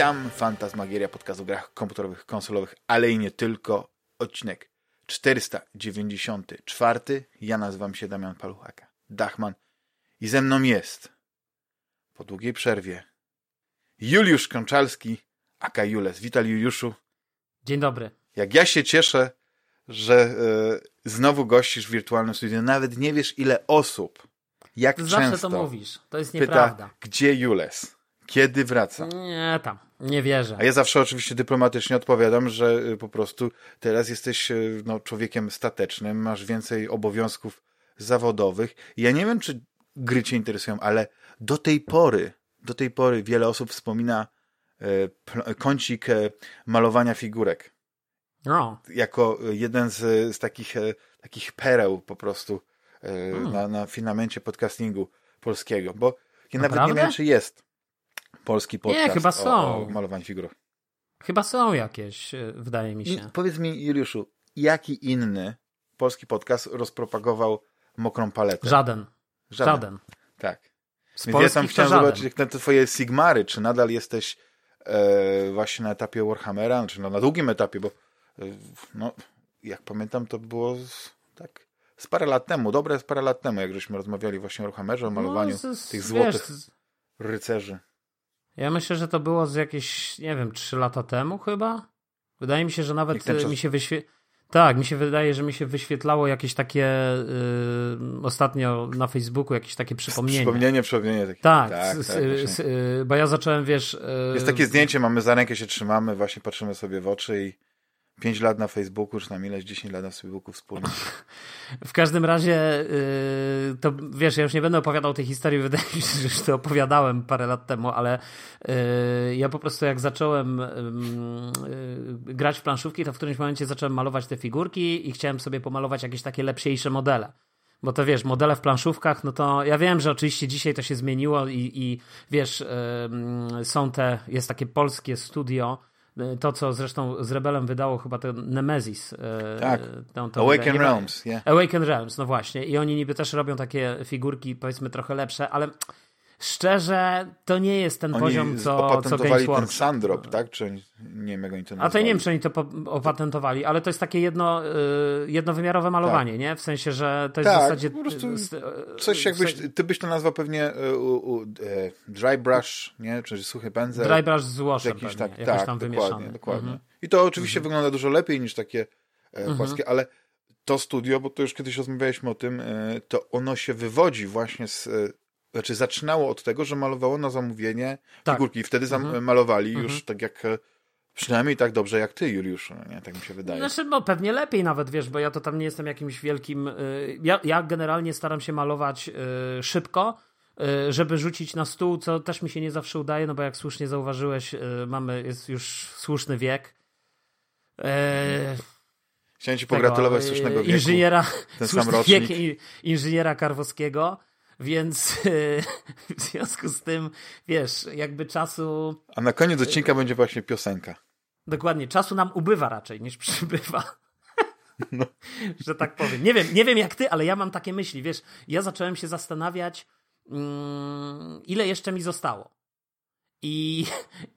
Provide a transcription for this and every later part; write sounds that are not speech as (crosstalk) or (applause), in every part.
Witam, Fantasmagieria, podcast o grach komputerowych, konsolowych, ale i nie tylko. Odcinek 494. Ja nazywam się Damian Paluchaka, Dachman i ze mną jest po długiej przerwie Juliusz Konczalski, aka Jules. Witaj Juliuszu. Dzień dobry. Jak ja się cieszę, że e, znowu gościsz w wirtualnym studiu. Nawet nie wiesz ile osób, jak Ty często Zawsze to mówisz. To jest pyta, nieprawda. gdzie Jules, kiedy wraca. Nie tam. Nie wierzę. A ja zawsze oczywiście dyplomatycznie odpowiadam, że y, po prostu teraz jesteś y, no, człowiekiem statecznym, masz więcej obowiązków zawodowych. Ja nie wiem, czy gry cię interesują, ale do tej pory, do tej pory wiele osób wspomina pl- kącik malowania figurek No. jako jeden z, z takich, takich pereł po prostu e, na, na podcastingu polskiego, bo ja nawet nie Naprawdę? wiem, czy jest polski podcast chyba o, są. o malowaniu figurek. Chyba są jakieś, y, wydaje mi I się. powiedz mi, Juliuszu, jaki inny polski podcast rozpropagował mokrą paletę? Żaden. Żaden. Żaden. Tak. Z Więc ja to chciałem żaden. zobaczyć, jak te twoje Sigmary, czy nadal jesteś e, właśnie na etapie Warhammera, czy no, na długim etapie, bo e, no, jak pamiętam, to było z, tak z parę lat temu, dobre z parę lat temu, jak żeśmy rozmawiali właśnie o Warhammerze, o malowaniu No, z- z- tych wiesz, złotych z- rycerzy. Ja myślę, że to było z jakieś, nie wiem, trzy lata temu chyba. Wydaje mi się, że nawet y, mi się wyświetlało. Tak, mi się wydaje, że mi się wyświetlało jakieś takie y, ostatnio na Facebooku jakieś takie przypomnienie. Przypomnienie, przypomnienie. Takie. Tak, tak, s- tak, s- właśnie. s- y, bo ja zacząłem, wiesz... Jest takie zdjęcie, mamy za rękę się trzymamy, właśnie patrzymy sobie w oczy i 5 lat na Facebooku, czy tam ileś 10 lat na Facebooku wspólnie. (laughs) W każdym razie, yy, to wiesz, ja już nie będę opowiadał tej historii, (laughs) wydaje mi się, że już to opowiadałem parę lat temu, ale yy, ja po prostu jak zacząłem yy, grać w planszówki, to w którymś momencie zacząłem malować te figurki i chciałem sobie pomalować jakieś takie lepsiejsze modele. Bo to wiesz, modele w planszówkach, no to ja wiem, że oczywiście dzisiaj to się zmieniło i, i wiesz, są te, jest takie polskie studio, to co zresztą z Rebelem wydało chyba ten Nemesis. yy, Tak. tą- tą Awaken grę. Realms, yeah. Awaken Realms, no właśnie. I oni niby też robią takie figurki, powiedzmy, trochę lepsze, ale szczerze, to nie jest ten Oni poziom, co, co opatentowali Games ten. Sandrop, tak? Czy nie wiem, jak oni to A nazwali. to ja nie wiem, czy oni to opatentowali, ale to jest takie jedno, y, jednowymiarowe malowanie, nie? W sensie, że to jest Tak, w zasadzie... po prostu y, y, Coś jakbyś, ty byś to nazwał pewnie e, u, u, e, dry brush, nie? Czy suchy pędzel. Dry brush z łoszem jakiś pewnie, tak, jakoś tak, tam dokładnie, wymieszany. dokładnie. Mhm. I to oczywiście wygląda dużo lepiej niż takie e, Mhm. polskie, ale to studio, bo to już kiedyś rozmawialiśmy o tym, e, to ono się wywodzi właśnie z, znaczy zaczynało od tego, że malowało na zamówienie Tak. figurki i wtedy Mhm. malowali Mhm. już tak jak, e, przynajmniej tak dobrze jak ty, Juliusz, no nie? Tak mi się wydaje. Znaczy, no pewnie lepiej nawet, wiesz, bo ja to tam nie jestem jakimś wielkim... y, Ja, ja generalnie staram się malować y, szybko, y, żeby rzucić na stół, co też mi się nie zawsze udaje, no bo jak słusznie zauważyłeś, mamy, jest już słuszny wiek. E, Chciałem ci tego, pogratulować y, słusznego wieku. Inżyniera, Ten sam rocznik. wiek inżyniera Karwowskiego, więc (laughs) w związku z tym, wiesz, jakby czasu... A na koniec odcinka będzie właśnie piosenka. Dokładnie, czasu nam ubywa raczej niż przybywa. (laughs) No. Że tak powiem. Nie wiem, nie wiem jak ty, ale ja mam takie myśli. Wiesz, ja zacząłem się zastanawiać, mm, ile jeszcze mi zostało. I,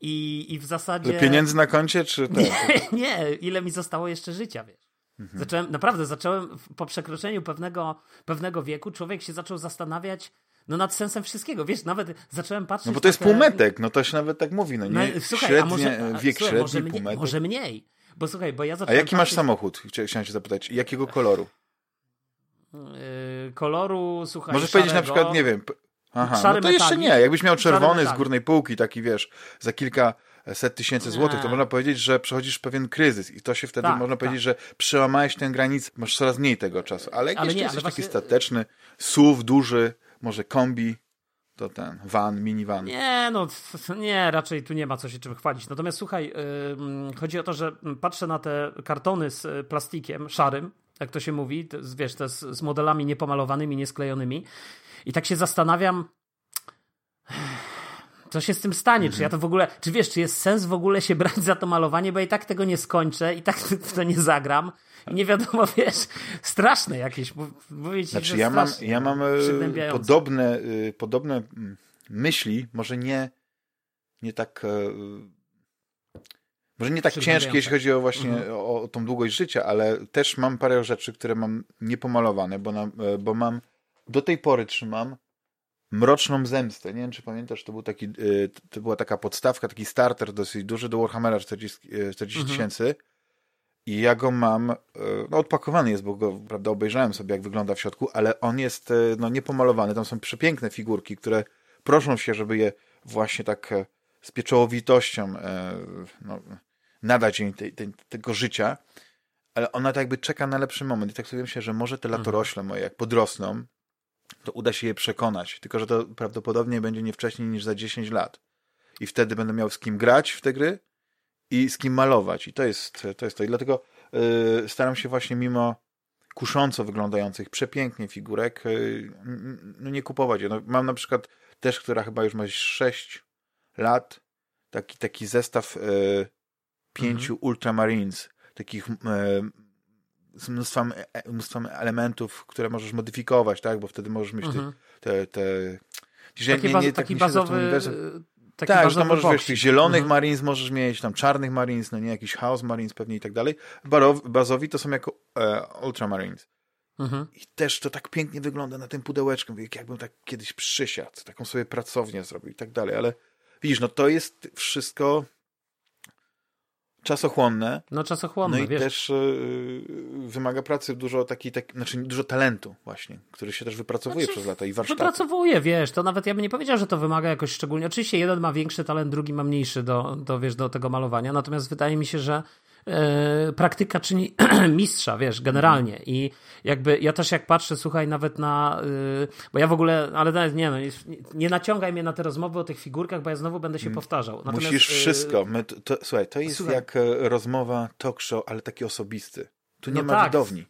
i, i w zasadzie. Ale pieniędzy na koncie, czy (laughs) ten? Nie, nie, ile mi zostało jeszcze życia, wiesz. Mhm. Zacząłem, naprawdę, zacząłem po przekroczeniu pewnego, pewnego wieku, człowiek się zaczął zastanawiać no, nad sensem wszystkiego. Wiesz, nawet zacząłem patrzeć. No bo to jest te- półmetek, no to się nawet tak mówi, no No, nie? słuchaj, Średnie, a może, a, wiek słuchaj, może, średni, mnie, półmetek. może mniej. Bo słuchaj, bo ja A zacząłem jaki masz patrzeć- samochód? Chcia- Chciałem cię zapytać. Jakiego koloru? Yy, koloru, słuchaj, Możesz powiedzieć na szarego. przykład, nie wiem... Aha, no to jeszcze metalik. nie. Jakbyś miał czerwony z górnej półki, taki wiesz, za kilka set tysięcy złotych, to można powiedzieć, że przechodzisz pewien kryzys i to się wtedy Tak, można tak. powiedzieć, że przełamałeś tę granicę, masz coraz mniej tego czasu. Ale Ale jeszcze nie, jesteś taki stateczny, SUV duży, może kombi, to ten, van, minivan. Nie, no nie, raczej tu nie ma co się czym chwalić. Natomiast słuchaj, ym, chodzi o to, że patrzę na te kartony z y, plastikiem szarym, jak to się mówi, to, wiesz, te z, z modelami niepomalowanymi, niesklejonymi i tak się zastanawiam, co się z tym stanie, czy ja to w ogóle, czy wiesz, czy jest sens w ogóle się brać za to malowanie, bo i tak tego nie skończę, i tak (laughs) w to nie zagram. I nie wiadomo, (laughs) wiesz, straszne jakieś, mów- mówię ci, Znaczy ja mam, ja mam e, podobne, e, podobne mm, myśli, może nie, nie tak e, Może nie tak ciężkie, jeśli chodzi o właśnie mhm. o, o tą długość życia, ale też mam parę rzeczy, które mam niepomalowane, bo, na, bo mam do tej pory trzymam Mroczną Zemstę. Nie wiem, czy pamiętasz, to, był taki, e, to była taka podstawka, taki starter dosyć duży do Warhammera 40 e, tysięcy. Mhm. I ja go mam, no odpakowany jest, bo go prawda, obejrzałem sobie, jak wygląda w środku, ale on jest no, niepomalowany. Tam są przepiękne figurki, które proszą się, żeby je właśnie tak z pieczołowitością no, nadać jej te, te, tego życia, ale ona tak jakby czeka na lepszy moment. I tak sobie myślę, że może te mhm. latorośle moje, jak podrosną, to uda się je przekonać. Tylko, że to prawdopodobnie będzie nie wcześniej niż za 10 lat. I wtedy będę miał z kim grać w te gry i z kim malować. I to jest to. Jest to. I dlatego yy, staram się właśnie mimo kusząco wyglądających, przepięknie figurek, yy, no nie kupować je. No, mam na przykład też, która chyba już ma 6 lat, taki, taki zestaw yy, pięciu mhm. Ultramarines, takich z mnóstwem, e, mnóstwem elementów, które możesz modyfikować, tak? Bo wtedy możesz mieć mhm. te... te, te... taki, nie, nie, taki tak bazowy... Taki tak, że tam możesz wiesz, tych zielonych mhm. Marines możesz mieć, tam czarnych Marines, no nie, jakiś House Marines pewnie i tak dalej. Bazowi to są jako e, Ultramarines. Mhm. I też to tak pięknie wygląda na tym pudełeczku, jakbym tak kiedyś przysiadł, taką sobie pracownię zrobił i tak dalej, ale widzisz, no to jest wszystko czasochłonne. No czasochłonne, No i wiesz. też y, wymaga pracy dużo takiej, tak, znaczy dużo talentu właśnie, który się też wypracowuje znaczy, przez lata i warsztaty. Wypracowuje, wiesz, to nawet ja bym nie powiedział, że to wymaga jakoś szczególnie. Oczywiście jeden ma większy talent, drugi ma mniejszy do, do, wiesz, do tego malowania, natomiast wydaje mi się, że praktyka czyni (clears throat) mistrza, wiesz, generalnie. I jakby ja też jak patrzę, słuchaj, nawet na. Y, bo ja w ogóle, ale nie, no, nie naciągaj mnie na te rozmowy o tych figurkach, bo ja znowu będę się mm. powtarzał. Natomiast, Musisz y, wszystko. My, to, to, słuchaj, to jest słuchaj. jak e, rozmowa talk show, ale taki osobisty. Tu nie no ma tak. widowni.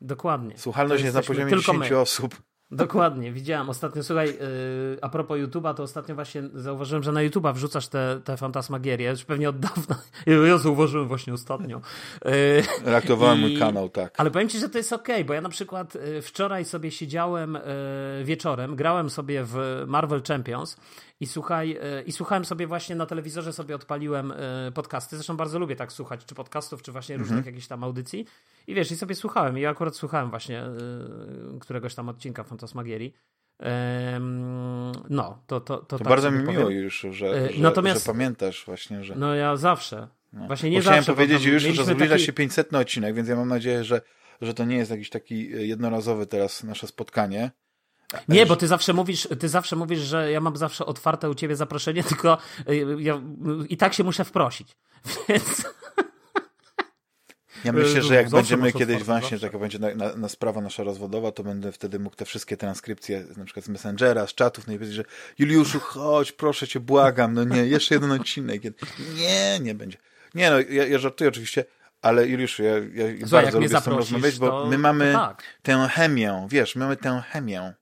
Dokładnie. Słuchalność jest na poziomie 10 osób. Dokładnie, widziałem ostatnio, słuchaj, yy, a propos YouTube'a, to ostatnio właśnie zauważyłem, że na YouTube'a wrzucasz te, te fantasmagierie, już pewnie od dawna, (laughs) ja zauważyłem właśnie ostatnio. Yy, Reaktowałem mój kanał, tak. Ale powiem Ci, że to jest okej, okay, bo ja na przykład yy, wczoraj sobie siedziałem yy, wieczorem, grałem sobie w Marvel Champions i słuchaj, e, i słuchałem sobie właśnie na telewizorze sobie odpaliłem e, podcasty. Zresztą bardzo lubię tak słuchać, czy podcastów, czy właśnie różnych mhm. jakichś tam audycji. I wiesz, i sobie słuchałem. I akurat słuchałem właśnie e, któregoś tam odcinka Fantasmagierii. No, to, to, to, to tak bardzo mi powiem. miło już, że, że, Natomiast, że pamiętasz właśnie, że... No ja zawsze. No. Właśnie nie Chciałem zawsze. powiedzieć już, że zbliża taki... się 500 odcinek, więc ja mam nadzieję, że, że to nie jest jakiś taki jednorazowy teraz nasze spotkanie, nie, bo ty zawsze mówisz, ty zawsze mówisz, że ja mam zawsze otwarte u ciebie zaproszenie, (laughs) tylko y, ja i tak się muszę wprosić. (laughs) Więc. Ja myślę, że jak będziemy kiedyś właśnie, taka będzie na, na, na, sprawa nasza rozwodowa, to będę wtedy mógł te wszystkie transkrypcje, na przykład z Messengera, z czatów, no i powiedzieć, że Juliuszu, chodź, proszę cię, błagam, no nie, jeszcze jeden odcinek. Nie, nie będzie. Nie no, ja, ja żartuję oczywiście, ale Juliuszu, ja, ja Słuchaj, bardzo lubię z tym rozmawiać, bo my mamy tak. tę chemię, wiesz, mamy tę chemię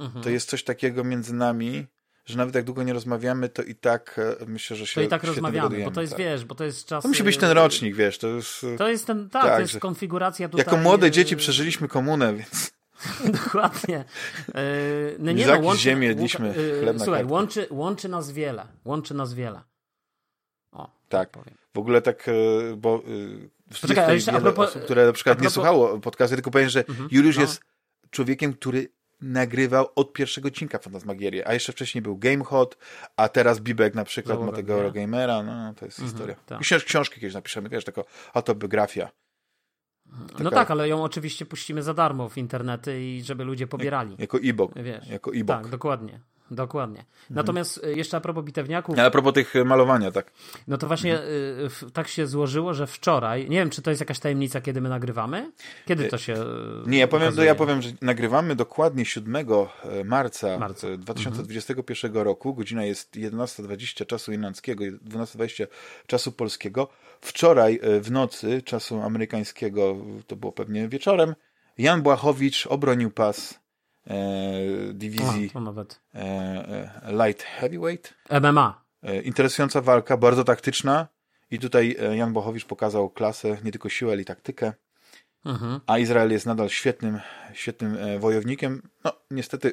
mhm. to jest coś takiego między nami, że nawet jak długo nie rozmawiamy, to i tak e, myślę, że się To i tak rozmawiamy, bo to jest, tak. wiesz, bo to jest czas... To musi być ten rocznik, wiesz, to jest... To jest ten, tak, tak to jest konfiguracja tutaj... Jako młode dzieci przeżyliśmy komunę, więc... (laughs) Dokładnie. No nie no, łączy, ziemię jedliśmy yy, chleb Słuchaj, łączy, łączy nas wiele. Łączy nas wiele. O, tak. tak w ogóle tak, bo Poczekaj, jeszcze a propos, osób, które na przykład propos... nie słuchało podcastu, tylko powiem, że mhm, Juliusz no. jest człowiekiem, który nagrywał od pierwszego odcinka Fantasmagierii, a jeszcze wcześniej był GameHot, a teraz Bibek na przykład Załoga, ma tego Eurogamera, no to jest mhm, historia. Tak. Książ książki kiedyś napiszemy, wiesz, taka autobiografia. Taka... No tak, ale ją oczywiście puścimy za darmo w internety i żeby ludzie pobierali. Jako e-book. Wiesz. Jako e-book. Tak, dokładnie. Dokładnie. Mhm. Natomiast mhm. jeszcze a propos bitewniaków. Ale a propos tych e, malowania, tak. No to właśnie mhm. tak się złożyło, że wczoraj, nie wiem, czy to jest jakaś tajemnica, kiedy my nagrywamy? Kiedy to się. Nie, ja powiem, ja powiem, że nagrywamy dokładnie 7 marca, marca. 2021 mhm. roku. Godzina jest 11.20 czasu irlandzkiego, 12.20 czasu polskiego. Wczoraj w nocy czasu amerykańskiego, to było pewnie wieczorem, Jan Błachowicz obronił pas dywizji A. E, e, light Heavyweight. MMA. Interesująca walka, bardzo taktyczna i tutaj Jan Bochowicz pokazał klasę, nie tylko siłę, ale i taktykę. Mhm. A Izrael jest nadal świetnym, świetnym wojownikiem. No, niestety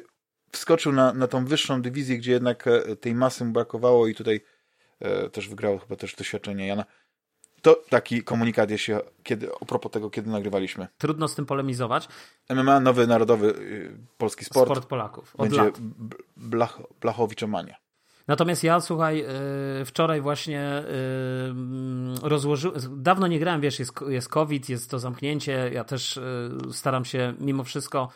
wskoczył na, na tą wyższą dywizję, gdzie jednak tej masy mu brakowało i tutaj też wygrało chyba też doświadczenie Jana. To taki komunikat, jeśli kiedy, a propos tego, kiedy nagrywaliśmy. Trudno z tym polemizować. MMA, nowy narodowy y, polski sport. Sport Polaków. Od będzie lat. blach, Blachowiczomania. Natomiast ja, słuchaj, yy, wczoraj właśnie yy, rozłożyłem. Dawno nie grałem, wiesz, jest, jest COVID, jest to zamknięcie. Ja też staram się mimo wszystko.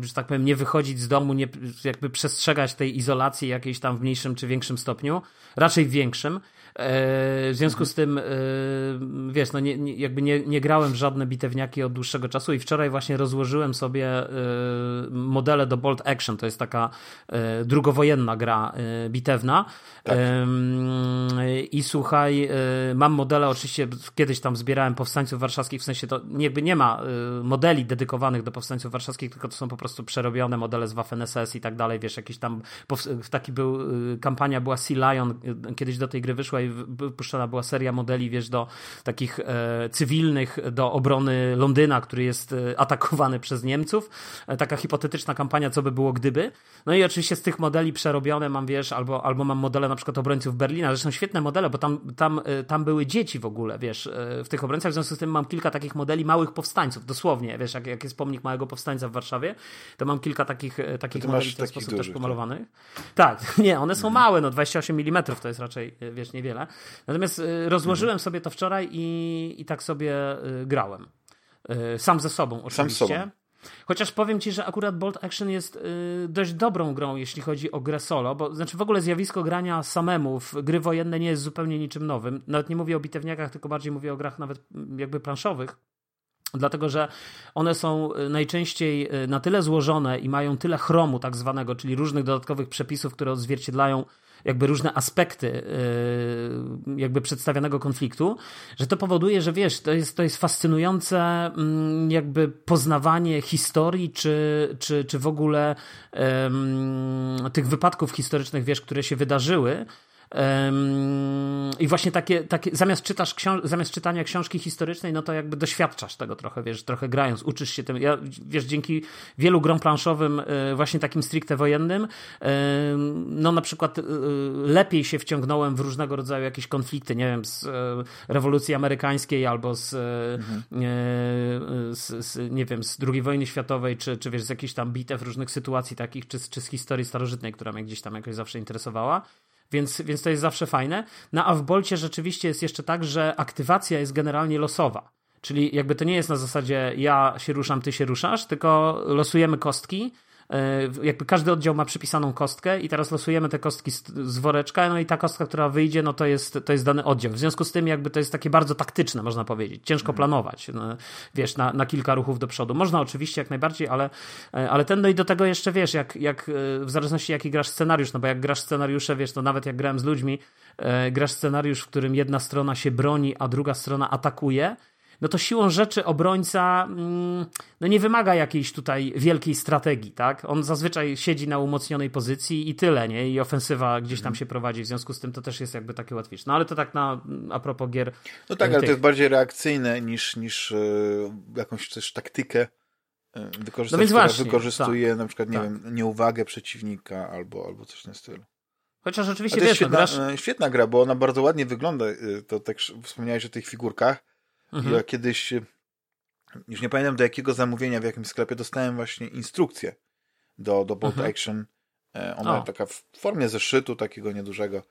Że tak powiem, nie wychodzić z domu, nie, jakby przestrzegać tej izolacji jakiejś tam w mniejszym czy większym stopniu, raczej w większym. W związku z tym, wiesz, no nie, nie, jakby nie, nie grałem w żadne bitewniaki od dłuższego czasu i wczoraj właśnie rozłożyłem sobie modele do Bolt Action. To jest taka drugowojenna gra bitewna. Tak. I słuchaj, mam modele, oczywiście kiedyś tam zbierałem powstańców warszawskich, w sensie to jakby nie ma modeli dedykowanych do powstańców warszawskich, tylko to są po prostu przerobione modele z Waffen SS i tak dalej, wiesz, jakiś tam, taki był, kampania była Sea Lion, kiedyś do tej gry wyszła i wypuszczona była seria modeli, wiesz, do takich e, cywilnych, do obrony Londyna, który jest e, atakowany przez Niemców. E, taka hipotetyczna kampania, co by było gdyby. No i oczywiście z tych modeli przerobione mam, wiesz, albo, albo mam modele na przykład obrońców Berlina, zresztą świetne modele, bo tam, tam, tam były dzieci w ogóle, wiesz, w tych obrońcach, w związku z tym mam kilka takich modeli małych powstańców, dosłownie, wiesz, jak, jak jest pomnik małego powstańca w Warszawie, to mam kilka takich, takich modeli w ten sposób dużych, też pomalowanych. Tak? tak, (laughs) nie, one są małe, no 28 mm to jest raczej, wiesz, niewiele. Natomiast y, rozłożyłem sobie to wczoraj i, i tak sobie y, grałem. Y, sam ze sobą oczywiście. Sam sobą. Chociaż powiem ci, że akurat Bolt Action jest dość dobrą grą, jeśli chodzi o grę solo, bo znaczy w ogóle zjawisko grania samemu w gry wojenne nie jest zupełnie niczym nowym. Nawet nie mówię o bitewniakach, tylko bardziej mówię o grach nawet mm, jakby planszowych. Dlatego, że one są najczęściej na tyle złożone i mają tyle chromu, tak zwanego, czyli różnych dodatkowych przepisów, które odzwierciedlają jakby różne aspekty y, jakby przedstawionego konfliktu, że to powoduje, że wiesz, to jest, to jest fascynujące mm, jakby poznawanie historii, czy, czy, czy w ogóle um, tych wypadków historycznych, wiesz, które się wydarzyły, i właśnie takie, takie zamiast, czytasz zamiast czytania książki historycznej, no to jakby doświadczasz tego trochę, wiesz, trochę grając, uczysz się tym. Ja, wiesz, dzięki wielu grom planszowym, e, właśnie takim stricte wojennym, no na przykład e, lepiej się wciągnąłem w różnego rodzaju jakieś konflikty, nie wiem, z e, rewolucji amerykańskiej albo z, mhm. z, z nie wiem, z II wojny światowej, czy, czy wiesz, z jakichś tam bitew, różnych sytuacji takich, czy, czy z historii starożytnej, która mnie gdzieś tam jakoś zawsze interesowała więc, więc to jest zawsze fajne. No a w Bolcie rzeczywiście jest jeszcze tak, że aktywacja jest generalnie losowa. Czyli jakby to nie jest na zasadzie ja się ruszam, ty się ruszasz, tylko losujemy kostki jakby każdy oddział ma przypisaną kostkę i teraz losujemy te kostki z, z, woreczka, no i ta kostka, która wyjdzie, no to jest, to jest dany oddział. W związku z tym jakby to jest takie bardzo taktyczne, można powiedzieć. Ciężko mhm. planować, no, wiesz, na, na kilka ruchów do przodu. Można oczywiście jak najbardziej, ale, e, ale ten, no i do tego jeszcze, wiesz, jak, jak e, w zależności jaki grasz scenariusz, no bo jak grasz scenariusze, wiesz, to nawet jak grałem z ludźmi, grasz scenariusz, w którym jedna strona się broni, a druga strona atakuje, no to siłą rzeczy obrońca mm, no nie wymaga jakiejś tutaj wielkiej strategii, tak? On zazwyczaj siedzi na umocnionej pozycji i tyle, nie? I ofensywa gdzieś tam mhm. się prowadzi, w związku z tym to też jest jakby takie łatwiejsze. No ale to tak na, a propos gier. No tak, ale to jest bardziej reakcyjne niż, niż yy, jakąś też taktykę e, wykorzystać, no więc właśnie, wykorzystuje tak, na przykład, nie tak. wiem, nieuwagę przeciwnika albo, albo coś na stylu. Chociaż rzeczywiście wiesz, świetna, no, grasz... świetna gra, bo ona bardzo ładnie wygląda, to tak wspomniałeś o tych figurkach, Mhm. Ja kiedyś, już nie pamiętam do jakiego zamówienia, w jakim sklepie, dostałem właśnie instrukcję do, do Bolt mhm. Action. E, ona o. taka w formie zeszytu takiego niedużego.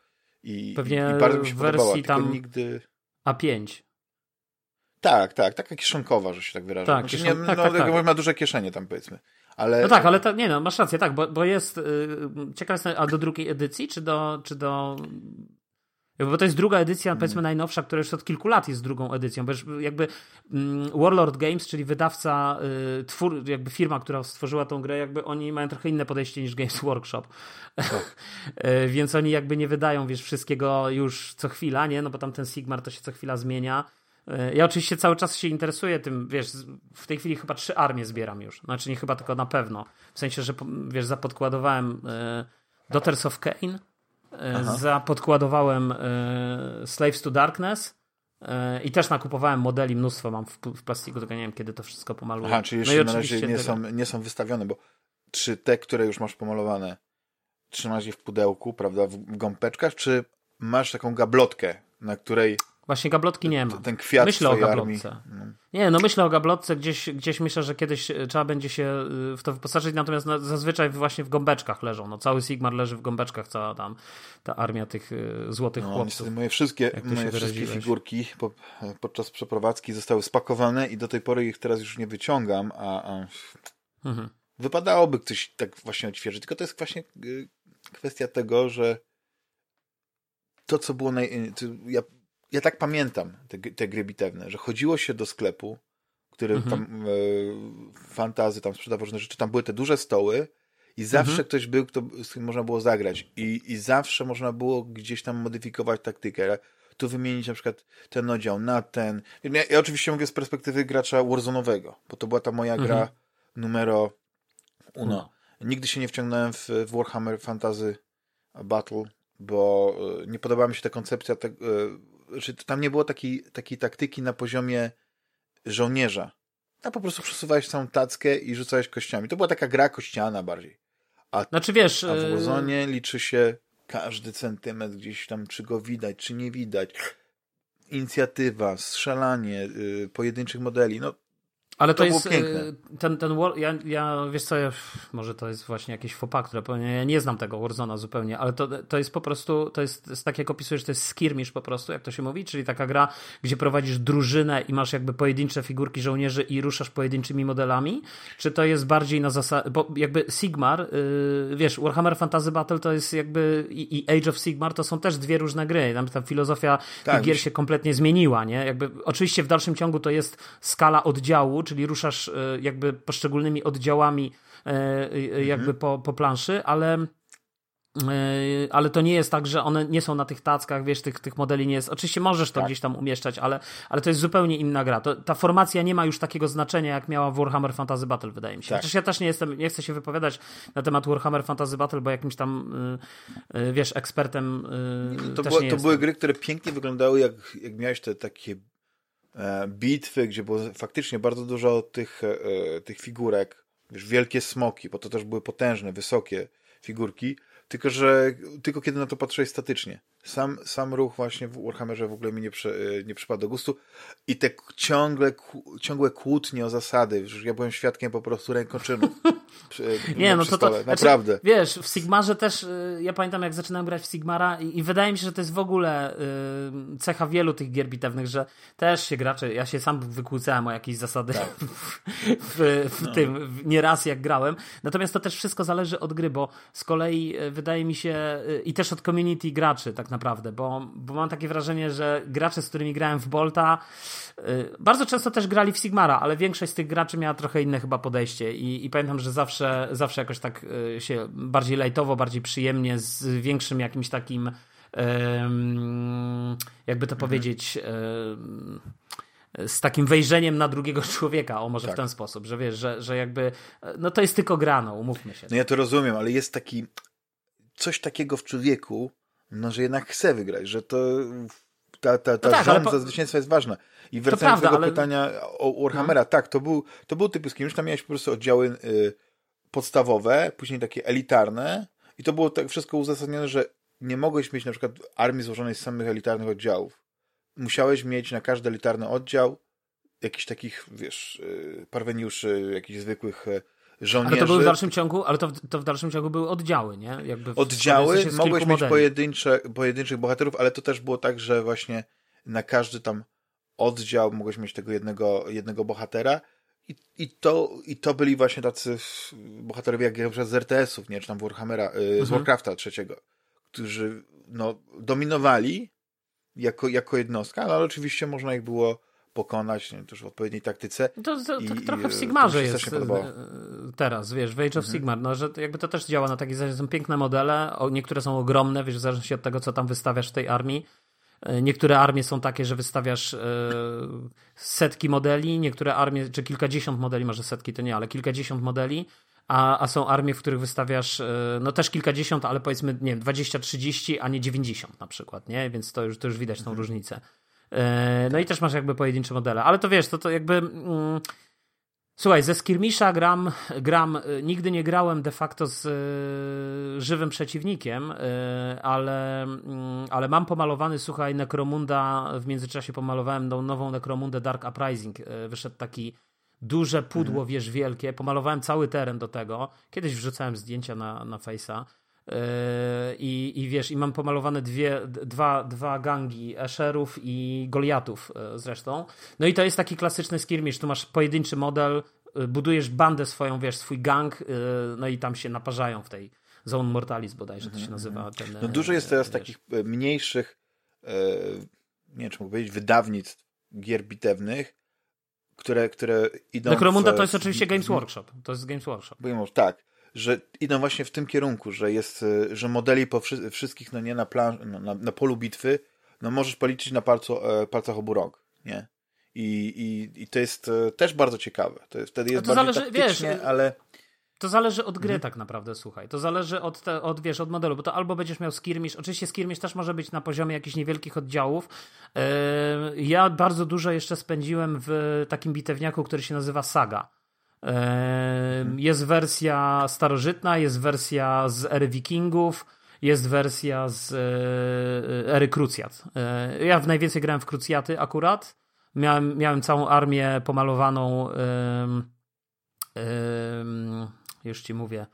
I, Pewnie i bardzo mi się wersji podobała, tam nigdy... A5. Tak, tak, taka kieszonkowa, że się tak wyrażę. Tak, znaczy, kieszon... nie, tak, no, tak, tak. ma duże kieszenie tam powiedzmy. Ale... No tak, ale to, nie no, masz rację, tak, bo, bo jest, yy, ciekaw jestem, a do drugiej edycji, czy do, czy do bo to jest druga edycja, mm. powiedzmy najnowsza, która już od kilku lat jest drugą edycją, bo jakby mm, Warlord Games, czyli wydawca, y, twór, jakby firma, która stworzyła tą grę, jakby oni mają trochę inne podejście niż Games Workshop. Tak. (laughs) Y, więc oni jakby nie wydają, wiesz, wszystkiego już co chwila, nie? No bo tam ten Sigmar to się co chwila zmienia. Y, ja oczywiście cały czas się interesuję tym, wiesz, w tej chwili chyba trzy armie zbieram już. Znaczy nie chyba, tylko na pewno. W sensie, że wiesz, zapodkładowałem Daughters of Cain, Aha. Zapodkładowałem e, Slaves to Darkness e, i też nakupowałem modeli, mnóstwo mam w, plastiku, tylko nie wiem kiedy to wszystko pomaluję. Aha, czyli jeszcze no na razie nie są, nie są wystawione, bo czy te, które już masz pomalowane, trzymasz je w pudełku, prawda, w gąbeczkach, czy masz taką gablotkę, na której Właśnie gablotki nie ma. Ten kwiat myślę o gablotce. No. Nie, no myślę o gablotce, gdzieś, gdzieś myślę, że kiedyś e, trzeba będzie się e, w to wyposażyć, natomiast zazwyczaj właśnie w gąbeczkach leżą. No, cały Sigmar leży w gąbeczkach, cała tam ta armia tych e, złotych no, chłopców. Moje wszystkie, moje wszystkie figurki po, podczas przeprowadzki zostały spakowane i do tej pory ich teraz już nie wyciągam, a, a mhm. wypadałoby coś tak właśnie odświeżyć. Tylko to jest właśnie kwestia tego, że to, co było naj... Ja ja tak pamiętam te, te gry bitewne, że chodziło się do sklepu, który mhm. tam, e, fantazy tam sprzedawał różne rzeczy, tam były te duże stoły i zawsze mhm. ktoś był, kto, z kim można było zagrać I, i zawsze można było gdzieś tam modyfikować taktykę, tu wymienić na przykład ten oddział na ten. Ja, ja oczywiście mówię z perspektywy gracza Warzone'owego, bo to była ta moja gra mhm. numero uno. No. Nigdy się nie wciągnąłem w, w Warhammer Fantasy Battle, bo e, nie podobała mi się ta koncepcja tego, że tam nie było takiej, takiej taktyki na poziomie żołnierza. Tam po prostu przesuwałeś całą tackę i rzucałeś kościami. To była taka gra kościana bardziej. A, znaczy wiesz... A w y, Warzone liczy się każdy centymetr gdzieś tam, czy go widać, czy nie widać. Inicjatywa, strzelanie yy, pojedynczych modeli. No, ale to, to jest piękne. ten, ten war, ja, ja wiesz co, ja, może to jest właśnie jakieś fopa, które powiem, ja nie znam tego Warzona zupełnie, ale to, to jest po prostu, to jest, jest tak jak opisujesz, to jest skirmish po prostu, jak to się mówi, czyli taka gra, gdzie prowadzisz drużynę i masz jakby pojedyncze figurki żołnierzy i ruszasz pojedynczymi modelami, czy to jest bardziej na zasadzie, bo jakby Sigmar, yy, wiesz, Warhammer Fantasy Battle to jest jakby i, i, Age of Sigmar to są też dwie różne gry, tam ta filozofia tak, tych gier się kompletnie zmieniła, nie? Jakby, oczywiście w dalszym ciągu to jest skala oddziału, czyli ruszasz e, jakby poszczególnymi oddziałami e, e, jakby mhm. po, po planszy, ale ale to nie jest tak, że one nie są na tych tackach, wiesz, tych, tych modeli nie jest. Oczywiście możesz to tak. gdzieś tam umieszczać, ale, ale to jest zupełnie inna gra. To, ta formacja nie ma już takiego znaczenia, jak miała w Warhammer Fantasy Battle, wydaje mi się. Tak. Chociaż ja też nie jestem, nie chcę się wypowiadać na temat Warhammer Fantasy Battle, bo jakimś tam, wiesz, ekspertem. to, było, to były gry, które pięknie wyglądały, jak, jak miałeś te takie bitwy, gdzie było faktycznie bardzo dużo tych, e, tych figurek, wiesz, wielkie smoki, bo to też były potężne, wysokie figurki, tylko że tylko kiedy na to patrzyłeś statycznie. Sam, sam ruch właśnie w Warhammerze w ogóle mi nie, przy, nie przypadł do gustu i te ciągle, ciągłe kłótnie o zasady, że ja byłem świadkiem po prostu rękoczynów. (laughs) Przy, nie, no to, to znaczy, naprawdę. Znaczy, wiesz, w Sigmarze też, y, ja pamiętam jak zaczynałem grać w Sigmara i, i, wydaje mi się, że to jest w ogóle y, cecha wielu tych gier bitewnych, że też się gracze, ja się sam wykłócałem o jakieś zasady tak. (laughs) w, w, w no. tym, w, nieraz jak grałem, natomiast to też wszystko zależy od gry, bo z kolei y, wydaje mi się i też od community graczy tak naprawdę, bo, bo mam takie wrażenie, że gracze, z którymi grałem w Bolta bardzo często też grali w Sigmara, ale większość z tych graczy miała trochę inne chyba podejście i, i pamiętam, że zawsze, zawsze jakoś tak e, się bardziej lajtowo, bardziej przyjemnie, z większym jakimś takim jakby to mhm. powiedzieć z takim wejrzeniem na drugiego (laughs) człowieka, o może tak. w ten sposób, że wiesz, że, że jakby no to jest tylko grano, umówmy się. No ja to rozumiem, ale jest taki coś takiego w człowieku, no że jednak chce wygrać, że to ta, ta, ta no tak, rządza po... zwycięstwa jest ważna. I wracając do tego ale... pytania o Warhammera, no. tak, to był, to był typ skirmish, tam miałeś po prostu oddziały y, podstawowe, później takie elitarne i to było tak wszystko uzasadnione, że nie mogłeś mieć na przykład armii złożonej z samych elitarnych oddziałów. Musiałeś mieć na każdy elitarny oddział jakichś takich, wiesz, y, parweniuszy, jakichś zwykłych żołnierzy. Ale to były w dalszym ciągu, ale to, to w dalszym ciągu były oddziały, nie? Jakby oddziały, mogłeś mieć pojedyncze, pojedynczych bohaterów, ale to też było tak, że właśnie na każdy tam oddział mogłeś mieć tego jednego, jednego bohatera i, i, to, i to byli właśnie tacy bohaterowie jak na z RTS-ów, nie? Czy tam Warhammera, y, mhm. z Warcrafta trzeciego, którzy no, dominowali jako, jako jednostka, no, ale oczywiście można ich było pokonać, nie, też w odpowiedniej taktyce. To, to, to i, trochę w Sigmarze jest e, teraz, wiesz, w Age of mhm. Sigmar, no, że jakby to też działa na takiej zasadzie, są piękne modele, niektóre są ogromne, wiesz, w zależności od tego, co tam wystawiasz w tej armii. E, niektóre armie są takie, że wystawiasz e, setki modeli, niektóre armie, czy kilkadziesiąt modeli, może setki to nie, ale kilkadziesiąt modeli, a, a są armie, w których wystawiasz no też kilkadziesiąt, ale powiedzmy, nie wiem, 20-30, a nie 90 na przykład, nie? Więc to już, to już widać tą mhm. różnicę. E, no i też masz jakby pojedyncze modele, ale to wiesz, to, to jakby. Mm, Słuchaj, ze Skirmisza gram, gram, nigdy nie grałem de facto z y, żywym przeciwnikiem, y, ale, y, ale mam pomalowany, słuchaj, Necromunda, w międzyczasie pomalowałem tą nową Necromundę Dark Uprising, wyszedł taki duże pudło, mhm. wiesz, wielkie, pomalowałem cały teren do tego, kiedyś wrzucałem zdjęcia na, na Face'a, i, I wiesz, i mam pomalowane dwie, dwa, dwa gangi Escherów i Goliatów zresztą. No i to jest taki klasyczny skirmish. Tu masz pojedynczy model, budujesz bandę swoją, wiesz, swój gang, no i tam się naparzają w tej Zone Mortalis bodajże to się mhm, nazywa. Mhm. Ten, no dużo jest teraz wiesz. takich e, mniejszych, e, nie wiem czy mogę powiedzieć, wydawnictw gier bitewnych, które, które idą. Necromunda w, to jest oczywiście Games Workshop. To jest Games Workshop. Tak, że idą właśnie w tym kierunku, że jest, e, że modeli po wszy wszystkich, no nie na, plan, no, na, na, polu bitwy, no możesz policzyć na palcu, palcach obu rąk, nie? I, i, i to jest też bardzo ciekawe. To jest, wtedy jest no to bardziej zależy, wiesz, ale... To zależy od gry mhm. tak naprawdę, słuchaj. To zależy od, te, od, wiesz, od modelu, bo to albo będziesz miał skirmish, oczywiście skirmish też może być na poziomie jakichś niewielkich oddziałów. Yy, ja bardzo dużo jeszcze spędziłem w takim bitewniaku, który się nazywa Saga. Jest wersja starożytna, jest wersja z ery wikingów, jest wersja z yy, ery krucjat. Yy, ja najwięcej grałem w krucjaty akurat. Miałem, miałem całą armię pomalowaną już ci mówię,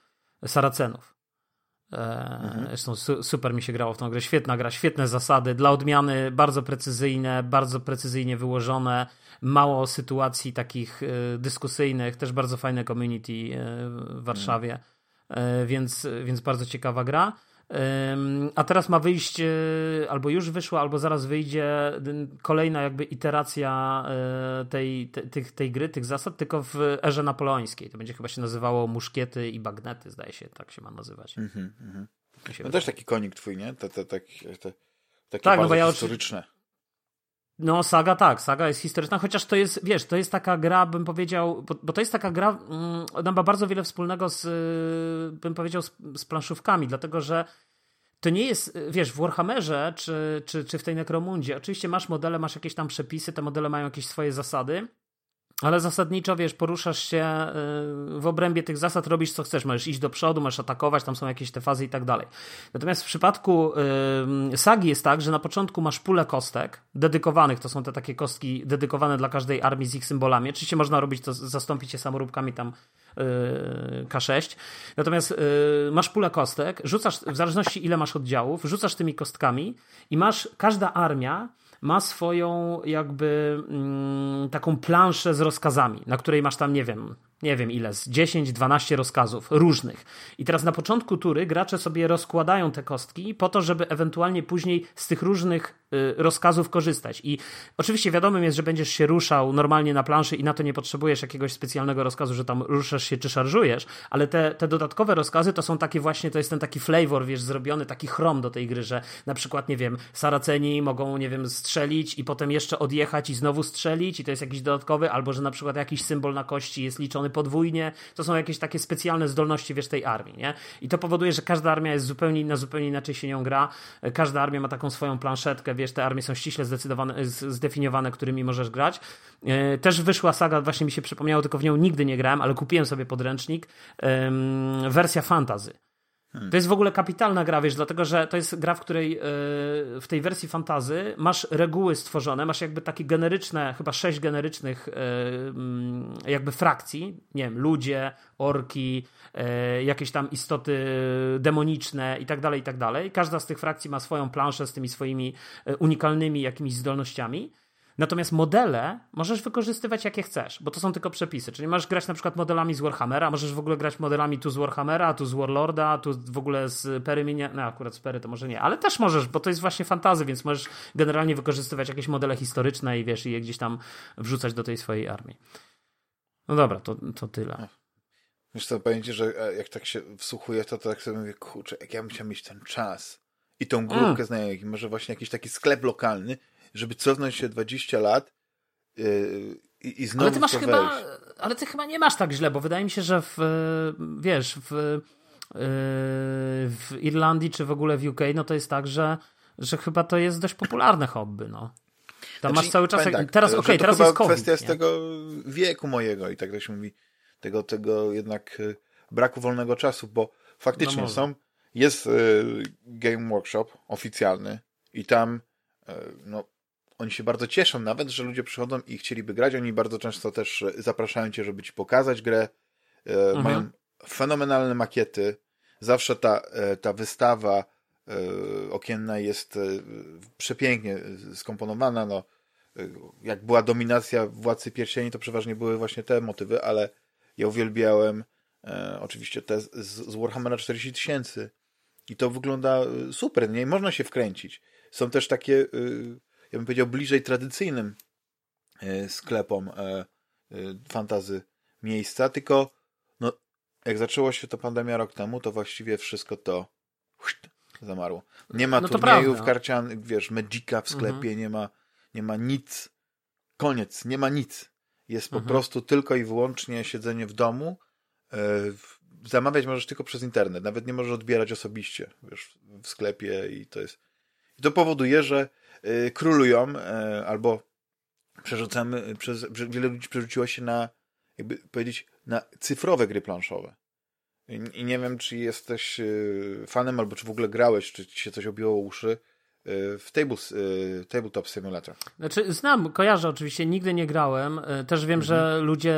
Saracenów. E, mhm. Zresztą super mi się grało w tą grę. Świetna gra, świetne zasady. Dla odmiany bardzo precyzyjne, bardzo precyzyjnie wyłożone. Mało sytuacji takich e, dyskusyjnych. Też bardzo fajne community e, w Warszawie. Mhm. Więc, więc bardzo ciekawa gra. A teraz ma wyjść, e, albo już wyszła, albo zaraz wyjdzie kolejna jakby iteracja e, tej, tej, tej gry, tych zasad, tylko w erze napoleońskiej. To będzie chyba się nazywało Muszkiety i Bagnety, zdaje się, tak się ma nazywać. Mm -hmm, no też taki konik twój, nie? Te, te, te, te, takie tak, no bo ja historyczne. No, saga tak, saga jest historyczna, chociaż to jest, wiesz, to jest taka gra, bym powiedział, bo, bo to jest taka gra, mm, ona ma bardzo wiele wspólnego z, bym powiedział, z, z planszówkami, dlatego że to nie jest, wiesz, w Warhammerze czy, czy, czy w tej Necromundzie, oczywiście masz modele, masz jakieś tam przepisy, te modele mają jakieś swoje zasady, ale zasadniczo, wiesz, poruszasz się y, w obrębie tych zasad, robisz co chcesz. Możesz iść do przodu, możesz atakować, tam są jakieś te fazy i tak dalej. Natomiast w przypadku y, sagi jest tak, że na początku masz pulę kostek dedykowanych, to są te takie kostki dedykowane dla każdej armii z ich symbolami. Oczywiście można robić to, zastąpić je samoróbkami tam y, K6. Natomiast masz pulę kostek, rzucasz, w zależności ile masz oddziałów, rzucasz tymi kostkami i masz, każda armia ma swoją jakby mm, taką planszę z rozkazami, na której masz tam, nie wiem, nie wiem ile, z 10-12 rozkazów różnych. I teraz na początku tury gracze sobie rozkładają te kostki po to, żeby ewentualnie później z tych różnych y, rozkazów korzystać. I oczywiście wiadomym jest, że będziesz się ruszał normalnie na planszy i na to nie potrzebujesz jakiegoś specjalnego rozkazu, że tam ruszasz się czy szarżujesz, ale te, te dodatkowe rozkazy to są takie właśnie, to jest ten taki flavor, wiesz, zrobiony, taki chrom do tej gry, że na przykład, nie wiem, Saraceni mogą, nie wiem, strzelić i potem jeszcze odjechać i znowu strzelić i to jest jakiś dodatkowy, albo że na przykład jakiś symbol na kości jest liczony podwójnie. To są jakieś takie specjalne zdolności, wiesz, tej armii, nie? I to powoduje, że każda armia jest zupełnie inna, zupełnie inaczej się nią gra. Każda armia ma taką swoją planszetkę, wiesz, te armie są ściśle zdecydowane, zdefiniowane, którymi możesz grać. E, też wyszła saga, właśnie mi się przypomniało, tylko w nią nigdy nie grałem, ale kupiłem sobie podręcznik. Wersja fantazy. To jest w ogóle kapitalna gra, wiesz, dlatego że to jest gra, w której yy, w tej wersji fantazy masz reguły stworzone, masz jakby takie generyczne, chyba sześć generycznych yy, jakby frakcji, nie wiem, ludzie, orki, yy, jakieś tam istoty demoniczne i tak dalej, i tak dalej. Każda z tych frakcji ma swoją planszę z tymi swoimi unikalnymi jakimiś zdolnościami. Natomiast modele możesz wykorzystywać jakie chcesz, bo to są tylko przepisy. Czyli możesz grać na przykład modelami z Warhammera, możesz w ogóle grać modelami tu z Warhammera, tu z Warlorda, tu w ogóle z Pery Minia... No akurat z Pery to może nie, ale też możesz, bo to jest właśnie fantazy, więc możesz generalnie wykorzystywać jakieś modele historyczne i wiesz, i je gdzieś tam wrzucać do tej swojej armii. No dobra, to, to tyle. Wiesz co, powiem ci, że e, jak tak się wsłuchuję, to, to tak sobie mówię, kurczę, jak ja bym chciał mieć ten czas i tą grupkę mm. znajomych, może właśnie jakiś taki sklep lokalny, żeby cofnąć się 20 lat yy, i, i znowu ale ty masz chyba, wejść. Ale ty chyba nie masz tak źle, bo wydaje mi się, że w, wiesz, w, yy, w Irlandii czy w ogóle w UK, no to jest tak, że, że chyba to jest dość popularne hobby, no. Tam znaczy, masz cały czas. Tak, teraz okej, okay, teraz jest COVID, kwestia z tego wieku mojego i tak to się mówi, tego, tego jednak y, braku wolnego czasu, bo faktycznie no są, jest y, Game Workshop oficjalny i tam y, no, oni się bardzo cieszą nawet, że ludzie przychodzą i chcieliby grać. Oni bardzo często też zapraszają cię, żeby ci pokazać grę. Mhm. Mają fenomenalne makiety. Zawsze ta, ta wystawa okienna jest przepięknie skomponowana. No, jak była dominacja Władcy Pierścieni, to przeważnie były właśnie te motywy, ale ja uwielbiałem e, oczywiście te z, z Warhammera 40 tysięcy i to wygląda e, super, nie? można się wkręcić. Są też takie, e, ja bym powiedział, bliżej tradycyjnym e, sklepom e, fantazy miejsca, tylko no, jak zaczęło się to pandemia rok temu, to właściwie wszystko to zamarło. Nie ma no turniejów karcian, wiesz, Magica w sklepie, mhm. nie ma nie ma nic. Koniec, nie ma nic. Jest po mhm. prostu tylko i wyłącznie siedzenie w domu. E, zamawiać możesz tylko przez internet, nawet nie możesz odbierać osobiście wiesz, w sklepie i to jest. I to powoduje, że e, królują e, albo przerzucamy, przez, wiele ludzi przerzuciło się na, jakby powiedzieć, na cyfrowe gry planszowe. I nie wiem, czy jesteś fanem, albo czy w ogóle grałeś, czy ci się coś obiło uszy w tables, y, Tabletop Simulator. Znaczy, znam, kojarzę oczywiście, nigdy nie grałem. Y, też wiem, mhm. że ludzie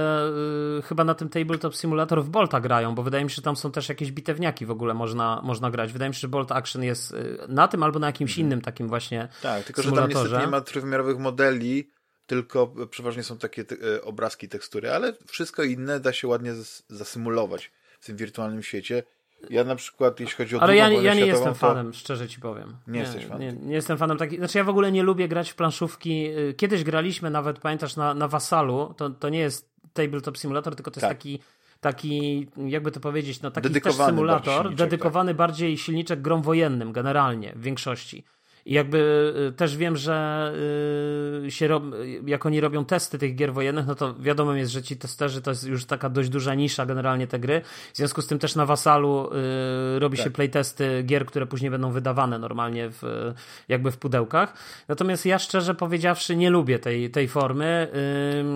y, chyba na tym Tabletop Simulator w Bolta grają, bo wydaje mi się, że tam są też jakieś bitewniaki w ogóle można, można grać. Wydaje mi się, że Bolt Action jest na tym albo na jakimś mhm. innym takim właśnie Tak, tylko że tam niestety nie ma trójwymiarowych modeli, tylko przeważnie są takie te, obrazki, tekstury, ale wszystko inne da się ładnie zasymulować w tym wirtualnym świecie ja na przykład, jeśli chodzi o Ale ja, ja nie jestem fanem, szczerze ci powiem. Nie, nie jesteś fanem. Nie, nie, jestem fanem takich. Znaczy, ja w ogóle nie lubię grać w planszówki. Y, kiedyś graliśmy nawet, pamiętasz, na, na Wasalu. To, to nie jest tabletop simulator, tylko to jest tak. taki taki, jakby to powiedzieć, no taki dedykowany też symulator, bardziej dedykowany tak. bardziej silniczek grom wojennym generalnie w większości. I jakby y, też wiem, że y, się rob, jak oni robią testy tych gier wojennych, no to wiadomo jest, że ci testerzy to jest już taka dość duża nisza generalnie te gry. W związku z tym też na Wasalu y, robi tak. się playtesty gier, które później będą wydawane normalnie w, jakby w pudełkach. Natomiast ja szczerze powiedziawszy nie lubię tej, tej formy.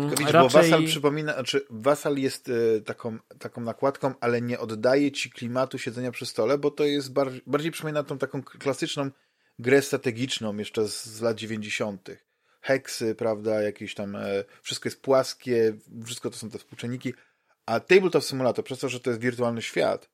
Widzisz, raczej... bo Wasal przypomina, znaczy Wasal jest taką, taką nakładką, ale nie oddaje ci klimatu siedzenia przy stole, bo to jest bardziej, bardziej przypomina tą taką klasyczną grę strategiczną jeszcze z, z lat 90. Heksy, prawda, jakieś tam, e, wszystko jest płaskie, wszystko to są te współczynniki, a Tabletop Simulator, przez to, że to jest wirtualny świat,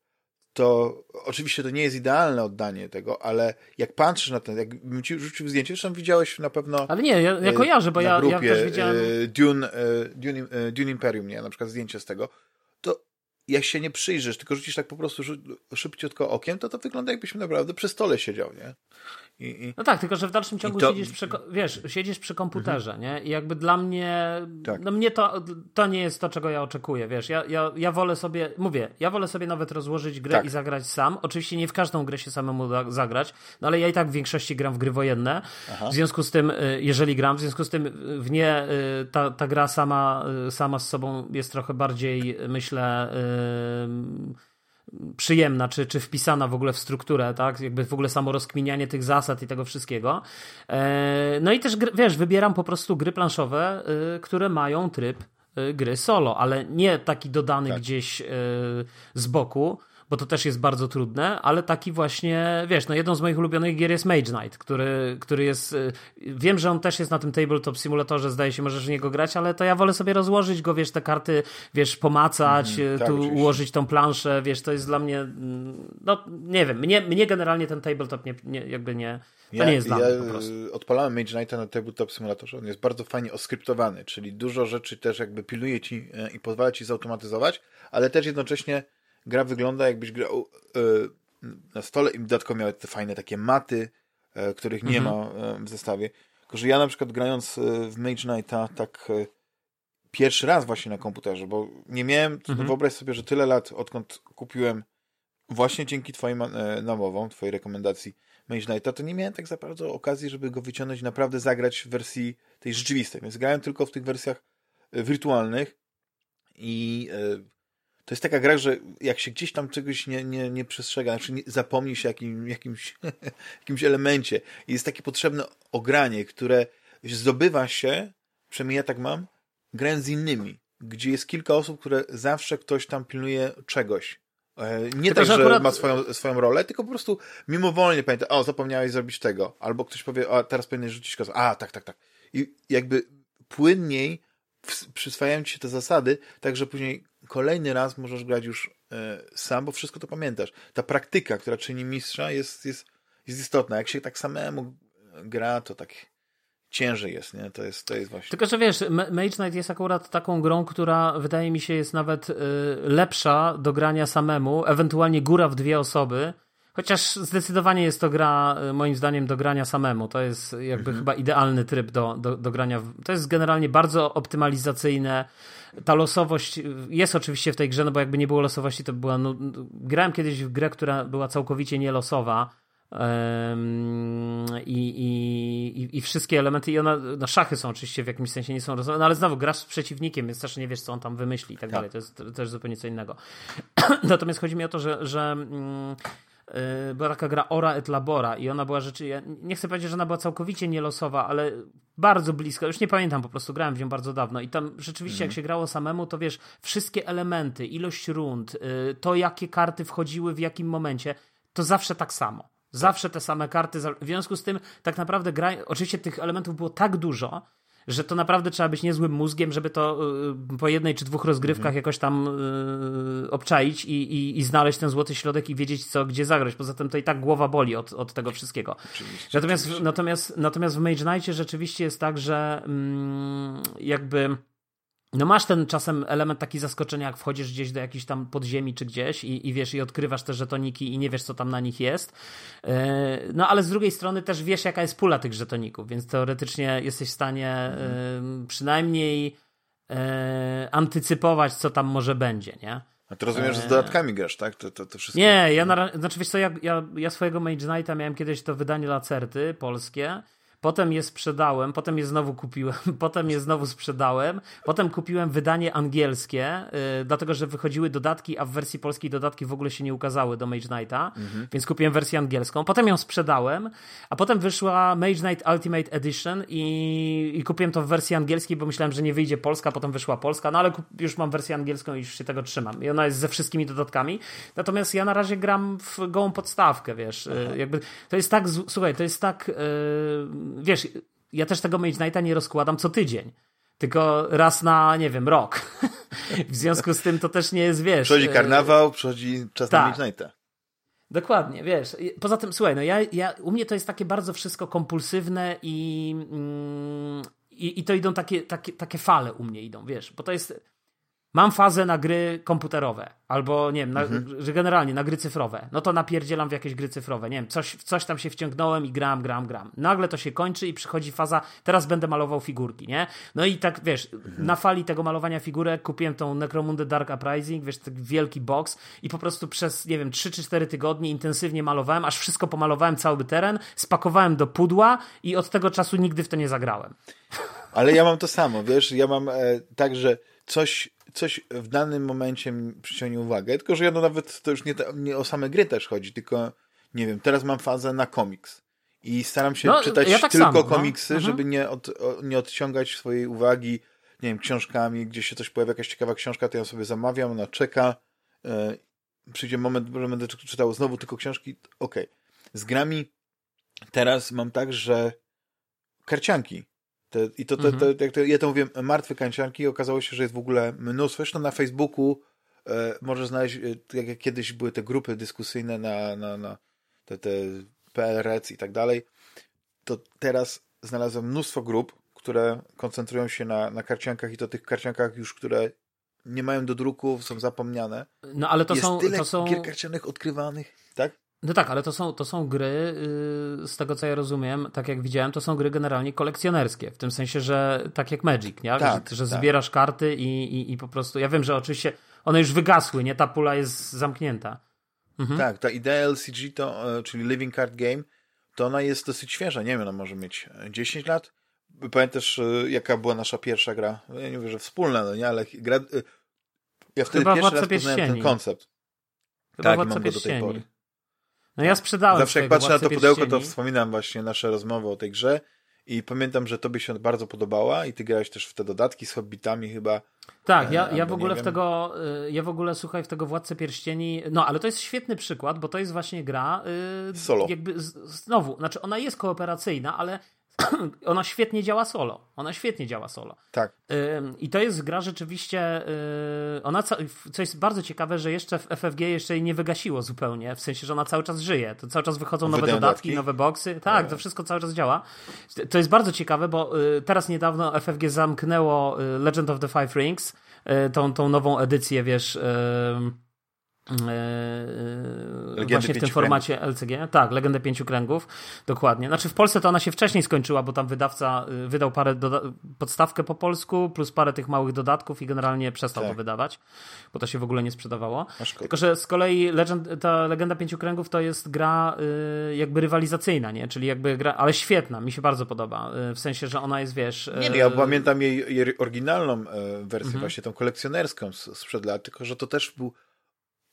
to oczywiście to nie jest idealne oddanie tego, ale jak patrzysz na ten, jakbym ci rzucił zdjęcie, zresztą widziałeś na pewno... Ale nie, ja, ja e, kojarzę, bo ja, grupie, ja też widziałem... E, Dune, e, Dune, Dune Imperium, nie, na przykład zdjęcie z tego, to jak się nie przyjrzysz, tylko rzucisz tak po prostu szybciutko okiem, to to wygląda jakbyś naprawdę przy stole siedział, nie? I, i... No tak, tylko że w dalszym ciągu to... siedzisz, przy, wiesz, siedzisz przy komputerze, mhm. nie? I jakby dla mnie, tak. no mnie to, to nie jest to, czego ja oczekuję, wiesz. Ja, ja, ja wolę sobie, mówię, ja wolę sobie nawet rozłożyć grę tak. i zagrać sam. Oczywiście nie w każdą grę się samemu da, zagrać, no ale ja i tak w większości gram w gry wojenne. Aha. W związku z tym, y, jeżeli gram, w związku z tym w nie y, ta, ta gra sama, y, sama z sobą jest trochę bardziej, myślę, yy, przyjemna, czy, czy wpisana w ogóle w strukturę, tak? Jakby w ogóle samo rozkminianie tych zasad i tego wszystkiego. E, no i też, wiesz, wybieram po prostu gry planszowe, y, które mają tryb y, gry solo, ale nie taki dodany tak. gdzieś y, z boku, bo to też jest bardzo trudne, ale taki właśnie, wiesz, no jedną z moich ulubionych gier jest Mage Knight, który, który jest, y, wiem, że on też jest na tym tabletop simulatorze, zdaje się, możesz w niego grać, ale to ja wolę sobie rozłożyć go, wiesz, te karty, wiesz, pomacać, mm, tak, tu oczywiście. ułożyć tą planszę, wiesz, to jest dla mnie, mm, no nie wiem, mnie, mnie generalnie ten tabletop nie, nie jakby nie, to ja, nie jest dla ja mnie po prostu. odpalałem Mage Knighta na tabletop simulatorze, on jest bardzo fajnie oskryptowany, czyli dużo rzeczy też jakby pilnuje ci e, i pozwala ci zautomatyzować, ale też jednocześnie gra wygląda jakbyś grał e, na stole i dodatkowo miały te fajne takie maty, e, których nie mhm. ma e, w zestawie. Tylko, że ja na przykład grając w Mage Knighta tak pierwszy raz właśnie na komputerze, bo nie miałem, mhm. wyobraź sobie, że tyle lat odkąd kupiłem właśnie dzięki twoim namowom, twojej rekomendacji Mage Knighta, to nie miałem tak za bardzo okazji, żeby go wyciągnąć i naprawdę zagrać w wersji tej rzeczywistej. Więc grałem tylko w tych wersjach wirtualnych i to jest taka gra, że jak się gdzieś tam czegoś nie, nie, nie przestrzega, znaczy nie, zapomni się jakim, jakimś, (laughs) jakimś elemencie i jest takie potrzebne ogranie, które zdobywa się, przynajmniej ja tak mam, grając z innymi, gdzie jest kilka osób, które zawsze ktoś tam pilnuje czegoś. E, nie to tak, że akurat... ma swoją, swoją rolę, tylko po prostu mimowolnie pamięta, o, zapomniałeś zrobić tego. Albo ktoś powie, o, teraz powinieneś rzucić kozę. A, tak, tak, tak. I jakby płynniej przyswajają ci się te zasady, tak że później kolejny raz możesz grać już e, sam, bo wszystko to pamiętasz. Ta praktyka, która czyni mistrza jest, jest, jest istotna. Jak się tak samemu gra, to tak ciężej jest, nie? To jest, to jest właśnie. Tylko, że wiesz, Mage Knight jest akurat taką grą, która wydaje mi się jest nawet y, lepsza do grania samemu, ewentualnie góra w dwie osoby, chociaż zdecydowanie jest to gra, y, moim zdaniem, do grania samemu. To jest jakby mhm. chyba idealny tryb do, do, do grania. To jest generalnie bardzo optymalizacyjne. Ta losowość jest oczywiście w tej grze, no bo jakby nie było losowości, to była. No, grałem kiedyś w grę, która była całkowicie nielosowa i, i, i wszystkie elementy, i ona, no szachy są oczywiście w jakimś sensie nie są rozwiązane, no ale znowu grasz z przeciwnikiem, więc też nie wiesz, co on tam wymyśli i tak, tak. dalej. To jest też zupełnie co innego. (clears throat) Natomiast chodzi mi o to, że, że mm, y, była taka gra Ora et Labora i ona była rzeczy, ja nie chcę powiedzieć, że ona była całkowicie nielosowa, ale bardzo blisko, już nie pamiętam, po prostu grałem w nią bardzo dawno i tam rzeczywiście jak mhm. się grało samemu, to wiesz, wszystkie elementy, ilość rund, y, to jakie karty wchodziły w jakim momencie, to zawsze tak samo. Zawsze te same karty. W związku z tym, tak naprawdę gra. Oczywiście tych elementów było tak dużo, że to naprawdę trzeba być niezłym mózgiem, żeby to y, po jednej czy dwóch rozgrywkach mhm. jakoś tam y, obczaić i, i, i, znaleźć ten złoty środek i wiedzieć, co gdzie zagrać. Poza tym to i tak głowa boli od, od tego wszystkiego. Oczywiście, natomiast, oczywiście. Natomiast, natomiast w Mage Knightie rzeczywiście jest tak, że mm, jakby no masz ten czasem element taki zaskoczenia, jak wchodzisz gdzieś do jakiejś tam podziemi czy gdzieś i, i wiesz, i odkrywasz te żetoniki i nie wiesz, co tam na nich jest. E, no ale z drugiej strony też wiesz, jaka jest pula tych żetoników, więc teoretycznie jesteś w stanie mhm. przynajmniej e, antycypować, co tam może będzie, nie? A to rozumiesz, że z dodatkami grasz, tak? To, to, to wszystko... Nie, ja na, znaczy wiesz co, ja, ja, ja swojego Mage Knighta miałem kiedyś to wydanie Lacerty polskie potem je sprzedałem, potem je znowu kupiłem, (laughs) potem je znowu sprzedałem, potem kupiłem wydanie angielskie, yy, dlatego że wychodziły dodatki, a w wersji polskiej dodatki w ogóle się nie ukazały do Mage Knighta, mhm. więc kupiłem wersję angielską, potem ją sprzedałem, a potem wyszła Mage Knight Ultimate Edition i, i kupiłem to w wersji angielskiej, bo myślałem, że nie wyjdzie polska, potem wyszła polska, no ale już mam wersję angielską i już się tego trzymam. I ona jest ze wszystkimi dodatkami, natomiast ja na razie gram w gołą podstawkę, wiesz, yy, jakby to jest tak, słuchaj, to jest tak yy, wiesz, ja też tego Mage Knighta nie rozkładam co tydzień. Tylko raz na, nie wiem, rok. (laughs) w związku z tym to też nie jest, wiesz... Przychodzi e, karnawał, przychodzi czas tak. na Mage Knighta. Dokładnie, wiesz. Poza tym, słuchaj, no ja, ja, u mnie to jest takie bardzo wszystko kompulsywne i, mm, i, i to idą takie, takie, takie fale u mnie idą, wiesz, bo to jest mam fazę na gry komputerowe, albo nie wiem, na, mhm. że generalnie na gry cyfrowe, no to napierdzielam w jakieś gry cyfrowe, nie wiem, coś, coś tam się wciągnąłem i gram, gram, gram. Nagle to się kończy i przychodzi faza, teraz będę malował figurki, nie? No i tak, wiesz, mhm. na fali tego malowania figurek kupiłem tą Necromundę Dark Uprising, wiesz, taki wielki box i po prostu przez, nie wiem, 3 czy 4 tygodnie intensywnie malowałem, aż wszystko pomalowałem, cały teren, spakowałem do pudła i od tego czasu nigdy w to nie zagrałem. Ale ja mam to samo, wiesz, ja mam e, tak, że coś coś w danym momencie przyciągnie uwagę, tylko że ja no nawet, to już nie, nie o same gry też chodzi, tylko nie wiem, teraz mam fazę na komiks i staram się no, czytać ja tak tylko samo, no. komiksy, no. żeby nie, od, nie odciągać swojej uwagi, nie wiem, książkami, gdzie się coś pojawia, jakaś ciekawa książka, to ja sobie zamawiam, ona czeka, yy, przyjdzie moment, że będę czytał znowu tylko książki, okej. Okay. Z grami teraz mam tak, że karcianki te, I to, te, te, te, mhm. ja to mówię, martwe kancianki, okazało się, że jest w ogóle mnóstwo. Zresztą na Facebooku e, możesz znaleźć, e, jak kiedyś były te grupy dyskusyjne na, na, na te, te PLREC i tak dalej, to teraz znalazłem mnóstwo grup, które koncentrują się na, na karciankach i to tych karciankach już, które nie mają do druku, są zapomniane. No ale to jest są... tyle to są... gier karcianych odkrywanych, tak? No tak, ale to są, to są gry, yy, z tego co ja rozumiem, tak jak widziałem, to są gry generalnie kolekcjonerskie, w tym sensie, że tak jak Magic, nie? Tak, że, że tak. zbierasz karty i, i, i po prostu, ja wiem, że oczywiście one już wygasły, nie? Ta pula jest zamknięta. Mhm. Tak, ta idea LCG, to, e, czyli Living Card Game, to ona jest dosyć świeża, nie wiem, ona może mieć 10 lat. Pamiętasz, e, jaka była nasza pierwsza gra? No, ja nie mówię, że wspólna, no nie, ale gra... E, ja wtedy Chyba pierwszy raz poznałem ten koncept. Chyba tak, mam go do tej pory. No ja sprzedałem Zawsze jak patrzę na to pudełko, to wspominam właśnie nasze rozmowy o tej grze I pamiętam, że tobie się bardzo podobała i ty grałeś też w te dodatki z Hobbitami chyba. Tak, ja, ja w ogóle w tego, y, ja w ogóle słuchaj, w tego Władcę Pierścieni, no ale to jest świetny przykład, bo to jest właśnie gra yy, solo. Jakby znowu, znaczy ona jest kooperacyjna, ale (coughs) ona świetnie działa solo. Ona świetnie działa solo. Tak. I to jest gra rzeczywiście. Y, ona, co jest bardzo ciekawe, że jeszcze w FFG jeszcze jej nie wygasiło zupełnie. W sensie, że ona cały czas żyje. To cały czas wychodzą nowe dodatki, dodatki, nowe boxy. Tak, to wszystko cały czas działa. To jest bardzo ciekawe, bo y, teraz niedawno FFG zamknęło y, Legend of the Five Rings, tą, tą nową edycję, wiesz Legendy właśnie w tym formacie kręgów. LCG. Tak, Legendę Pięciu Kręgów, dokładnie. Znaczy w Polsce to ona się wcześniej skończyła, bo tam wydawca y, wydał parę podstawkę po polsku, plus parę tych małych dodatków i generalnie przestał tak. to wydawać, bo to się w ogóle nie sprzedawało. Tylko, że z kolei Legend, ta Legenda Pięciu Kręgów to jest gra y, jakby rywalizacyjna, nie? Czyli jakby gra, ale świetna, mi się bardzo podoba, y, w sensie, że ona jest, wiesz... Nie, no, ja pamiętam jej, jej oryginalną wersję, mhm. właśnie tą kolekcjonerską sprzed lat, tylko, że to też był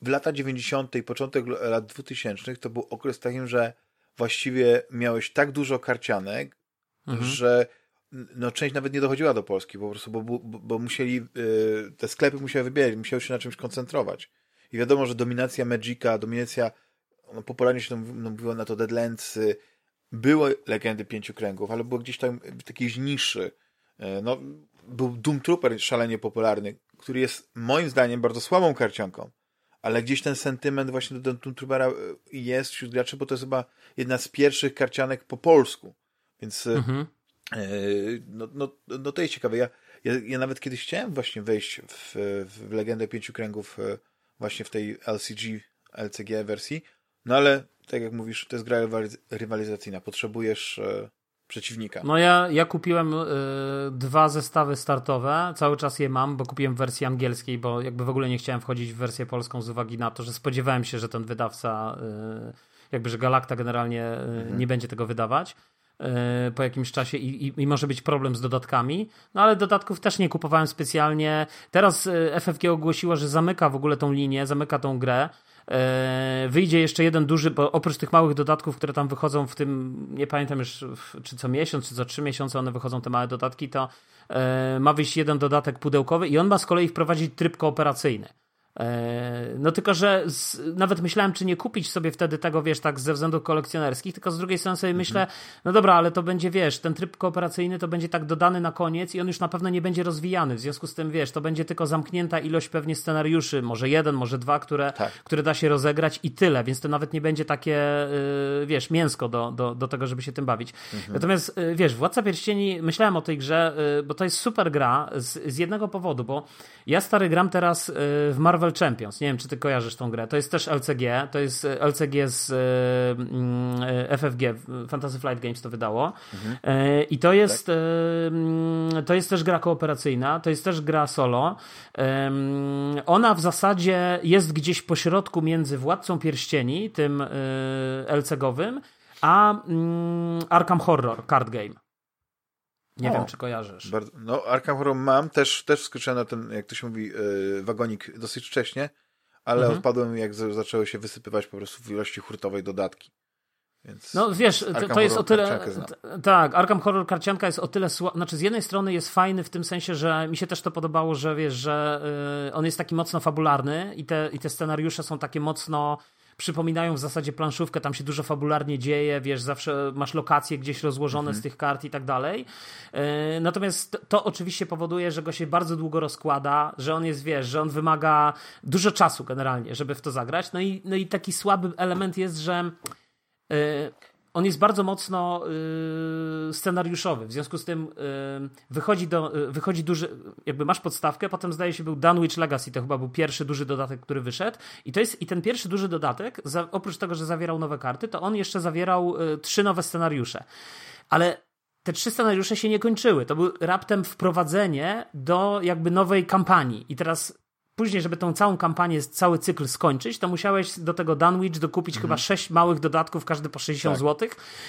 w lata 90. i początek lat 2000 to był okres takim, że właściwie miałeś tak dużo karcianek, mhm. że no, część nawet nie dochodziła do Polski po prostu, bo, bo, bo musieli, yy, te sklepy musiały wybierać, musiały się na czymś koncentrować. I wiadomo, że dominacja Magica, dominacja, no, popularnie się no, mówiło na to Deadlands, yy, były legendy pięciu kręgów, ale było gdzieś tam w takiej niszy. Yy, no, był Doom Trooper szalenie popularny, który jest moim zdaniem bardzo słabą karcianką ale gdzieś ten sentyment właśnie do e, jest wśród graczy, bo to jest chyba jedna z pierwszych karcianek po polsku. Więc e, mhm. e, no, no, no to jest ciekawe. Ja, ja, ja nawet kiedyś chciałem właśnie wejść w, w Legendę Pięciu Kręgów e, właśnie w tej LCG, LCG wersji, no ale tak jak mówisz, to jest gra rywalizacyjna. Potrzebujesz przeciwnika. No ja, ja kupiłem y, dwa zestawy startowe, cały czas je mam, bo kupiłem w wersji angielskiej, bo jakby w ogóle nie chciałem wchodzić w wersję polską z uwagi na to, że spodziewałem się, że ten wydawca, y, jakby, że Galacta generalnie y, mhm. nie będzie tego wydawać po jakimś czasie i, i, i, może być problem z dodatkami. No ale dodatków też nie kupowałem specjalnie. Teraz FFG ogłosiło, że zamyka w ogóle tą linię, zamyka tą grę. E, wyjdzie jeszcze jeden duży, bo oprócz tych małych dodatków, które tam wychodzą w tym, nie pamiętam już, czy co miesiąc, czy co trzy miesiące one wychodzą, te małe dodatki, to e, ma wyjść jeden dodatek pudełkowy i on ma z kolei wprowadzić tryb kooperacyjny. E, no tylko, że z, nawet myślałem, czy nie kupić sobie wtedy tego, wiesz, tak ze względów kolekcjonerskich, tylko z drugiej strony sobie mhm. myślę, no dobra, ale to będzie, wiesz, ten tryb kooperacyjny to będzie tak dodany na koniec i on już na pewno nie będzie rozwijany, w związku z tym, wiesz, to będzie tylko zamknięta ilość pewnie scenariuszy, może jeden, może dwa, które, tak. które da się rozegrać i tyle, więc to nawet nie będzie takie, yy, wiesz, mięsko do, do, do tego, żeby się tym bawić. Mhm. Natomiast, yy, wiesz, Władca Pierścieni, myślałem o tej grze, yy, bo to jest super gra z, z jednego powodu, bo ja stary gram teraz y, w Marvel Marvel Champions. Nie wiem, czy ty kojarzysz tą grę. To jest też LCG. To jest e, LCG z e, e, FFG. Fantasy Flight Games to wydało. Mhm. I to jest, tak. to jest też gra kooperacyjna. To jest też gra solo. Ona w zasadzie jest gdzieś pośrodku między Władcą Pierścieni, tym LCG-owym, a mm, Arkham Horror Card Game. Nie o, wiem, czy kojarzysz. Bardzo, no, Arkham Horror mam, też, też wskoczyłem na ten, jak to się mówi, yy, wagonik dosyć wcześnie, ale mhm. odpadłem, jak z, zaczęły się wysypywać po prostu w ilości hurtowej dodatki. Więc no wiesz, to, to jest o tyle. Tak, Arkham Horror Karcianka jest o tyle słaba. Znaczy, z jednej strony jest fajny w tym sensie, że mi się też to podobało, że wiesz, że yy, on jest taki mocno fabularny i te, i te scenariusze są takie mocno przypominają w zasadzie planszówkę, tam się dużo fabularnie dzieje, wiesz, zawsze masz lokacje gdzieś rozłożone mhm. z tych kart i tak dalej. E, natomiast to, to oczywiście powoduje, że go się bardzo długo rozkłada, że on jest, wiesz, że on wymaga dużo czasu generalnie, żeby w to zagrać. No i, no i taki słaby element jest, że yy, on jest bardzo mocno y, scenariuszowy. W związku z tym y, wychodzi, do, y, wychodzi duży, jakby masz podstawkę, potem zdaje się był Dunwich Legacy, to chyba był pierwszy duży dodatek, który wyszedł. I to jest i ten pierwszy duży dodatek, za, oprócz tego, że zawierał nowe karty, to on jeszcze zawierał trzy nowe scenariusze. Ale te trzy scenariusze się nie kończyły. To był raptem wprowadzenie do jakby nowej kampanii. I teraz później, żeby tą całą kampanię, cały cykl skończyć, to musiałeś do tego Dunwich dokupić mhm. chyba sześć małych dodatków, każdy po 60 tak. zł.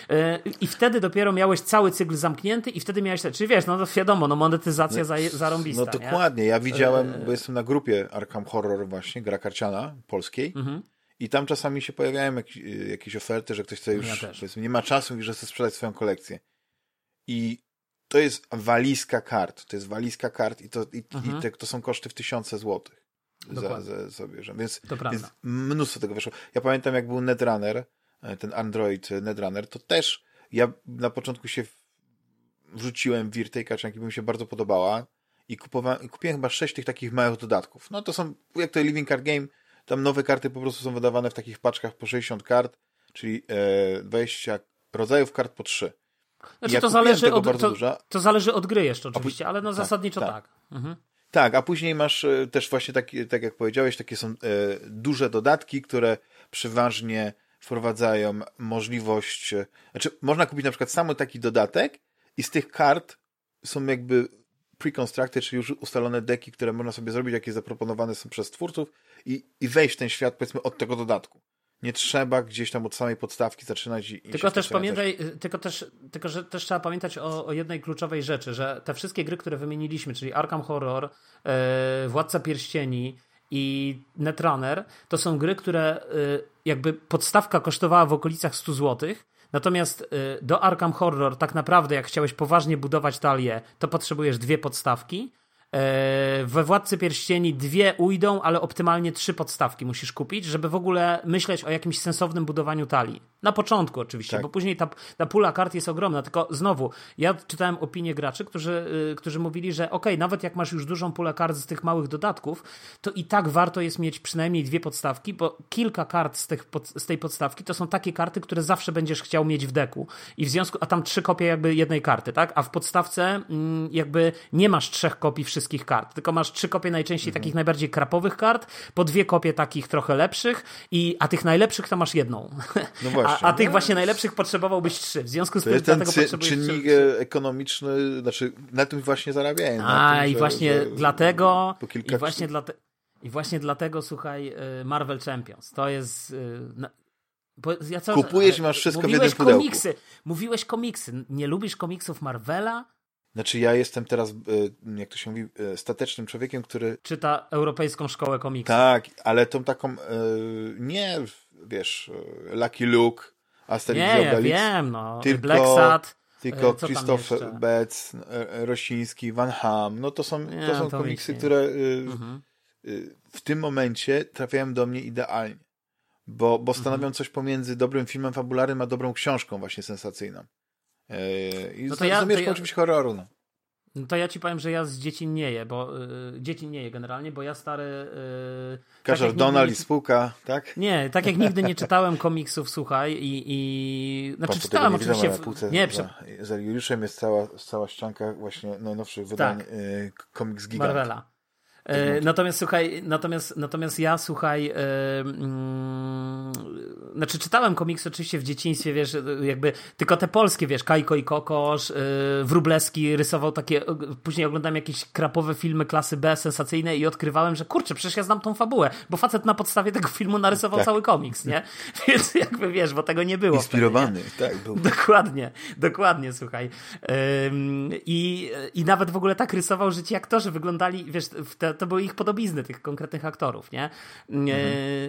E, I wtedy dopiero miałeś cały cykl zamknięty i wtedy miałeś, czyli wiesz, no to wiadomo, no monetyzacja no, za, zarąbista. No dokładnie, nie? ja widziałem, e, bo jestem na grupie Arkham Horror właśnie, gra karciana polskiej. Mhm. I tam czasami się pojawiają jakieś, jakieś oferty, że ktoś chce już, ja nie ma czasu i że chce sprzedać swoją kolekcję. I to jest walizka kart. To jest walizka kart i to, i, mhm. i te, to są koszty w tysiące złotych. Za, za, za Więc, więc mnóstwo tego wyszło. Ja pamiętam, jak był Netrunner, e, ten Android e, Netrunner, to też ja na początku się wrzuciłem w Wir tej kaczanki, bo mi się bardzo podobała i kupowałem, kupiłem chyba sześć tych takich małych dodatków. No to są, jak to Living Card Game, tam nowe karty po prostu są wydawane w takich paczkach po 60 kart, czyli e, 20 rodzajów kart po 3. Znaczy, ja to, zależy od, to, to, zależy od gry jeszcze oczywiście, ale no tak, zasadniczo tak. tak. Mhm. Tak, a później masz e, też właśnie taki, tak jak powiedziałeś, takie są e, duże dodatki, które przeważnie wprowadzają możliwość, e, znaczy można kupić na przykład sam taki dodatek i z tych kart są jakby pre-constructed, czyli już ustalone deki, które można sobie zrobić, jakie zaproponowane są przez twórców i, i wejść w ten świat, powiedzmy, od tego dodatku. Nie trzeba gdzieś tam od samej podstawki zaczynać i, Tylko też pamiętaj, tylko też, tylko że też trzeba pamiętać o, o, jednej kluczowej rzeczy, że te wszystkie gry, które wymieniliśmy, czyli Arkham Horror, yy, Władca Pierścieni i Netrunner, to są gry, które yy, jakby podstawka kosztowała w okolicach 100 złotych, Natomiast y, do Arkham Horror tak naprawdę, jak chciałeś poważnie budować talię, to potrzebujesz dwie podstawki. E, we Władcy Pierścieni dwie ujdą, ale optymalnie trzy podstawki musisz kupić, żeby w ogóle myśleć o jakimś sensownym budowaniu talii. Na początku oczywiście, tak. bo później ta, ta pula kart jest ogromna. Tylko znowu, ja czytałem opinie graczy, którzy, yy, którzy mówili, że ok, nawet jak masz już dużą pulę kart z tych małych dodatków, to i tak warto jest mieć przynajmniej dwie podstawki, bo kilka kart z, tych pod, z tej podstawki to są takie karty, które zawsze będziesz chciał mieć w deku. I w związku, a tam trzy kopie jakby jednej karty, tak? A w podstawce yy, jakby nie masz trzech kopii wszystkich kart, tylko masz trzy kopie najczęściej mhm. takich najbardziej krapowych kart, po dwie kopie takich trochę lepszych, i, a tych najlepszych to masz jedną. No właśnie (laughs) a, a, tych właśnie najlepszych potrzebowałbyś trzy. W związku z to tym jest ten czy, czynnik trzy. ekonomiczny, znaczy na tym właśnie zarabiają. A tym, i że, właśnie że dlatego i właśnie, dlate, i właśnie dlatego słuchaj y, Marvel Champions. To jest y, ja co, Kupujesz i masz wszystko w jednym pudełku. komiksy. Mówiłeś komiksy. Nie lubisz komiksów Marvela? Znaczy ja jestem teraz, y, jak to się mówi, statecznym człowiekiem, który... Czyta Europejską Szkołę Komiksów. Tak, ale tą taką, nie wiesz, Lucky Luke, Asterix Nie, ja wiem, no. Tylko, Black Sad. Tylko e, Betz, e, Rosiński, Van Ham. No to są, nie, to są to komiksy, które mhm. W tym momencie trafiają do mnie idealnie. Bo, bo stanowią mhm. coś pomiędzy dobrym filmem fabularnym, a dobrą książką właśnie sensacyjną. E, I no to ja, to ja... oczywiście horroru. No. No to ja ci powiem, że ja z dzieci nie je, bo y, dzieci nie je generalnie, bo ja stary. Y, Każesz tak Donald i spółka, tak? Nie, tak jak nigdy nie (laughs) czytałem komiksów, słuchaj, i. i znaczy Patrz, czytałem oczywiście. W, nie, za, za Juliuszem jest cała, cała ścianka właśnie najnowszych wydań tak. y, komiks Gigant. Marvela. E, natomiast słuchaj, natomiast, natomiast ja słuchaj, e, mm, znaczy czytałem komiksy oczywiście w dzieciństwie, wiesz, jakby tylko te polskie, wiesz, Kajko i Kokosz, e, Wróblewski rysował takie, później oglądałem jakieś krapowe filmy klasy B, sensacyjne i odkrywałem, że kurczę, przecież ja znam tą fabułę, bo facet na podstawie tego filmu narysował tak. cały komiks, nie? (laughs) Więc jakby wiesz, bo tego nie było. Inspirowany, wtedy, tak. Był. Dokładnie, dokładnie, słuchaj. I, I nawet w ogóle tak rysował, że ci aktorzy wyglądali, wiesz, w te to były ich podobizny, tych konkretnych aktorów, nie? Mhm.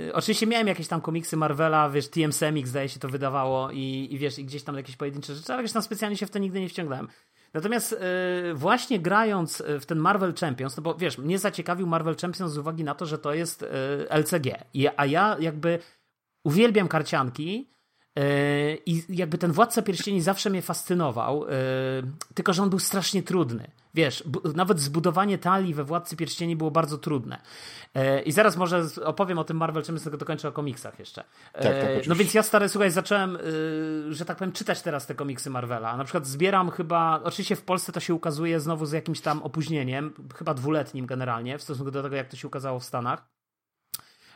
E, oczywiście miałem jakieś tam komiksy Marvela, wiesz, TM Semix zdaje się to wydawało i, i wiesz, i gdzieś tam jakieś pojedyncze rzeczy, ale wiesz, tam specjalnie się w to nigdy nie wciągnąłem. Natomiast e, właśnie grając w ten Marvel Champions, no bo wiesz, mnie zaciekawił Marvel Champions z uwagi na to, że to jest e, LCG, I, a ja jakby uwielbiam karcianki, e, i jakby ten Władca Pierścieni zawsze mnie fascynował, e, tylko że on był strasznie trudny. Wiesz, nawet zbudowanie talii we Władcy Pierścieni było bardzo trudne. E, I zaraz może opowiem o tym Marvel, czym tylko dokończę o komiksach jeszcze. Tak, tak, no więc ja stary, słuchaj, zacząłem, że tak powiem, czytać teraz te komiksy Marvela. Na przykład zbieram chyba, oczywiście w Polsce to się ukazuje znowu z jakimś tam opóźnieniem, chyba dwuletnim generalnie, w stosunku do tego, jak to się ukazało w Stanach.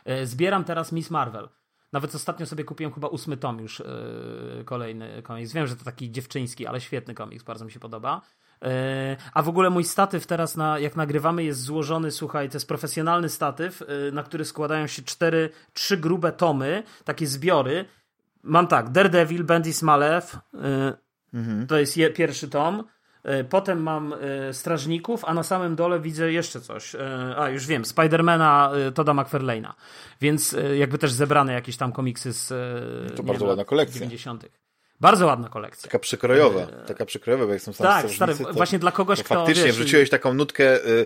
E, zbieram teraz Miss Marvel. Nawet ostatnio sobie kupiłem chyba ósmy tom już yy, kolejny komiks. Wiem, że to taki dziewczyński, ale świetny komiks, bardzo mi się podoba. E, a w ogóle mój statyw teraz, na, jak nagrywamy, jest złożony, słuchaj, to jest profesjonalny statyw, e, na który składają się cztery, trzy grube tomy, takie zbiory. Mam tak, Daredevil, Bendis Malev, e, mhm. to jest je, pierwszy tom. Potem mam Strażników, a na samym dole widzę jeszcze coś. A, już wiem, Spidermana Toda McFarlane'a. Więc jakby też zebrane jakieś tam komiksy z to bardzo ładna kolekcja. 90. Bardzo ładna kolekcja. Taka przekrojowa, e... taka przekrojowa, bo jak są tam Tak, stary, to, właśnie dla kogoś, kto... Faktycznie wiesz, wrzuciłeś taką nutkę y,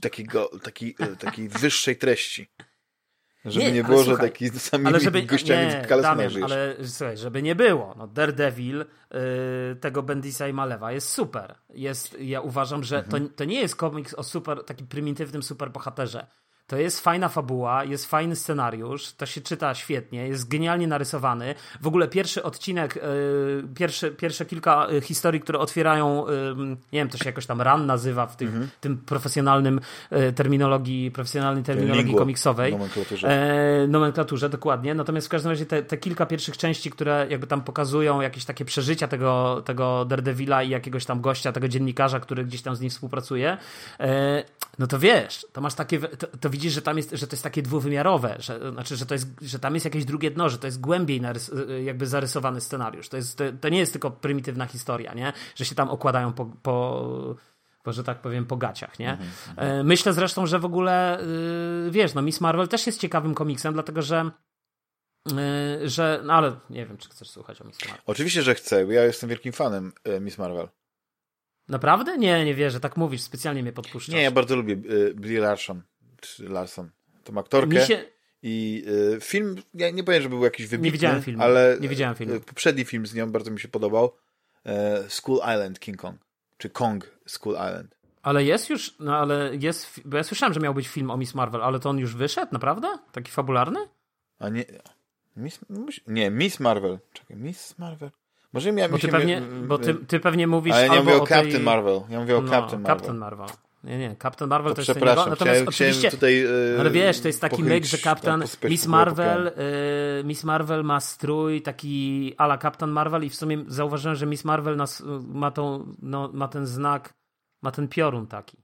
takiego, taki, y, takiej wyższej treści. Żeby nie, nie było, słuchaj, że taki samymi ale żeby, gościami nie, Damian, ale słuchaj, żeby nie było. No Daredevil y, tego Bendisa i Malewa jest super. Jest, ja uważam, że mhm. to, to nie jest komiks o super, takim prymitywnym superbohaterze. To jest fajna fabuła, jest fajny scenariusz, to się czyta świetnie, jest genialnie narysowany. W ogóle pierwszy odcinek, yy, pierwsze, pierwsze kilka e, historii, które otwierają, yy, nie wiem, to się jakoś tam ran nazywa w tych, mhm. tym profesjonalnym yy, terminologii, profesjonalnej terminologii Lingua, komiksowej. Nomenklaturze. E, nomenklaturze, dokładnie. Natomiast w każdym razie te, te, kilka pierwszych części, które jakby tam pokazują jakieś takie przeżycia tego, tego Daredevila i jakiegoś tam gościa, tego dziennikarza, który gdzieś tam z nim współpracuje, no to wiesz, to masz takie, to, to widzisz, że tam jest, że to jest takie dwuwymiarowe, że, znaczy, że, to jest, że tam jest jakieś drugie dno, że to jest głębiej narys, jakby zarysowany scenariusz. To, jest, to, to, nie jest tylko prymitywna historia, nie? że się tam okładają po, po, po że tak powiem, po gaciach. Nie? Mhm, mhm. E, Myślę zresztą, że w ogóle, y, wiesz, no Miss Marvel też jest ciekawym komiksem, dlatego że y, że, no ale nie wiem, czy chcesz słuchać o Miss Marvel. Oczywiście, że chcę. Ja jestem wielkim fanem e, Miss Marvel. Naprawdę? Nie, nie wierzę. Tak mówisz, specjalnie mnie podpuszczasz. Nie, ja bardzo lubię y, Brie Larson czy Larson, tą aktorkę. Się... I y, film, ja nie powiem, że był jakiś wybitny, nie widziałem filmu. ale nie widziałem filmu. Y, poprzedni film z nią bardzo mi się podobał. E, School Island King Kong, czy Kong School Island. Ale jest już, no ale jest, bo ja słyszałem, że miał być film o Miss Marvel, ale to on już wyszedł, naprawdę? Taki fabularny? A nie, Miss, nie, Miss Marvel. Czekaj, Miss Marvel. Może miałem bo ty, pewnie, bo ty, ty pewnie mówisz Ale ja nie mówię o, o Captain tej... Marvel. Ja mówię o no, Captain Marvel. Captain Marvel. Nie, nie, Captain Marvel to, to jest Natomiast chciałem, oczywiście, tutaj, yy, ale wiesz, to jest taki myk, że Captain, Miss Marvel, yy, Miss Marvel ma strój taki ala Captain Marvel i w sumie zauważyłem, że Miss Marvel nas, ma, tą, no, ma ten znak, ma ten piorun taki.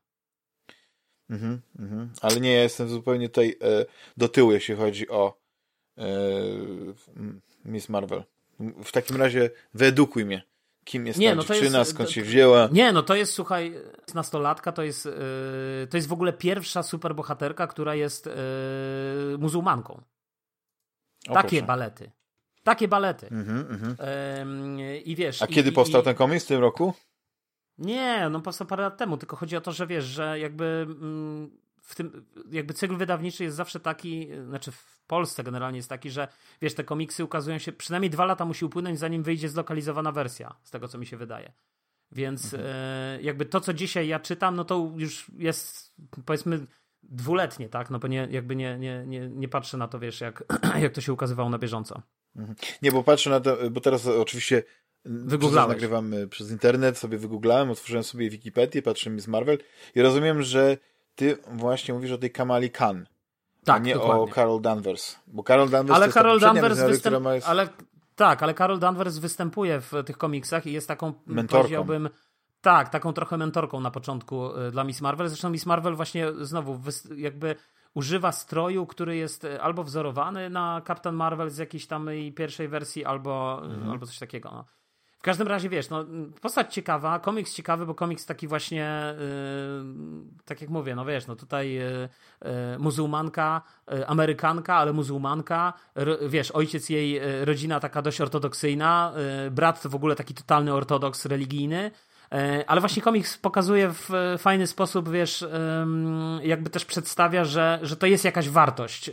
Mhm, mhm. Ale nie, ja jestem zupełnie tutaj yy, do tyłu, jeśli chodzi o Miss Marvel. W takim razie wyedukuj mnie kim jest nie, ta no dziewczyna, jest, skąd się wzięła. Nie, no to jest, słuchaj, nastolatka, to jest, yy, to jest w ogóle pierwsza superbohaterka, która jest yy, muzułmanką. O, Takie proszę. balety. Takie balety. Yy, I wiesz... A kiedy i, powstał i... ten komiks? W tym roku? Nie, no powstał parę lat temu, tylko chodzi o to, że wiesz, że jakby mm, w tym, jakby cykl wydawniczy jest zawsze taki, znaczy w Polsce generalnie jest taki, że wiesz, te komiksy ukazują się, przynajmniej dwa lata musi upłynąć, zanim wyjdzie zlokalizowana wersja, z tego co mi się wydaje. Więc mhm. e, jakby to, co dzisiaj ja czytam, no to już jest powiedzmy dwuletnie, tak? No bo nie, jakby nie, nie, nie, nie patrzę na to, wiesz, jak, (clears throat) jak to się ukazywało na bieżąco. Mhm. Nie, bo patrzę na to, bo teraz oczywiście nagrywam przez internet, sobie wygooglałem, otworzyłem sobie Wikipedię, patrzyłem z Marvel i rozumiem, że ty właśnie mówisz o tej Kamali Khan. Tak, a nie dokładnie. o Carol Danvers. Bo Carol Danvers ale to Carol Danvers występ... jest... ale Tak, ale Carol Danvers występuje w tych komiksach i jest taką, mentorką. powiedziałbym, tak, taką trochę mentorką na początku y, dla Miss Marvel. Zresztą Miss Marvel właśnie znowu jakby używa stroju, który jest y, albo wzorowany na Captain Marvel z jakiejś tam pierwszej wersji, albo, y, mhm. albo coś takiego. No. W każdym razie, wiesz, no, postać ciekawa, komiks ciekawy, bo komiks taki właśnie, yy, tak jak mówię, no wiesz, no tutaj yy, yy, muzułmanka, Amerykanka, ale muzułmanka, wiesz, ojciec jej, rodzina taka dość ortodoksyjna, brat to w ogóle taki totalny ortodoks religijny, ale właśnie komiks pokazuje w fajny sposób, wiesz, jakby też przedstawia, że, że to jest jakaś wartość e,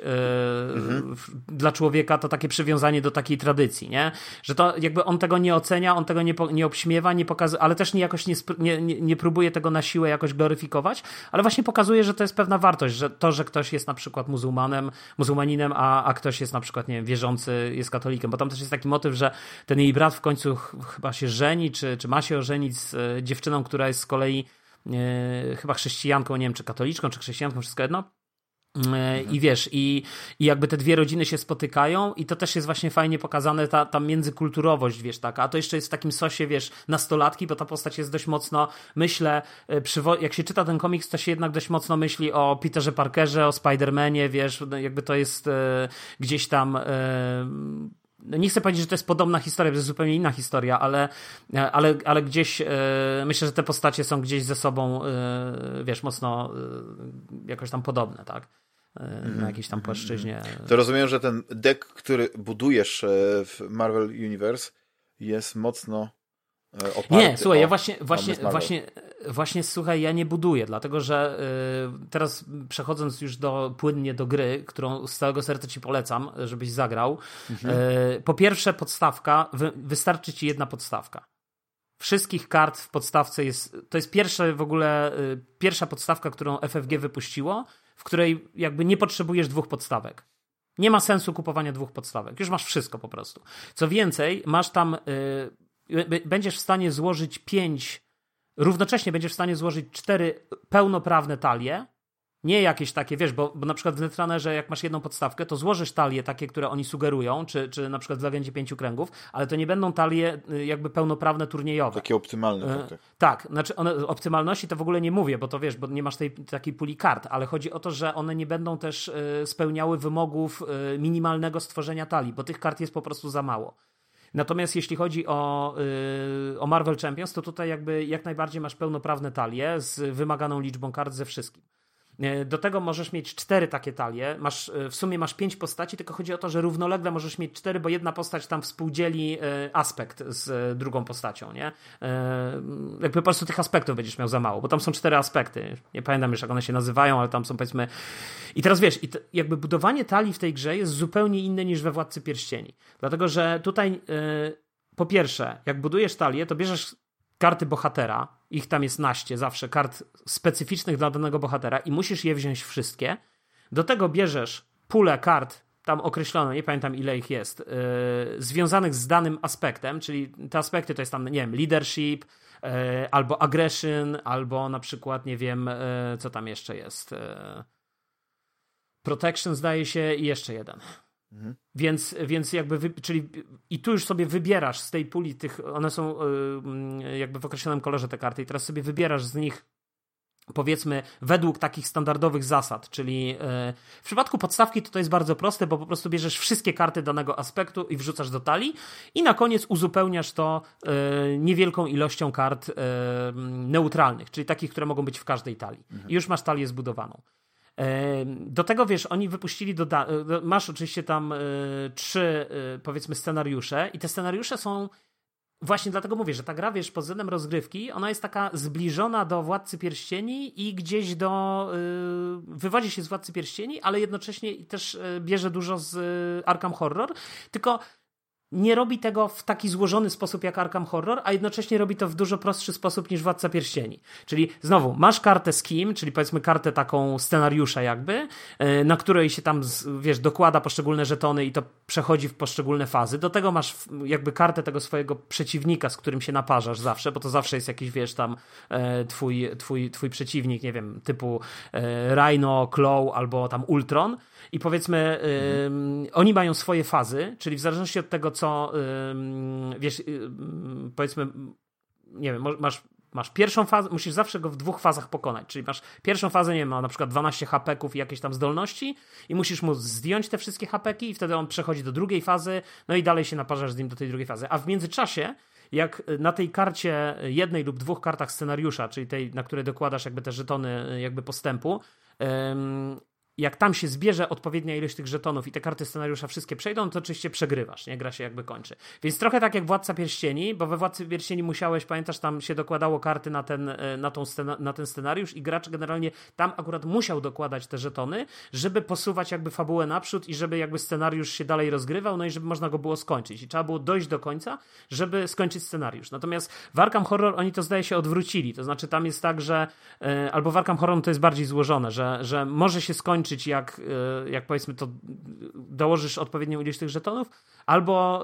mhm. dla człowieka, to takie przywiązanie do takiej tradycji, nie? Że to jakby on tego nie ocenia, on tego nie, nie obśmiewa, nie pokazuje, ale też nie jakoś nie, nie, nie próbuje tego na siłę jakoś gloryfikować, ale właśnie pokazuje, że to jest pewna wartość, że to, że ktoś jest na przykład muzułmanem, muzułmaninem, a, a ktoś jest na przykład, nie wiem, wierzący, jest katolikiem, bo tam też jest taki motyw, że ten jej brat w końcu chyba się żeni, czy, czy ma się ożenić z dziewczyną, która jest z kolei e, chyba chrześcijanką, nie wiem czy katoliczką, czy chrześcijanką, wszystko jedno. E, I wiesz, i, i jakby te dwie rodziny się spotykają, i to też jest właśnie fajnie pokazane, ta, ta międzykulturowość, wiesz, taka. A to jeszcze jest w takim sosie, wiesz, nastolatki, bo ta postać jest dość mocno, myślę, e, jak się czyta ten komiks, to się jednak dość mocno myśli o Peterze Parkerze, o Spidermanie, wiesz, no jakby to jest e, gdzieś tam. E, nie chcę powiedzieć, że to jest podobna historia, to jest zupełnie inna historia, ale, ale, ale gdzieś e, myślę, że te postacie są gdzieś ze sobą, e, wiesz, mocno e, jakoś tam podobne, tak? E, na mhm. jakiejś tam płaszczyźnie. To rozumiem, że ten deck, który budujesz e, w Marvel Universe jest mocno e, Nie, słuchaj, o, ja właśnie, właśnie, właśnie, właśnie, słuchaj, ja nie buduję, dlatego że y, teraz przechodząc już do, płynnie do gry, którą z całego serca ci polecam, żebyś zagrał. Mhm. Y, po pierwsze, podstawka, wy, wystarczy ci jedna podstawka. Wszystkich kart w podstawce jest, to jest pierwsza w ogóle, y, pierwsza podstawka, którą FFG wypuściło, w której jakby nie potrzebujesz dwóch podstawek. Nie ma sensu kupowania dwóch podstawek. Już masz wszystko po prostu. Co więcej, masz tam, będziesz w stanie złożyć pięć, równocześnie będziesz w stanie złożyć cztery pełnoprawne talie, nie jakieś takie, wiesz, bo, bo na przykład w Netrunnerze jak masz jedną podstawkę, to złożysz talie takie, które oni sugerują, czy, czy na przykład w Legendzie Pięciu Kręgów, ale to nie będą talie y, jakby pełnoprawne turniejowe. Takie optymalne. Tak, tak. tak znaczy one, optymalności to w ogóle nie mówię, bo to wiesz, bo nie masz tej takiej puli kart, ale chodzi o to, że one nie będą też y, spełniały wymogów minimalnego stworzenia talii, bo tych kart jest po prostu za mało. Natomiast jeśli chodzi o, yy, o Marvel Champions, to tutaj jakby jak najbardziej masz pełnoprawne talie z wymaganą liczbą kart ze wszystkim. E, do tego możesz mieć cztery takie talie. Masz, e, w sumie masz pięć postaci, tylko chodzi o to, że równolegle możesz mieć cztery, bo jedna postać tam współdzieli e, aspekt z drugą postacią, nie? Jakby po prostu tych aspektów będziesz miał za mało, bo tam są cztery aspekty. Nie pamiętam już, jak one się nazywają, ale tam są powiedzmy. I teraz wiesz, jakby budowanie talii w tej grze jest zupełnie inne niż we Władcy Pierścieni. Dlatego, że tutaj po pierwsze, jak budujesz talię, to bierzesz karty bohatera, ich tam jest naście zawsze, kart specyficznych dla danego bohatera i musisz je wziąć wszystkie. Do tego bierzesz pulę kart, tam określone, nie pamiętam ile ich jest, yy, związanych z danym aspektem, czyli te aspekty to jest tam, nie wiem, leadership, yy, albo aggression, albo na przykład, nie wiem, yy, co tam jeszcze jest. protection zdaje się i jeszcze jeden. Mhm. Więc, więc jakby, wy, czyli i tu już sobie wybierasz z tej puli tych, one są yy, jakby w określonym kolorze te karty i teraz sobie wybierasz z nich powiedzmy według takich standardowych zasad, czyli yy, w przypadku podstawki to to jest bardzo proste, bo po prostu bierzesz wszystkie karty danego aspektu i wrzucasz do talii i na koniec uzupełniasz to yy, niewielką ilością kart yy, neutralnych, czyli takich, które mogą być w każdej talii. Mhm. I już masz talię zbudowaną. Do tego wiesz, oni wypuścili, do, masz oczywiście tam e, trzy e, powiedzmy scenariusze i te scenariusze są właśnie dlatego mówię, że ta gra, wiesz, pod względem rozgrywki, ona jest taka zbliżona do Władcy Pierścieni i gdzieś do, e, wywodzi się z Władcy Pierścieni, ale jednocześnie też bierze dużo z Arkham Horror, tylko nie robi tego w taki złożony sposób jak Arkham Horror, a jednocześnie robi to w dużo prostszy sposób niż Władca Pierścieni. Czyli znowu, masz kartę z kim, czyli powiedzmy kartę taką scenariusza jakby, e, na której się tam, wiesz, dokłada poszczególne żetony i to przechodzi w poszczególne fazy. Do tego masz jakby kartę tego swojego przeciwnika, z którym się naparzasz zawsze, bo to zawsze jest jakiś, wiesz, tam e, twój, twój, twój przeciwnik, nie wiem, typu e, Rhino, Claw albo tam Ultron i powiedzmy, oni mają swoje fazy, czyli w zależności od tego, co wiesz, powiedzmy, nie wiem, masz masz pierwszą fazę, musisz zawsze go w dwóch fazach pokonać, czyli masz pierwszą fazę, nie wiem, ma na przykład 12 hapeków i jakieś tam zdolności i musisz mu zdjąć te wszystkie hapeki i wtedy on przechodzi do drugiej fazy, no i dalej się naparzasz z nim do tej drugiej fazy. A w międzyczasie, jak na tej karcie, jednej lub dwóch kartach scenariusza, czyli tej, na której dokładasz jakby te żetony jakby postępu, jak tam się zbierze odpowiednia ilość tych żetonów i te karty scenariusza wszystkie przejdą, to oczywiście przegrywasz, nie? Gra się jakby kończy. Więc trochę tak jak Władca Pierścieni, bo we Władcy Pierścieni musiałeś, pamiętasz, tam się dokładało karty na ten, e, na, tą scena, na ten scenariusz i gracz generalnie tam akurat musiał dokładać te żetony, żeby posuwać jakby fabułę naprzód i żeby jakby scenariusz się dalej rozgrywał, no i żeby można go było skończyć. I trzeba było dojść do końca, żeby skończyć scenariusz. Natomiast w Arkham Horror oni to zdaje się odwrócili, to znaczy tam jest tak, że e, albo w Arkham Horror to jest bardziej złożone, że, że może się skończyć skończyć, jak, e, jak powiedzmy to dołożysz odpowiednią ilość tych żetonów, albo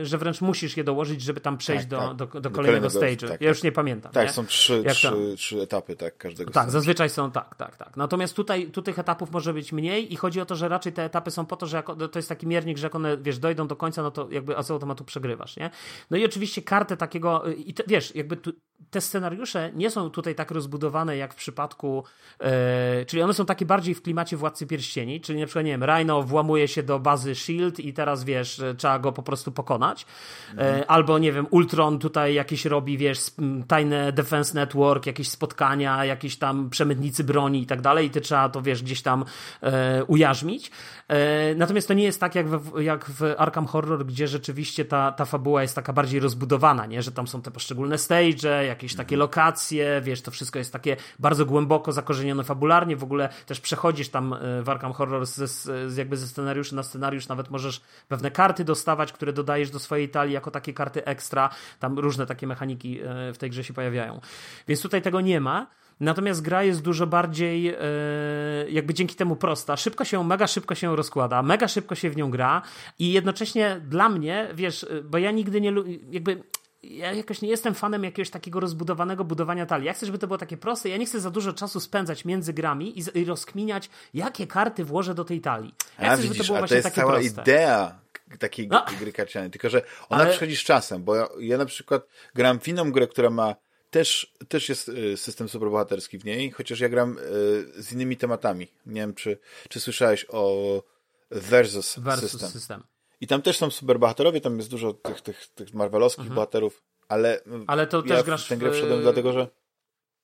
y, że wręcz musisz je dołożyć, żeby tam przejść tak, do, tak. do, do, do, kolejnego, stage'u. Tak, ja już tak. nie pamiętam. Tak, nie? są trzy, trzy, trzy, etapy tak, każdego Tak, zazwyczaj są tak, tak, tak. Natomiast tutaj tu tych etapów może być mniej i chodzi o to, że raczej te etapy są po to, że jak, to jest taki miernik, że jak one, wiesz, dojdą do końca, no to jakby z automatu przegrywasz, nie? No i oczywiście kartę takiego, y, i te, wiesz, jakby tu, te scenariusze nie są tutaj tak rozbudowane jak w przypadku, e, czyli one są takie bardziej w klimacie klimacie Władcy Pierścieni, czyli na przykład, nie wiem, Rhino włamuje się do bazy SHIELD i teraz, wiesz, trzeba go po prostu pokonać. Mhm. Albo, nie wiem, Ultron tutaj jakieś robi, wiesz, tajne Defense Network, jakieś spotkania, jakieś tam przemytnicy broni i tak dalej i ty trzeba to, wiesz, gdzieś tam e, ujarzmić. E, natomiast to nie jest tak jak w, jak w Arkham Horror, gdzie rzeczywiście ta, ta fabuła jest taka bardziej rozbudowana, nie? Że tam są te poszczególne stage, jakieś takie mhm. lokacje, wiesz, to wszystko jest takie bardzo głęboko zakorzenione fabularnie, w ogóle też przechodzisz tam e, w Arkham Horror z, jakby ze scenariuszy na scenariusz, nawet możesz pewne karty dostawać, które dodajesz do swojej talii jako takie karty ekstra, tam różne takie mechaniki e, w tej grze się pojawiają. Więc tutaj tego nie ma. Natomiast gra jest dużo bardziej e, jakby dzięki temu prosta. Szybko się, mega szybko się rozkłada, mega szybko się w nią gra i jednocześnie dla mnie, wiesz, bo ja nigdy nie jakby ja jakoś nie jestem fanem jakiegoś takiego rozbudowanego budowania talii. Ja chcę, żeby to było takie proste. Ja nie chcę za dużo czasu spędzać między grami i, i rozkminiać, jakie karty włożę do tej talii. Ja a, chcę, widzisz, żeby to było a to jest cała proste. idea takiej no. gry karcianej. Tylko, że ona Ale... przychodzi z czasem, bo ja, ja na przykład gram w inną grę, która ma też, też jest y, system superbohaterski w niej, chociaż ja gram y, z innymi tematami. Nie wiem, czy, czy słyszałeś o Versus, Versus system. system. I tam też są superbohaterowie, tam jest dużo tych, tych, tych marvelowskich mhm. bohaterów, ale, ale to ja też grasz w tę grę wszedłem w... dlatego, że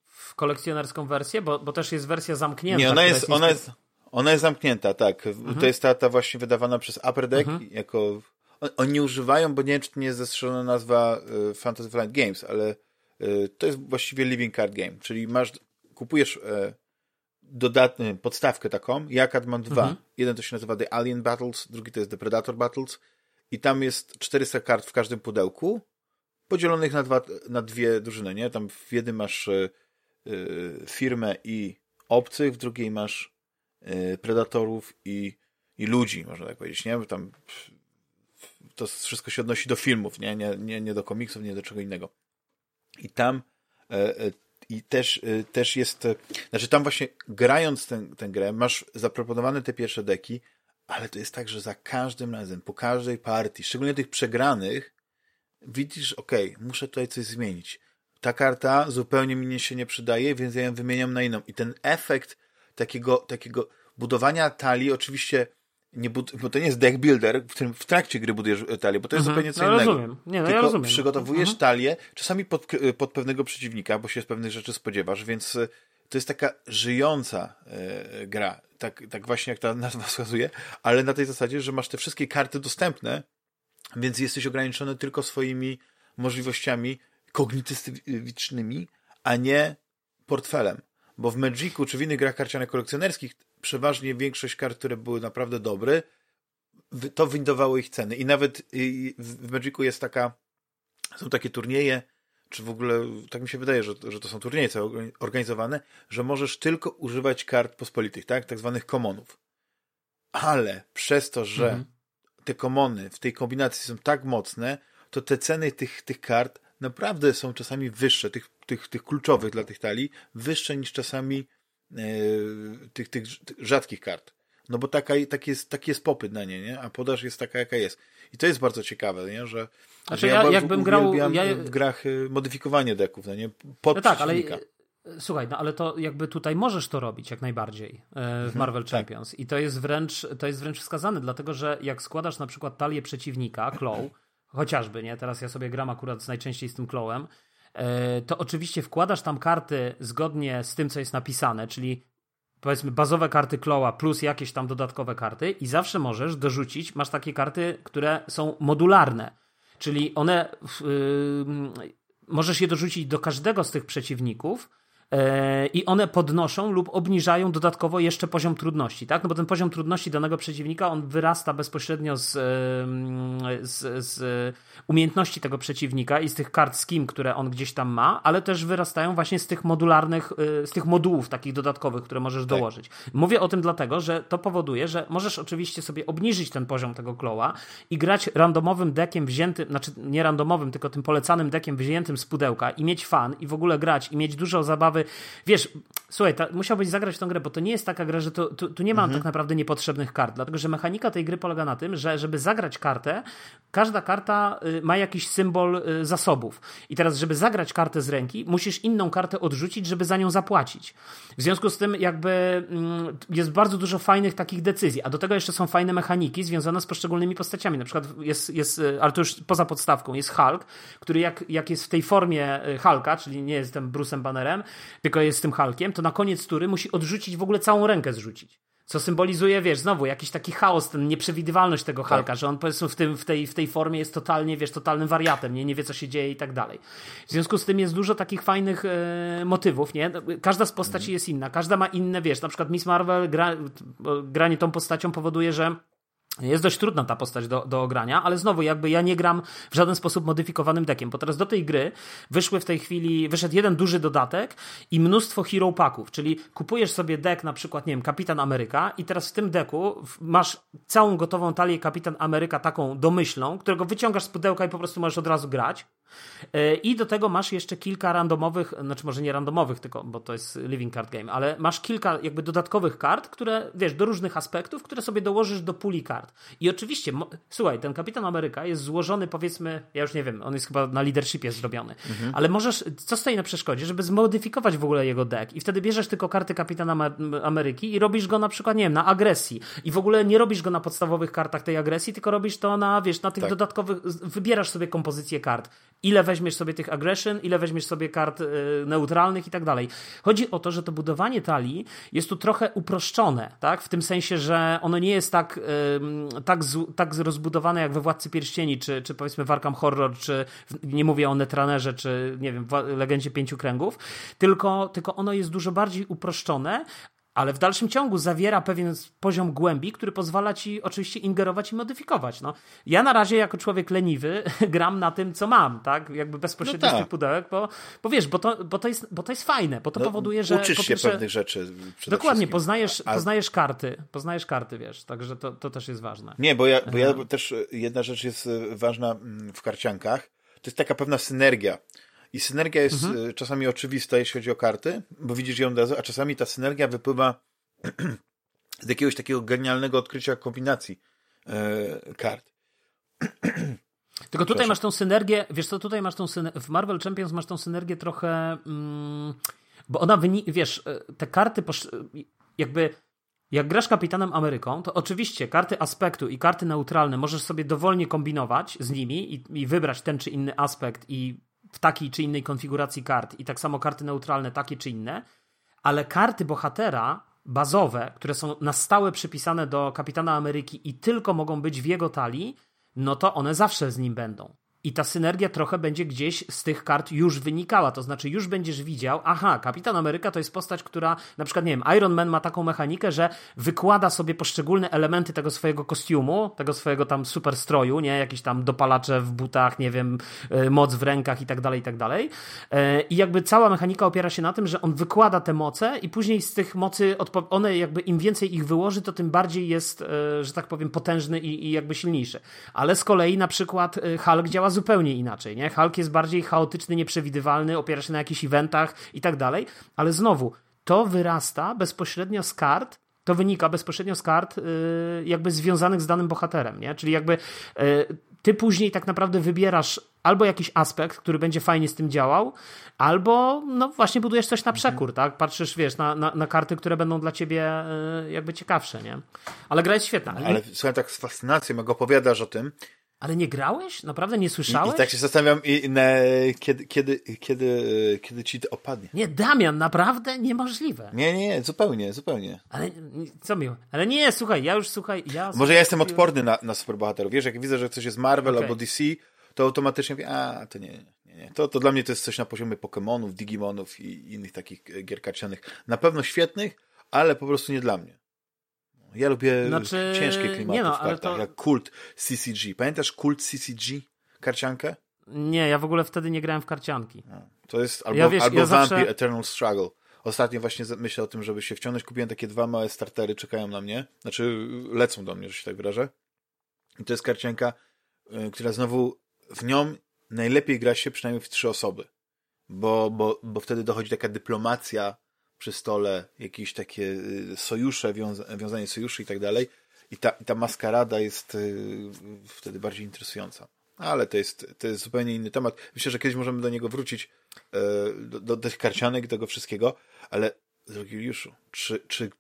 w kolekcjonerską wersję, bo, bo też jest wersja zamknięta. Nie, ona jest, ona jest, ona jest zamknięta, tak. Mhm. To jest ta, ta właśnie wydawana przez Upper Deck mhm. jako... Oni używają, bo nie wiem, czy to nie jest zastrzeżona nazwa y, Fantasy Flight Games, ale y, to jest właściwie living card game, czyli masz, kupujesz e, dodatny, podstawkę taką, jak mam dwa. Mhm. Jeden to się nazywa The Alien Battles, drugi to jest The Predator Battles i tam jest 400 kart w każdym pudełku, podzielonych na, dwa, na dwie drużyny, nie? Tam w jednym masz y, firmę i obcych, w drugiej masz y, predatorów i, i ludzi, można tak powiedzieć, nie? Tam to wszystko się odnosi do filmów, nie? Nie, nie, nie do komiksów, nie do czego innego. I tam e, i też, y, też jest, y, znaczy tam właśnie grając tę, tę grę, masz zaproponowane te pierwsze deki, ale to jest tak, że za każdym razem, po każdej partii, szczególnie tych przegranych, widzisz, okay, muszę tutaj coś zmienić. Ta karta zupełnie mi się nie przydaje, więc ja ją wymieniam na inną. I ten efekt takiego, takiego budowania talii, oczywiście nie bud- bo to nie jest deck builder, w którym w trakcie gry budujesz talię, bo to jest mhm. zupełnie co no, innego. Rozumiem. Nie, no, Tylko ja rozumiem. przygotowujesz mhm. talię, czasami pod, pod pewnego przeciwnika, bo się z pewnych rzeczy spodziewasz, więc e, to jest taka żyjąca e, gra, tak, tak właśnie jak ta nazwa (laughs) wskazuje, ale na tej zasadzie, że masz te wszystkie karty dostępne, więc jesteś ograniczony tylko swoimi możliwościami kognitywistycznymi, a nie portfelem. Bo w Magicu czy w innych grach karcianych kolekcjonerskich przeważnie większość kart, które były naprawdę dobre, to windowało ich ceny. I nawet w Magicu jest taka, są takie turnieje, czy w ogóle, tak mi się wydaje, że, że to są turnieje organizowane, że możesz tylko używać kart pospolitych, tak? Tak zwanych komonów. Ale przez to, że mhm. te komony w tej kombinacji są tak mocne, to te ceny tych, tych kart naprawdę są czasami wyższe, tych, tych, tych kluczowych dla tych talii, wyższe niż czasami tych, tych rzadkich kart. No bo taka, taki, jest, taki jest popyt na nie, nie? a podaż jest taka, jaka jest. I to jest bardzo ciekawe, nie? że, znaczy, że ja, ja jakbym grał ja... w grach y, modyfikowanie deków, no nie? Pod no tak, ale Słuchaj, no ale to jakby tutaj możesz to robić jak najbardziej e, w mhm, Marvel tak. Champions. I to jest wręcz to jest wręcz wskazane, dlatego że jak składasz na przykład talię przeciwnika, Claw, chociażby, nie? Teraz ja sobie gram akurat najczęściej z tym Clawem, E, to oczywiście wkładasz tam karty zgodnie z tym, co jest napisane, czyli powiedzmy bazowe karty Kloa plus jakieś tam dodatkowe karty i zawsze możesz dorzucić, masz takie karty, które są modularne, czyli one yy, możesz je dorzucić do każdego z tych przeciwników, E, i one podnoszą lub obniżają dodatkowo jeszcze poziom trudności, tak? No bo ten poziom trudności danego przeciwnika, on wyrasta bezpośrednio z, z, z umiejętności tego przeciwnika i z tych kart skim, które on gdzieś tam ma, ale też wyrastają właśnie z tych modularnych, e, z tych modułów takich dodatkowych, które możesz tak. dołożyć. Mówię o tym dlatego, że to powoduje, że możesz oczywiście sobie obniżyć ten poziom tego kloła i grać randomowym dekiem wziętym, znaczy nie randomowym, tylko tym polecanym dekiem wziętym z pudełka i mieć fan i w ogóle grać i mieć dużo zabawy zabawy. Wiesz, słuchaj, ta, musiałbyś zagrać w tą grę, bo to nie jest taka gra, że to, tu, tu nie ma mhm. tak naprawdę niepotrzebnych kart, dlatego że mechanika tej gry polega na tym, że żeby zagrać kartę, każda karta y, ma jakiś symbol y, zasobów. I teraz, żeby zagrać kartę z ręki, musisz inną kartę odrzucić, żeby za nią zapłacić. W związku z tym, jakby mm, jest bardzo dużo fajnych takich decyzji, a do tego jeszcze są fajne mechaniki związane z poszczególnymi postaciami. Na przykład jest, jest y, ale to już poza podstawką, jest Hulk, który jak, jak jest w tej formie Hulka, czyli nie jest tym Bruce'em Bannerem, tylko jest tym Hulkiem, to na koniec tury musi odrzucić w ogóle całą rękę zrzucić. Co symbolizuje, wiesz, znowu jakiś taki chaos, ten nieprzewidywalność tego tak. Hulka, że on po prostu w, tym, w, tej, w tej formie jest totalnie, wiesz, totalnym wariatem, nie, nie wie co się dzieje i tak dalej. W związku z tym jest dużo takich fajnych e, motywów, nie? Każda z postaci mhm. jest inna, każda ma inne, wiesz, na przykład Miss Marvel, gra, granie tą postacią powoduje, że jest dość trudna ta postać do, do ogrania, ale znowu jakby ja nie gram w żaden sposób modyfikowanym dekiem, bo teraz do tej gry wyszły w tej chwili, wyszedł jeden duży dodatek i mnóstwo hero packów, czyli kupujesz sobie dek na przykład, nie wiem, Kapitan Ameryka i teraz w tym deku masz całą gotową talię Kapitan Ameryka taką domyślną, którego wyciągasz z pudełka i po prostu możesz od razu grać. E, I do tego masz jeszcze kilka randomowych, znaczy może nie randomowych, tylko, bo to jest living card game, ale masz kilka jakby dodatkowych kart, które, wiesz, do różnych aspektów, które sobie dołożysz do puli kart. I oczywiście, słuchaj, ten Kapitan Ameryka jest złożony, powiedzmy, ja już nie wiem, on jest chyba na leadershipie zrobiony, mhm. ale możesz, co stoi na przeszkodzie, żeby zmodyfikować w ogóle jego deck i wtedy bierzesz tylko karty Kapitana Ameryki i robisz go na przykład, nie wiem, na agresji i w ogóle nie robisz go na podstawowych kartach tej agresji, tylko robisz to na, wiesz, na tych tak. dodatkowych, wybierasz sobie kompozycję kart ile weźmiesz sobie tych aggression, ile weźmiesz sobie kart y, neutralnych i tak dalej. Chodzi o to, że to budowanie talii jest tu trochę uproszczone, tak? W tym sensie, że ono nie jest tak, y, tak, z, tak rozbudowane jak we Władcy Pierścieni, czy, czy powiedzmy w Arkham Horror, czy nie mówię o Netrunnerze, czy nie wiem, Legendzie Pięciu Kręgów, tylko, tylko ono jest dużo bardziej uproszczone, ale w dalszym ciągu zawiera pewien poziom głębi, który pozwala ci oczywiście ingerować i modyfikować. No, ja na razie jako człowiek leniwy (laughs) gram na tym, co mam, tak? Jakby bezpośrednio no tak. z tych pudełek, bo, bo wiesz, bo to, bo, to jest, bo to jest fajne, bo to no, powoduje, że... Uczysz się pierwsze, pewnych rzeczy Dokładnie, poznajesz, A... poznajesz karty, poznajesz karty, wiesz, także to, to też jest ważne. Nie, bo ja, bo ja też jedna rzecz jest e, ważna mm, w karciankach, to jest taka pewna synergia i synergia jest mhm. E, czasami oczywista, jeśli chodzi o karty, bo widzisz ją od razu, a czasami ta synergia wypływa (clears throat) z jakiegoś takiego genialnego odkrycia kombinacji e, kart. (clears throat) Tylko tutaj masz tą synergię, wiesz co, tutaj masz tą synergię, w Marvel Champions masz tą synergię trochę, mm, bo ona wynika, wiesz, e, te karty jakby jak grasz Kapitanem Ameryką, to oczywiście karty aspektu i karty neutralne możesz sobie dowolnie kombinować z nimi i, i wybrać ten czy inny aspekt i w takiej czy innej konfiguracji kart i tak samo karty neutralne takie czy inne, ale karty bohatera bazowe, które są na stałe przypisane do Kapitana Ameryki i tylko mogą być w jego talii, no to one zawsze z nim będą. I ta synergia trochę będzie gdzieś z tych kart już wynikała. To znaczy, już będziesz widział, aha, Kapitan Ameryka to jest postać, która, na przykład, nie wiem, Iron Man ma taką mechanikę, że wykłada sobie poszczególne elementy tego swojego kostiumu, tego swojego tam super stroju, nie? Jakieś tam dopalacze w butach, nie wiem, e, moc w rękach i tak dalej, i tak dalej. E, I jakby cała mechanika opiera się na tym, że on wykłada te moce i później z tych mocy, one jakby im więcej ich wyłoży, to tym bardziej jest, e, że tak powiem, potężny i, i jakby silniejszy. Ale z kolei na przykład Hulk działa zupełnie inaczej, nie? Hulk jest bardziej chaotyczny, nieprzewidywalny, opiera się na jakichś eventach i tak dalej, ale znowu, to wyrasta bezpośrednio z kart, to wynika bezpośrednio z kart, yy, jakby związanych z danym bohaterem, nie? Czyli jakby yy, ty później tak naprawdę wybierasz albo jakiś aspekt, który będzie fajnie z tym działał, albo no właśnie budujesz coś na mhm. przekór, tak? Patrzysz, wiesz, na, na, na karty, które będą dla ciebie yy, jakby ciekawsze, nie? Ale gra jest świetna. Ale, ale słuchaj, tak z fascynacją, jak opowiadasz o tym, ale nie grałeś? Naprawdę nie słyszałeś? I, i tak się zastanawiam, i, na, kiedy, kiedy, kiedy, kiedy ci to opadnie. Nie, Damian, naprawdę niemożliwe. Nie, nie, nie, zupełnie, zupełnie. Ale co miło. Ale nie, słuchaj, ja już słuchaj. Ja Może ja jestem odporny na, na superbohaterów. Wiesz, jak widzę, że coś jest Marvel okay. albo DC, to automatycznie mówię, a to nie, nie, nie. To, to dla mnie to jest coś na poziomie Pokémonów, Digimonów i innych takich gier karcianych. Na pewno świetnych, ale po prostu nie dla mnie. Ja lubię znaczy... ciężkie klimaty no, w kartach, to... jak kult CCG. Pamiętasz kult CCG? Karciankę? Nie, ja w ogóle wtedy nie grałem w karcianki. to jest albo, ja wiesz, albo ja Vampire zawsze... Eternal Struggle. Ostatnio właśnie myślę o tym, żeby się wciągnąć. Kupiłem takie dwa małe startery, czekają na mnie. Znaczy, lecą do mnie, że się tak wyrażę. I to jest karcianka, y, która znowu w nią najlepiej gra się przynajmniej w trzy osoby. bo, bo, bo wtedy dochodzi taka dyplomacja przy stole, jakieś takie y, sojusze, wiąza wiązanie sojuszy i tak dalej. I ta, ta maskarada jest y, wtedy bardziej interesująca. Ale to jest, to jest zupełnie inny temat. Myślę, że kiedyś możemy do niego wrócić, e, do, do tych karcianek i tego wszystkiego, ale drogi Juliuszu, czy, czy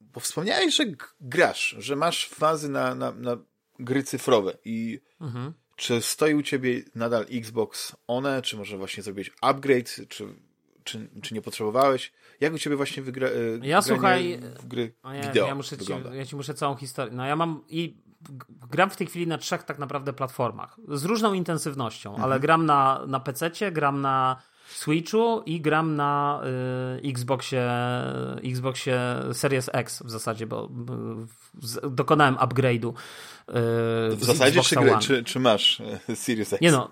bo wspomniałeś, że grasz, że masz fazy na, na, na gry cyfrowe i mhm. czy stoi u ciebie nadal Xbox One, czy może właśnie zrobić upgrade, czy, czy, czy nie potrzebowałeś? Jak u ciebie właśnie wygra, e, ja słuchaj, w gry ja, wideo ja muszę ci, ja ci muszę całą historię. No ja mam i gram w tej chwili na trzech tak naprawdę platformach. Z różną intensywnością, mhm. ale gram na, na PC-cie, gram na Switchu i gram na y, Xboxie, Xboxie Series X w zasadzie, bo y, dokonałem upgrade'u. Y, w zasadzie czy, czy, czy, masz y, Series X? Nie no,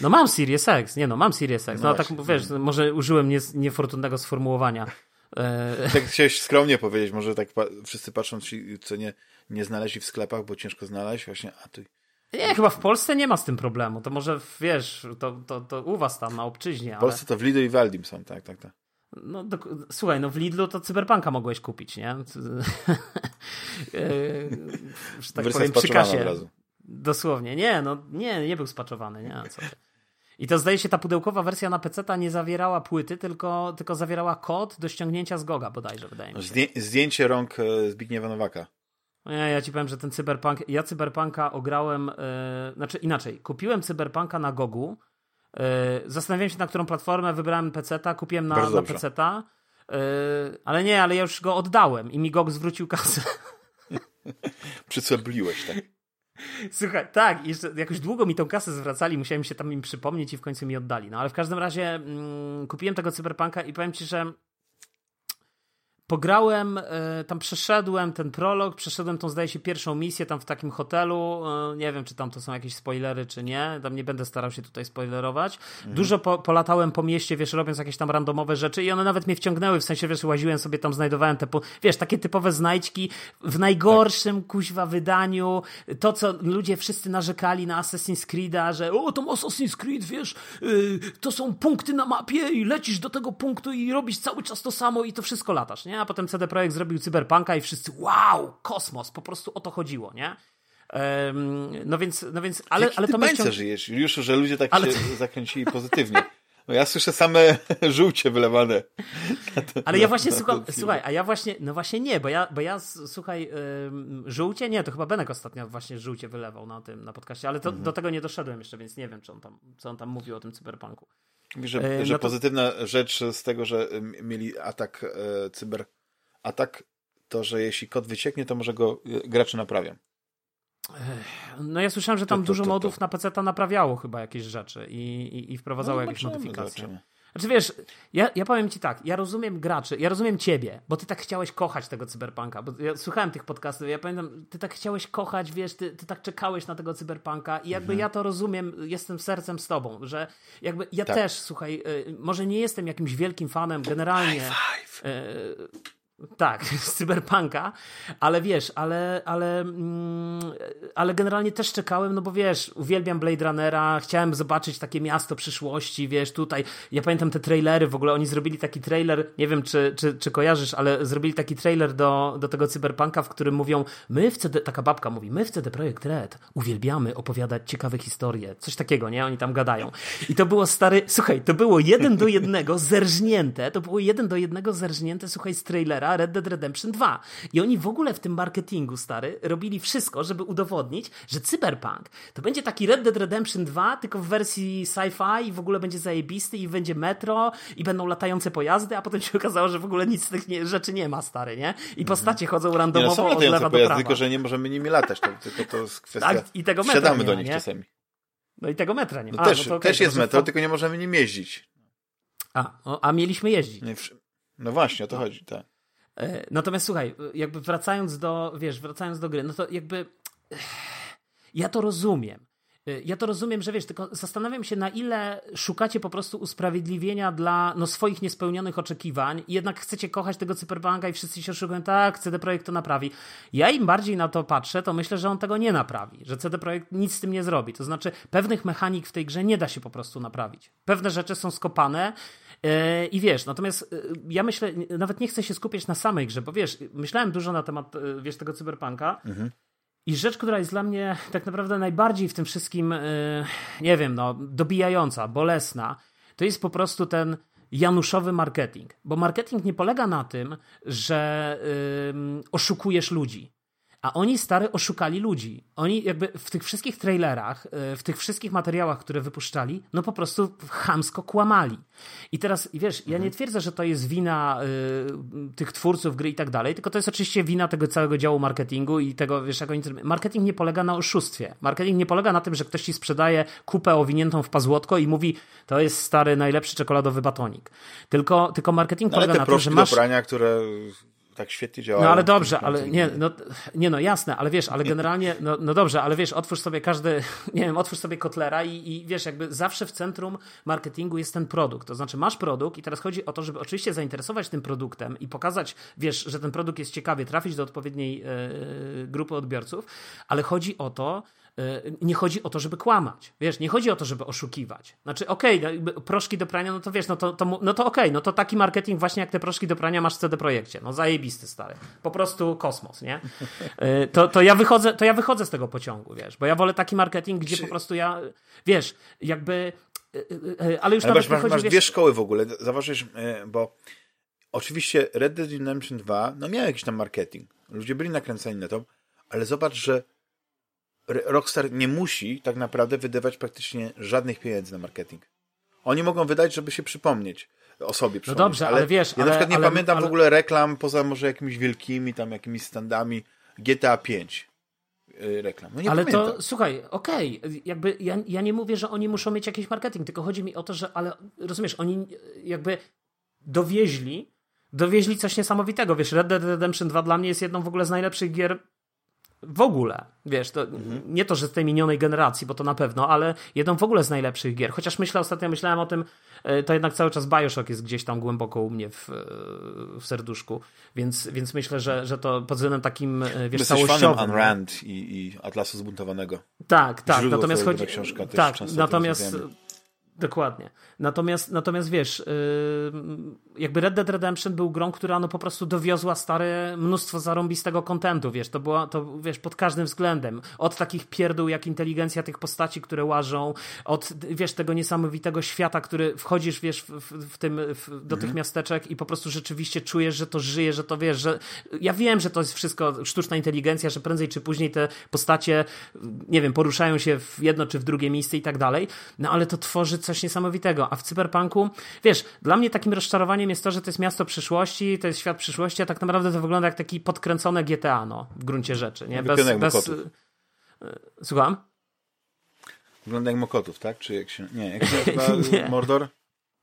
no mam Series X, nie no, mam Series X. No, no tak wiesz, może użyłem nie, niefortunnego sformułowania. Y, tak (laughs) chciałeś skromnie powiedzieć, może tak pa wszyscy patrzą, co nie, nie znaleźli w sklepach, bo ciężko znaleźć, właśnie, a tu nie, chyba w Polsce nie ma z tym problemu. To może, wiesz, to, to, to u was tam na obczyźnie. W Polsce ale... to w Lidlu i Waldim są, tak, tak, tak. No, do, słuchaj, no w Lidlu to Cyberpunka mogłeś kupić, nie? (laughs) że tak powiem, przy kasie. Od razu. Dosłownie. Nie, no nie, nie był spaczowany, nie? Co I to zdaje się, ta pudełkowa wersja na PC ta nie zawierała płyty, tylko, tylko zawierała kod do ściągnięcia z Goga bodajże, wydaje mi się. Zdję, zdjęcie rąk e, Zbigniewa Nowaka. Nie, ja ci powiem, że ten cyberpunk. Ja cyberpunka ograłem. Yy, znaczy inaczej. Kupiłem cyberpunka na Gogu. Yy, zastanawiałem się, na którą platformę. Wybrałem PC-ta, kupiłem na, na PC-ta. Yy, ale nie, ale ja już go oddałem i mi GOG zwrócił kasę. (laughs) Przycebliłeś, tak? Słuchaj, tak, jeszcze jakoś długo mi tą kasę zwracali, musiałem się tam im przypomnieć i w końcu mi oddali. No ale w każdym razie mm, kupiłem tego cyberpunka i powiem ci, że Pograłem, e, tam przeszedłem ten prolog, przeszedłem tą, zdaje się, pierwszą misję tam w takim hotelu. E, nie wiem, czy tam to są jakieś spoilery, czy nie. Tam nie będę starał się tutaj spoilerować. Mhm. Dużo po, polatałem po mieście, wiesz, robiąc jakieś tam randomowe rzeczy i one nawet mnie wciągnęły, w sensie, wiesz, łaziłem sobie tam, znajdowałem te, wiesz, takie typowe znajdźki w najgorszym, tak. kuźwa, wydaniu. To, co ludzie wszyscy narzekali na Assassin's Creed'a, że o, to Assassin's Creed, wiesz, yy, to są punkty na mapie i lecisz do tego punktu i robisz cały czas to samo i to wszystko latasz, nie? Nie? A potem CD Projekt zrobił Cyberpunka i wszyscy wow, kosmos, po prostu o to chodziło, nie? Um, no więc, no więc, ale, Jaki ale to myślę, żyjesz, już, że ludzie tak ale... się zakręcili pozytywnie. No ja słyszę same (laughs) żółcie wylewane. To, ale ja właśnie słucham, słuchaj, a ja właśnie, no właśnie nie, bo ja, bo ja słuchaj, żółcie, nie, to chyba Benek ostatnio właśnie żółcie wylewał na tym, na podcaście, ale to, mhm. do tego nie doszedłem jeszcze, więc nie wiem, czy on tam, co on tam mówił o tym cyberpunku. Że, e, że no to... pozytywna rzecz z tego, że mieli atak, e, cyber atak, to, że jeśli kod wycieknie, to może go e, gracze naprawią. No ja słyszałem, że tam to, to, dużo modów na PC naprawiało chyba jakieś rzeczy i, i, i wprowadzało no, jakieś modyfikacje. Zobaczymy. Znaczy wiesz, ja, ja powiem ci tak, ja rozumiem graczy, ja rozumiem ciebie, bo ty tak chciałeś kochać tego cyberpunka, bo ja słuchałem tych podcastów, ja pamiętam, ty tak chciałeś kochać, wiesz, ty, ty tak czekałeś na tego cyberpunka i jakby mhm. ja to rozumiem, jestem sercem z tobą, że jakby ja tak. też, słuchaj, y, może nie jestem jakimś wielkim fanem generalnie. High five. Tak, z (laughs) cyberpunka, ale wiesz, ale, ale, mm, ale generalnie też czekałem, no bo wiesz, uwielbiam Blade Runnera, chciałem zobaczyć takie miasto przyszłości, wiesz, tutaj, ja pamiętam te trailery, w ogóle oni zrobili taki trailer, nie wiem czy, czy, czy kojarzysz, ale zrobili taki trailer do, do tego cyberpunka, w którym mówią, my w CD, taka babka mówi, my w CD Projekt Red uwielbiamy opowiadać ciekawe historie, coś takiego, nie? Oni tam gadają. I to było stary, słuchaj, to było jeden do jednego zerżnięte, to było jeden do jednego zerżnięte, słuchaj, z trailera, Red Dead Redemption 2. I oni w ogóle w tym marketingu, stary, robili wszystko, żeby udowodnić, że Cyberpunk to będzie taki Red Dead Redemption 2, tylko w wersji sci-fi i w ogóle będzie zajebisty i będzie metro i będą latające pojazdy, a potem się okazało, że w ogóle nic z tych nie, rzeczy nie ma, stary, nie? I mhm. postacie chodzą randomowo nie, no, są od lewa pojazdy, do prawa. tylko że nie możemy nimi latać, to, tylko to jest (laughs) kwestia... Tak, i tego metra Wsiadamy do nich nie? czasami. No i tego metra nie ma. No a, też, no okay, też jest metro, tylko nie możemy nim jeździć. A, a mieliśmy jeździć. No właśnie, o to no. chodzi, tak. E, natomiast słuchaj, jakby wracając do, wiesz, wracając do gry, no to jakby ja to rozumiem. Y, ja to rozumiem, że wiesz, tylko zastanawiam się, na ile szukacie po prostu usprawiedliwienia dla no, swoich niespełnionych oczekiwań i jednak chcecie kochać tego cyberpunka i wszyscy się oszukują, tak, CD Projekt to naprawi. Ja im bardziej na to patrzę, to myślę, że on tego nie naprawi, że CD Projekt nic z tym nie zrobi. To znaczy, pewnych mechanik w tej grze nie da się po prostu naprawić. Pewne rzeczy są skopane, i wiesz, natomiast yy, ja myślę, nawet nie chcę się skupiać na samej grze, bo wiesz, myślałem dużo na temat, yy, wiesz, tego cyberpunka. Mhm. I rzecz, która jest dla mnie tak naprawdę najbardziej w tym wszystkim, nie wiem, no, dobijająca, bolesna, to jest po prostu ten januszowy marketing. Bo marketing nie polega na tym, że oszukujesz ludzi. A oni stary oszukali ludzi. Oni jakby w tych wszystkich trailerach, e, w tych wszystkich materiałach, które wypuszczali, no po prostu chamsko kłamali. I teraz, wiesz, ja nie mhm. twierdzę, że to jest wina y, tych twórców gry i tak dalej, tylko to jest oczywiście wina tego całego działu marketingu i tego, wiesz, jak oni... Marketing nie polega na oszustwie. Marketing nie polega na tym, że ktoś ci sprzedaje kupę owiniętą w pazłotko i mówi, to jest stary, najlepszy czekoladowy batonik. Tylko, tylko marketing no, polega na tym, że masz... do prania, które tak świetnie działa. No ale dobrze, ale nie no, nie, no jasne, ale wiesz, ale generalnie, no, no dobrze, ale wiesz, otwórz sobie każdy, (laughs) nie wiem, otwórz sobie kotlera i, i wiesz, jakby zawsze w centrum marketingu jest ten produkt. To znaczy masz produkt i teraz chodzi o to, żeby oczywiście zainteresować tym produktem i pokazać, wiesz, że ten produkt jest ciekawy, trafić do odpowiedniej e, grupy odbiorców, ale chodzi o to, nie chodzi o to, żeby kłamać. Wiesz, nie chodzi o to, żeby oszukiwać. Znaczy, okej, okay, no, proszki do prania, no to wiesz, no to, to, no to okej, okay, no to taki marketing właśnie jak te proszki do prania masz w CD Projekcie. No zajebisty, stary. Po prostu kosmos, nie? E, to, to, ja wychodzę, to ja wychodzę z tego pociągu, wiesz, bo ja wolę taki marketing, gdzie po prostu ja, wiesz, jakby e, ale już ale masz, masz, masz dwie szkoły w ogóle, zauważysz, bo oczywiście Red Dead Redemption 2 no miał jakiś tam marketing. Ludzie byli nakręceni na to, ale zobacz, że Rockstar nie musi tak naprawdę wydawać praktycznie żadnych pieniędzy na marketing. Oni mogą wydać, żeby się przypomnieć o sobie. No dobrze, ale, ale wiesz... Ja ale, na przykład nie ale, pamiętam w ogóle reklam poza może jakimiś wielkimi tam jakimiś standami GTA 5 y, reklam. No ale pamiętam. to, słuchaj, okej, okay, jakby ja, ja nie mówię, że oni muszą mieć jakiś marketing, tylko chodzi mi o to, że, ale rozumiesz, oni jakby dowieźli, dowieźli coś niesamowitego, wiesz, Red Dead Redemption 2 dla mnie jest jedną w ogóle z najlepszych gier w ogóle, wiesz, to mhm. nie to, że z tej minionej generacji, bo to na pewno, ale jedną w ogóle z najlepszych gier. Chociaż myślę, ostatnio myślałem o tym, e, to jednak cały czas Bioshock jest gdzieś tam głęboko u mnie w, e, w serduszku, więc, więc myślę, że, że to pod względem takim, e, wiesz, Jesteś całościowym. fanem Rand i, i Atlasu Zbuntowanego. Tak, tak, Źródło natomiast chodzi... Książka, tak, natomiast Dokładnie. Natomiast, natomiast wiesz, yy, jakby Red Dead Redemption był grą, która no po prostu dowiozła stare mnóstwo zarąbistego kontentu, wiesz, to była, to wiesz, pod każdym względem. Od takich pierdół jak inteligencja tych postaci, które łażą, od, wiesz, tego niesamowitego świata, który wchodzisz, wiesz, w, w tym, w, do mhm. tych miasteczek i po prostu rzeczywiście czujesz, że to żyje, że to wiesz, że ja wiem, że to jest wszystko sztuczna inteligencja, że prędzej czy później te postacie, nie wiem, poruszają się w jedno czy w drugie miejsce i tak dalej, no ale to tworzy coś niesamowitego. A w cyberpunku, wiesz, dla mnie takim rozczarowaniem jest to, że to jest miasto przyszłości, to jest świat przyszłości, a tak naprawdę to wygląda jak taki podkręcone GTA, no, w gruncie rzeczy. Nie? Bez, bez... E, słucham? Wygląda jak Mokotów, tak? Czy jak się... Nie, jak się (laughs) nazywa Mordor?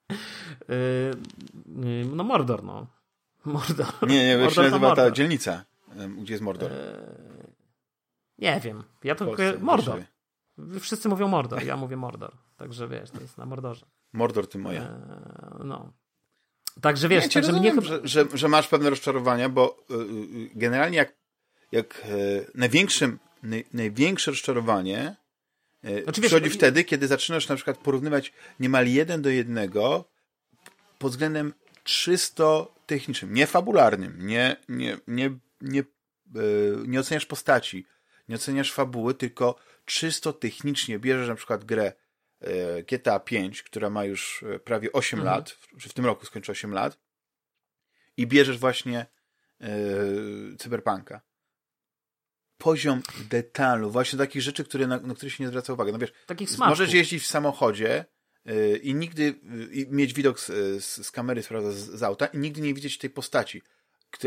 Yy, no Mordor, no. Mordor. Nie, nie, jak się nazywa ta dzielnica, gdzie jest Mordor? Yy, nie wiem. Ja to Polsce, Mordor. Wszyscy mówią Mordor, ja mówię Mordor. Także wiesz, to jest na Mordorze. Mordor ty moja. Eee, no. Także wiesz, ja także mnie że, że, że, masz pewne rozczarowania, bo y, generalnie jak, jak y, największym, naj, największe rozczarowanie y, znaczy, przychodzi wiesz, wtedy, kiedy zaczynasz na przykład porównywać niemal jeden do jednego pod względem czysto technicznym, nie fabularnym, nie, nie, nie, nie, nie oceniasz postaci, nie oceniasz fabuły, tylko czysto technicznie bierzesz na przykład grę e, GTA 5, która ma już e, prawie 8 mhm. lat, czy w tym roku skończy 8 lat, i bierzesz właśnie yy, Cyberpunka. Poziom detalu, właśnie takich rzeczy, które, na, na które się nie zwraca uwagi. No wiesz, takich możesz jeździć w samochodzie yy, i nigdy yy, mieć widok z, z, z kamery, z, z auta i nigdy nie widzieć tej postaci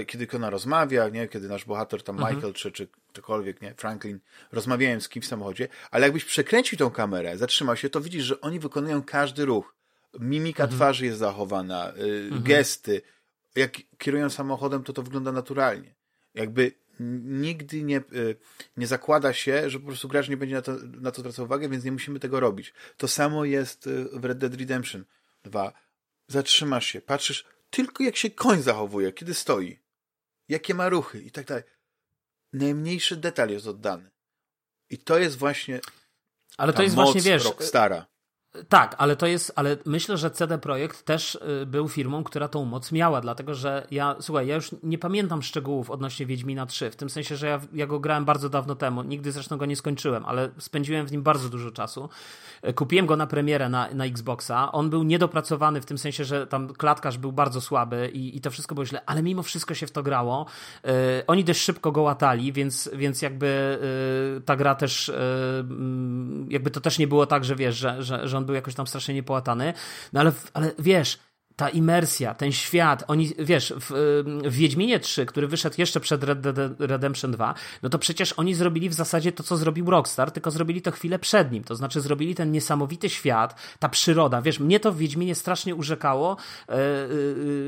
kiedy ona rozmawia, nie? kiedy nasz bohater tam mhm. Michael czy, czy ktokolwiek, nie? Franklin, rozmawiają z kimś w samochodzie, ale jakbyś przekręcił tą kamerę, zatrzymał się, to widzisz, że oni wykonują każdy ruch. Mimika mhm. twarzy jest zachowana, y, mhm. gesty. Jak kierują samochodem, to to wygląda naturalnie. Jakby nigdy nie, y, nie zakłada się, że po prostu gracz nie będzie na to, na to zwracał uwagę, więc nie musimy tego robić. To samo jest y, w Red Dead Redemption 2. Zatrzymasz się, patrzysz tylko jak się koń zachowuje, kiedy stoi, jakie ma ruchy i tak dalej. Najmniejszy detal jest oddany. I to jest właśnie ale to jest właśnie, wiesz, Rockstara. Tak, ale to jest, ale myślę, że CD Projekt też y, był firmą, która tą moc miała, dlatego że ja, słuchaj, ja już nie pamiętam szczegółów odnośnie Wiedźmina 3, w tym sensie, że ja, ja go grałem bardzo dawno temu, nigdy zresztą go nie skończyłem, ale spędziłem w nim bardzo dużo czasu. Y, kupiłem go na premierę na, na Xboxa, on był niedopracowany w tym sensie, że tam klatkarz był bardzo słaby i, i to wszystko było źle, ale mimo wszystko się w to grało. Yy, oni dość szybko go łatali, więc, więc jakby yy, ta gra też, yy, jakby to też nie było tak, że wiesz, że, że, że on był jakoś tam strasznie niepłatany, no ale, ale wiesz, ta imersja, ten świat, oni, wiesz, w, w Wiedźminie 3, który wyszedł jeszcze przed Red Dead Redemption 2, no to przecież oni zrobili w zasadzie to, co zrobił Rockstar, tylko zrobili to chwilę przed nim, to znaczy zrobili ten niesamowity świat, ta przyroda, wiesz, mnie to w Wiedźminie strasznie urzekało, e, e,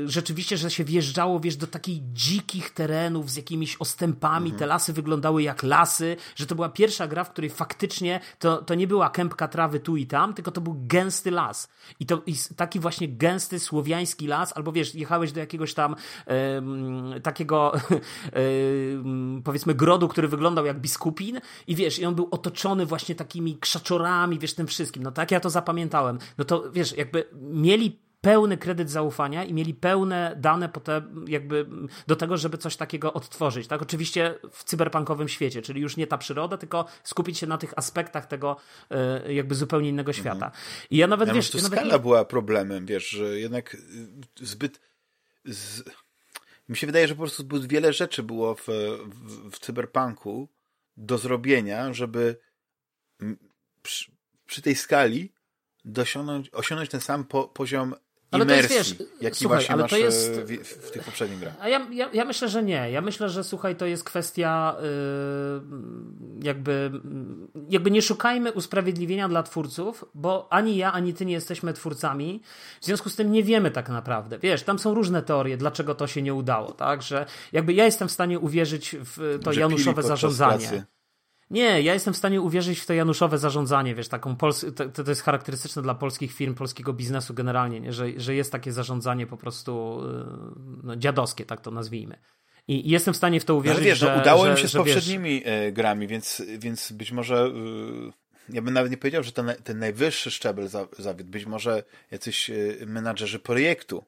rzeczywiście, że się wjeżdżało, wiesz, do takich dzikich terenów z jakimiś ostępami, mhm. te lasy wyglądały jak lasy, że to była pierwsza gra, w której faktycznie to, to nie była kępka trawy tu i tam, tylko to był gęsty las. I to i taki właśnie gęsty, słowiański las, albo wiesz, jechałeś do jakiegoś tam takiego (laughs) powiedzmy grodu, który wyglądał jak biskupin i wiesz, i on był otoczony właśnie takimi krzaczorami, wiesz, tym wszystkim. No tak ja to zapamiętałem. No to wiesz, jakby mieli pełny kredyt zaufania i mieli pełne dane potem jakby do tego, żeby coś takiego odtworzyć. Tak, oczywiście w cyberpunkowym świecie, czyli już nie ta przyroda, tylko skupić się na tych aspektach tego e, jakby zupełnie innego mhm. świata. I ja nawet, ja wiesz... To ja skala nawet... była problemem, wiesz, że jednak y, zbyt... Z... Mi się wydaje, że po prostu zbyt wiele rzeczy było w, w, w cyberpunku do zrobienia, żeby przy, przy tej skali dosiągnąć, osiągnąć ten sam po, poziom ale imersji, to jest, wiesz, jaki słuchaj, właśnie ale masz to jest, w, w, tych poprzednich grach. A ja, ja, ja, myślę, że nie. Ja myślę, że słuchaj, to jest kwestia yy, jakby, jakby nie szukajmy usprawiedliwienia dla twórców, bo ani ja, ani ty nie jesteśmy twórcami. W związku z tym nie wiemy tak naprawdę. Wiesz, tam są różne teorie, dlaczego to się nie udało, tak? Że jakby ja jestem w stanie uwierzyć w to że Januszowe zarządzanie. Pracy. Nie, ja jestem w stanie uwierzyć w to Januszowe zarządzanie, wiesz, taką Pols to, to jest charakterystyczne dla polskich firm, polskiego biznesu generalnie, nie? Że, że jest takie zarządzanie po prostu y, no, dziadowskie, tak to nazwijmy. I, jestem w stanie w to no, uwierzyć, no, wiesz, że, no, udało że, im się z poprzednimi wiesz... Grami, więc, więc być może y, ja bym nawet nie powiedział, że ten, ten najwyższy szczebel zawiódł. Być może jacyś y, menadżerzy projektu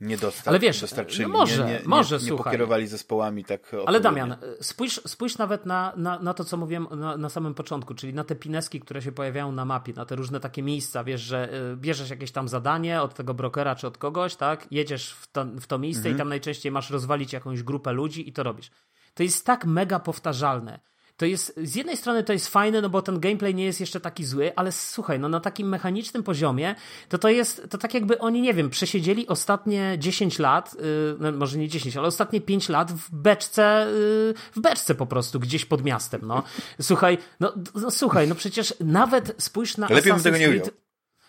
nie dostarczyli. Ale wiesz, dostarczyli, no może, nie, nie, może, nie, nie pokierowali zespołami tak. Ale Damian, spójrz, spójrz nawet na, na, na to, co mówiłem na, na, samym początku, czyli na te pineski, które się pojawiają na mapie, na te różne takie miejsca, wiesz, że y, bierzesz jakieś tam zadanie od tego brokera czy od kogoś, tak? Jedziesz w to, w to miejsce mhm. i tam najczęściej masz rozwalić jakąś grupę ludzi i to robisz. To jest tak mega powtarzalne to jest, z jednej strony to jest fajne, no bo ten gameplay nie jest jeszcze taki zły, ale słuchaj, no na takim mechanicznym poziomie, to to jest, to tak jakby oni, nie wiem, przesiedzieli ostatnie 10 lat, yy, no może nie 10, ale ostatnie 5 lat w beczce, yy, w beczce po prostu, gdzieś pod miastem, no. (laughs) Słuchaj, no, no słuchaj, no przecież nawet spójrz na Lepiej Assassin's tego nie Creed...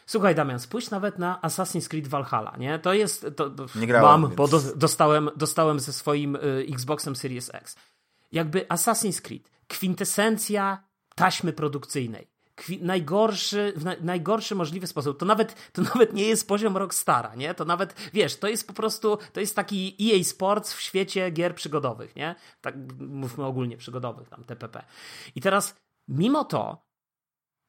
Słuchaj, Damian, spójrz nawet na Assassin's Creed Valhalla, nie? To jest. To, to nie grałem, mam, więc... bo do, dostałem, dostałem ze swoim y, Xboxem Series X. Jakby Assassin's Creed kwintesencja taśmy produkcyjnej. Najgorszy, najgorszy możliwy sposób. To nawet, to nawet nie jest poziom Rockstara, nie? To nawet, wiesz, to jest po prostu, to jest taki EA Sports w świecie gier przygodowych, nie? Tak mówmy ogólnie przygodowych, tam TPP. I teraz, mimo to,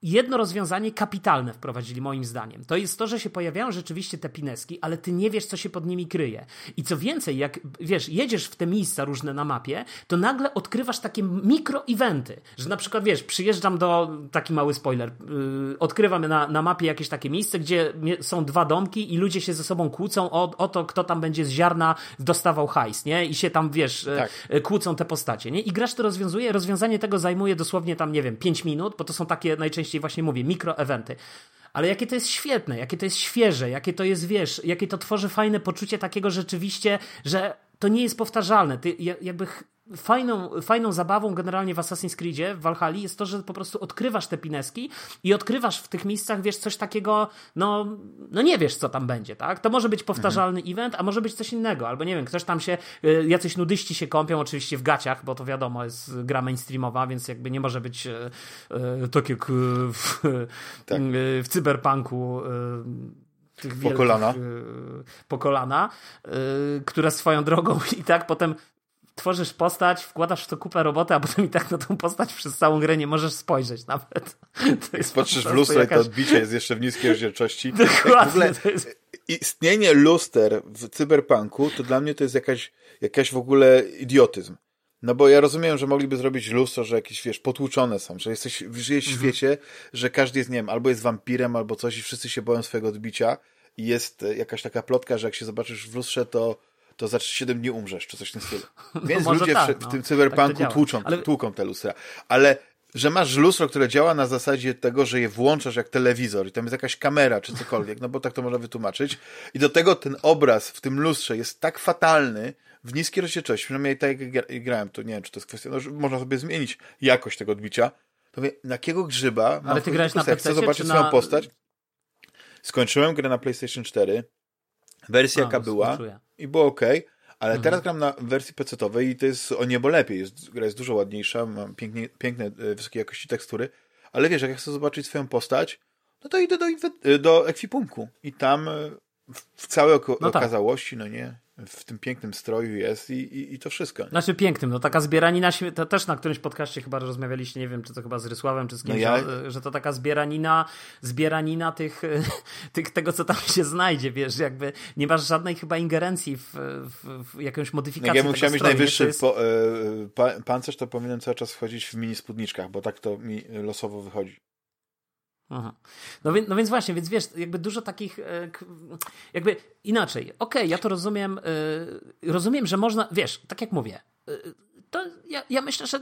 jedno rozwiązanie kapitalne wprowadzili moim zdaniem. To jest to, że się pojawiają rzeczywiście te pineski, ale ty nie wiesz, co się pod nimi kryje. I co więcej, jak wiesz, jedziesz w te miejsca różne na mapie, to nagle odkrywasz takie mikro-eventy, że na przykład, wiesz, przyjeżdżam do, taki mały spoiler, yy, odkrywam na, na mapie jakieś takie miejsce, gdzie są dwa domki i ludzie się ze sobą kłócą o, o to, kto tam będzie z ziarna dostawał hajs, nie? I się tam, wiesz, tak. yy, kłócą te postacie, nie? I gracz to rozwiązuje, rozwiązanie tego zajmuje dosłownie tam, nie wiem, 5 minut, bo to są takie najczęściej właśnie mówię, mikroeventy. Ale jakie to jest świetne, jakie to jest świeże, jakie to jest, wiesz, jakie to tworzy fajne poczucie takiego rzeczywiście, że to nie jest powtarzalne. Ty jakby fajną, fajną zabawą generalnie w Assassin's Creedzie, w Valhalla jest to, że po prostu odkrywasz te pineski i odkrywasz w tych miejscach, wiesz, coś takiego, no, no nie wiesz, co tam będzie, tak? To może być powtarzalny mhm. event, a może być coś innego, albo nie wiem, ktoś tam się, y, jacyś nudyści się kąpią, oczywiście w gaciach, bo to wiadomo, jest gra mainstreamowa, więc jakby nie może być e, e, tak jak w, tak. w cyberpunku tych po kolana. po kolana, która swoją drogą (laughs) i tak potem tworzysz postać, wkładasz w to kupę roboty, a potem i tak na tą postać przez całą grę nie możesz spojrzeć nawet. (laughs) To jest Patrzysz w lustro jakaś... i to odbicie jest jeszcze w niskiej rozdzielczości. (laughs) Dokładnie. W ogóle jest... istnienie luster w cyberpunku to dla mnie to jest jakaś, jakaś w ogóle idiotyzm. No bo ja rozumiem, że mogliby zrobić lustro, że jakieś, wiesz, potłuczone są, że jesteś, żyjesz w mhm. świecie, że każdy jest, nie wiem, albo jest wampirem, albo coś i wszyscy się boją swojego odbicia i jest jakaś taka plotka, że jak się zobaczysz w lustrze, to to za 7 dni umrzesz, czy coś w tym stylu. (laughs) No Więc no ludzie tak, w, w, tym no. cyberpunku tak tłuczą, ale... tłuką te lustra. Ale że masz lustro, które działa na zasadzie tego, że je włączasz jak telewizor i tam jest jakaś kamera czy cokolwiek, no bo tak to można wytłumaczyć. I do tego ten obraz w tym lustrze jest tak fatalny, w niskiej rozdzielczości, przynajmniej tak jak grałem, to nie wiem, czy to jest kwestia, no, można sobie zmienić jakość tego odbicia, to wie, na jakiego grzyba Ale ty grałeś na PC, chcę zobaczyć swoją na... postać. Skończyłem grę na PlayStation 4, wersja A, jaka była, i było ok, ale mhm. teraz gram na wersji PC-owej i to jest o niebo lepiej. Jest, gra jest dużo ładniejsza, mam pięknie, piękne, e, wysokiej jakości tekstury, ale wiesz, jak ja chcę zobaczyć swoją postać, no to idę do, e, do ekwipunku i tam e, w, całej ok no tak. okazałości, no nie, w tym pięknym stroju jest i, i, i to wszystko. Nie? Znaczy pięknym, no taka zbieranina, to też na którymś podcaście chyba rozmawialiście, nie wiem, czy to chyba z Rysławem, czy z kimś, no ja... że to taka zbieranina, zbieranina tych, (laughs) tych, tego, co tam się znajdzie, wiesz, jakby nie masz żadnej chyba ingerencji w, w, w jakąś modyfikację no, Ja bym chciał mieć najwyższy jest... po, pa, pancerz, to powinienem cały czas wchodzić w mini spódniczkach, bo tak to mi losowo wychodzi. No, więc, no więc właśnie, więc wiesz, jakby dużo takich, e, jakby inaczej. Okej, okay, ja to rozumiem, e, rozumiem, że można, wiesz, tak jak mówię, e, to ja, ja, myślę, że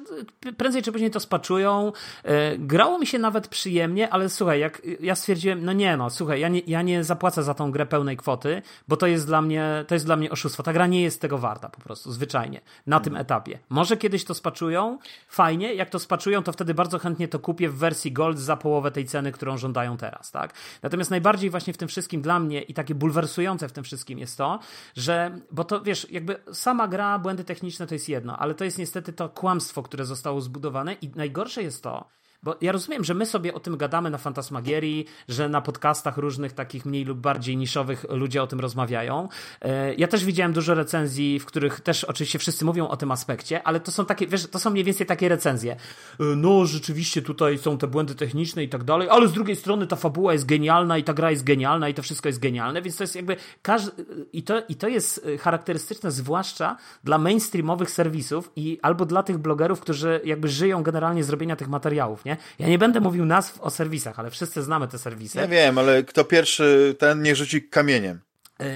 prędzej czy później to spaczują. E, grało mi się nawet przyjemnie, ale słuchaj, jak ja stwierdziłem, no nie no, słuchaj, ja nie, ja nie zapłacę za tą grę pełnej kwoty, bo to jest dla mnie, to jest dla mnie oszustwo. Ta gra nie jest tego warta po prostu, zwyczajnie, na hmm. tym etapie. Może kiedyś to spaczują, fajnie, jak to spaczują, to wtedy bardzo chętnie to kupię w wersji Gold za połowę tej ceny, którą żądają teraz, tak? Natomiast najbardziej właśnie w tym wszystkim dla mnie i takie bulwersujące w tym wszystkim jest to, że, bo to wiesz, jakby sama gra, błędy techniczne to jest jedno, ale to jest niestety to kłamstwo, które zostało zbudowane i najgorsze jest to, bo ja rozumiem, że my sobie o tym gadamy na Fantasmagierii, że na podcastach różnych takich mniej lub bardziej niszowych ludzie o tym rozmawiają. E, ja też widziałem dużo recenzji, w których też oczywiście wszyscy mówią o tym aspekcie, ale to są takie, wiesz, to są mniej więcej takie recenzje. E, no, rzeczywiście tutaj są te błędy techniczne i tak dalej, ale z drugiej strony ta fabuła jest genialna i ta gra jest genialna i to wszystko jest genialne, więc to jest jakby każdy, i to, i to jest charakterystyczne zwłaszcza dla mainstreamowych serwisów i albo dla tych blogerów, którzy jakby żyją generalnie z robienia tych materiałów, nie? Nie? Ja nie będę mówił nazw o serwisach, ale wszyscy znamy te serwisy. Ja wiem, ale kto pierwszy, ten nie rzuci kamieniem. Yy,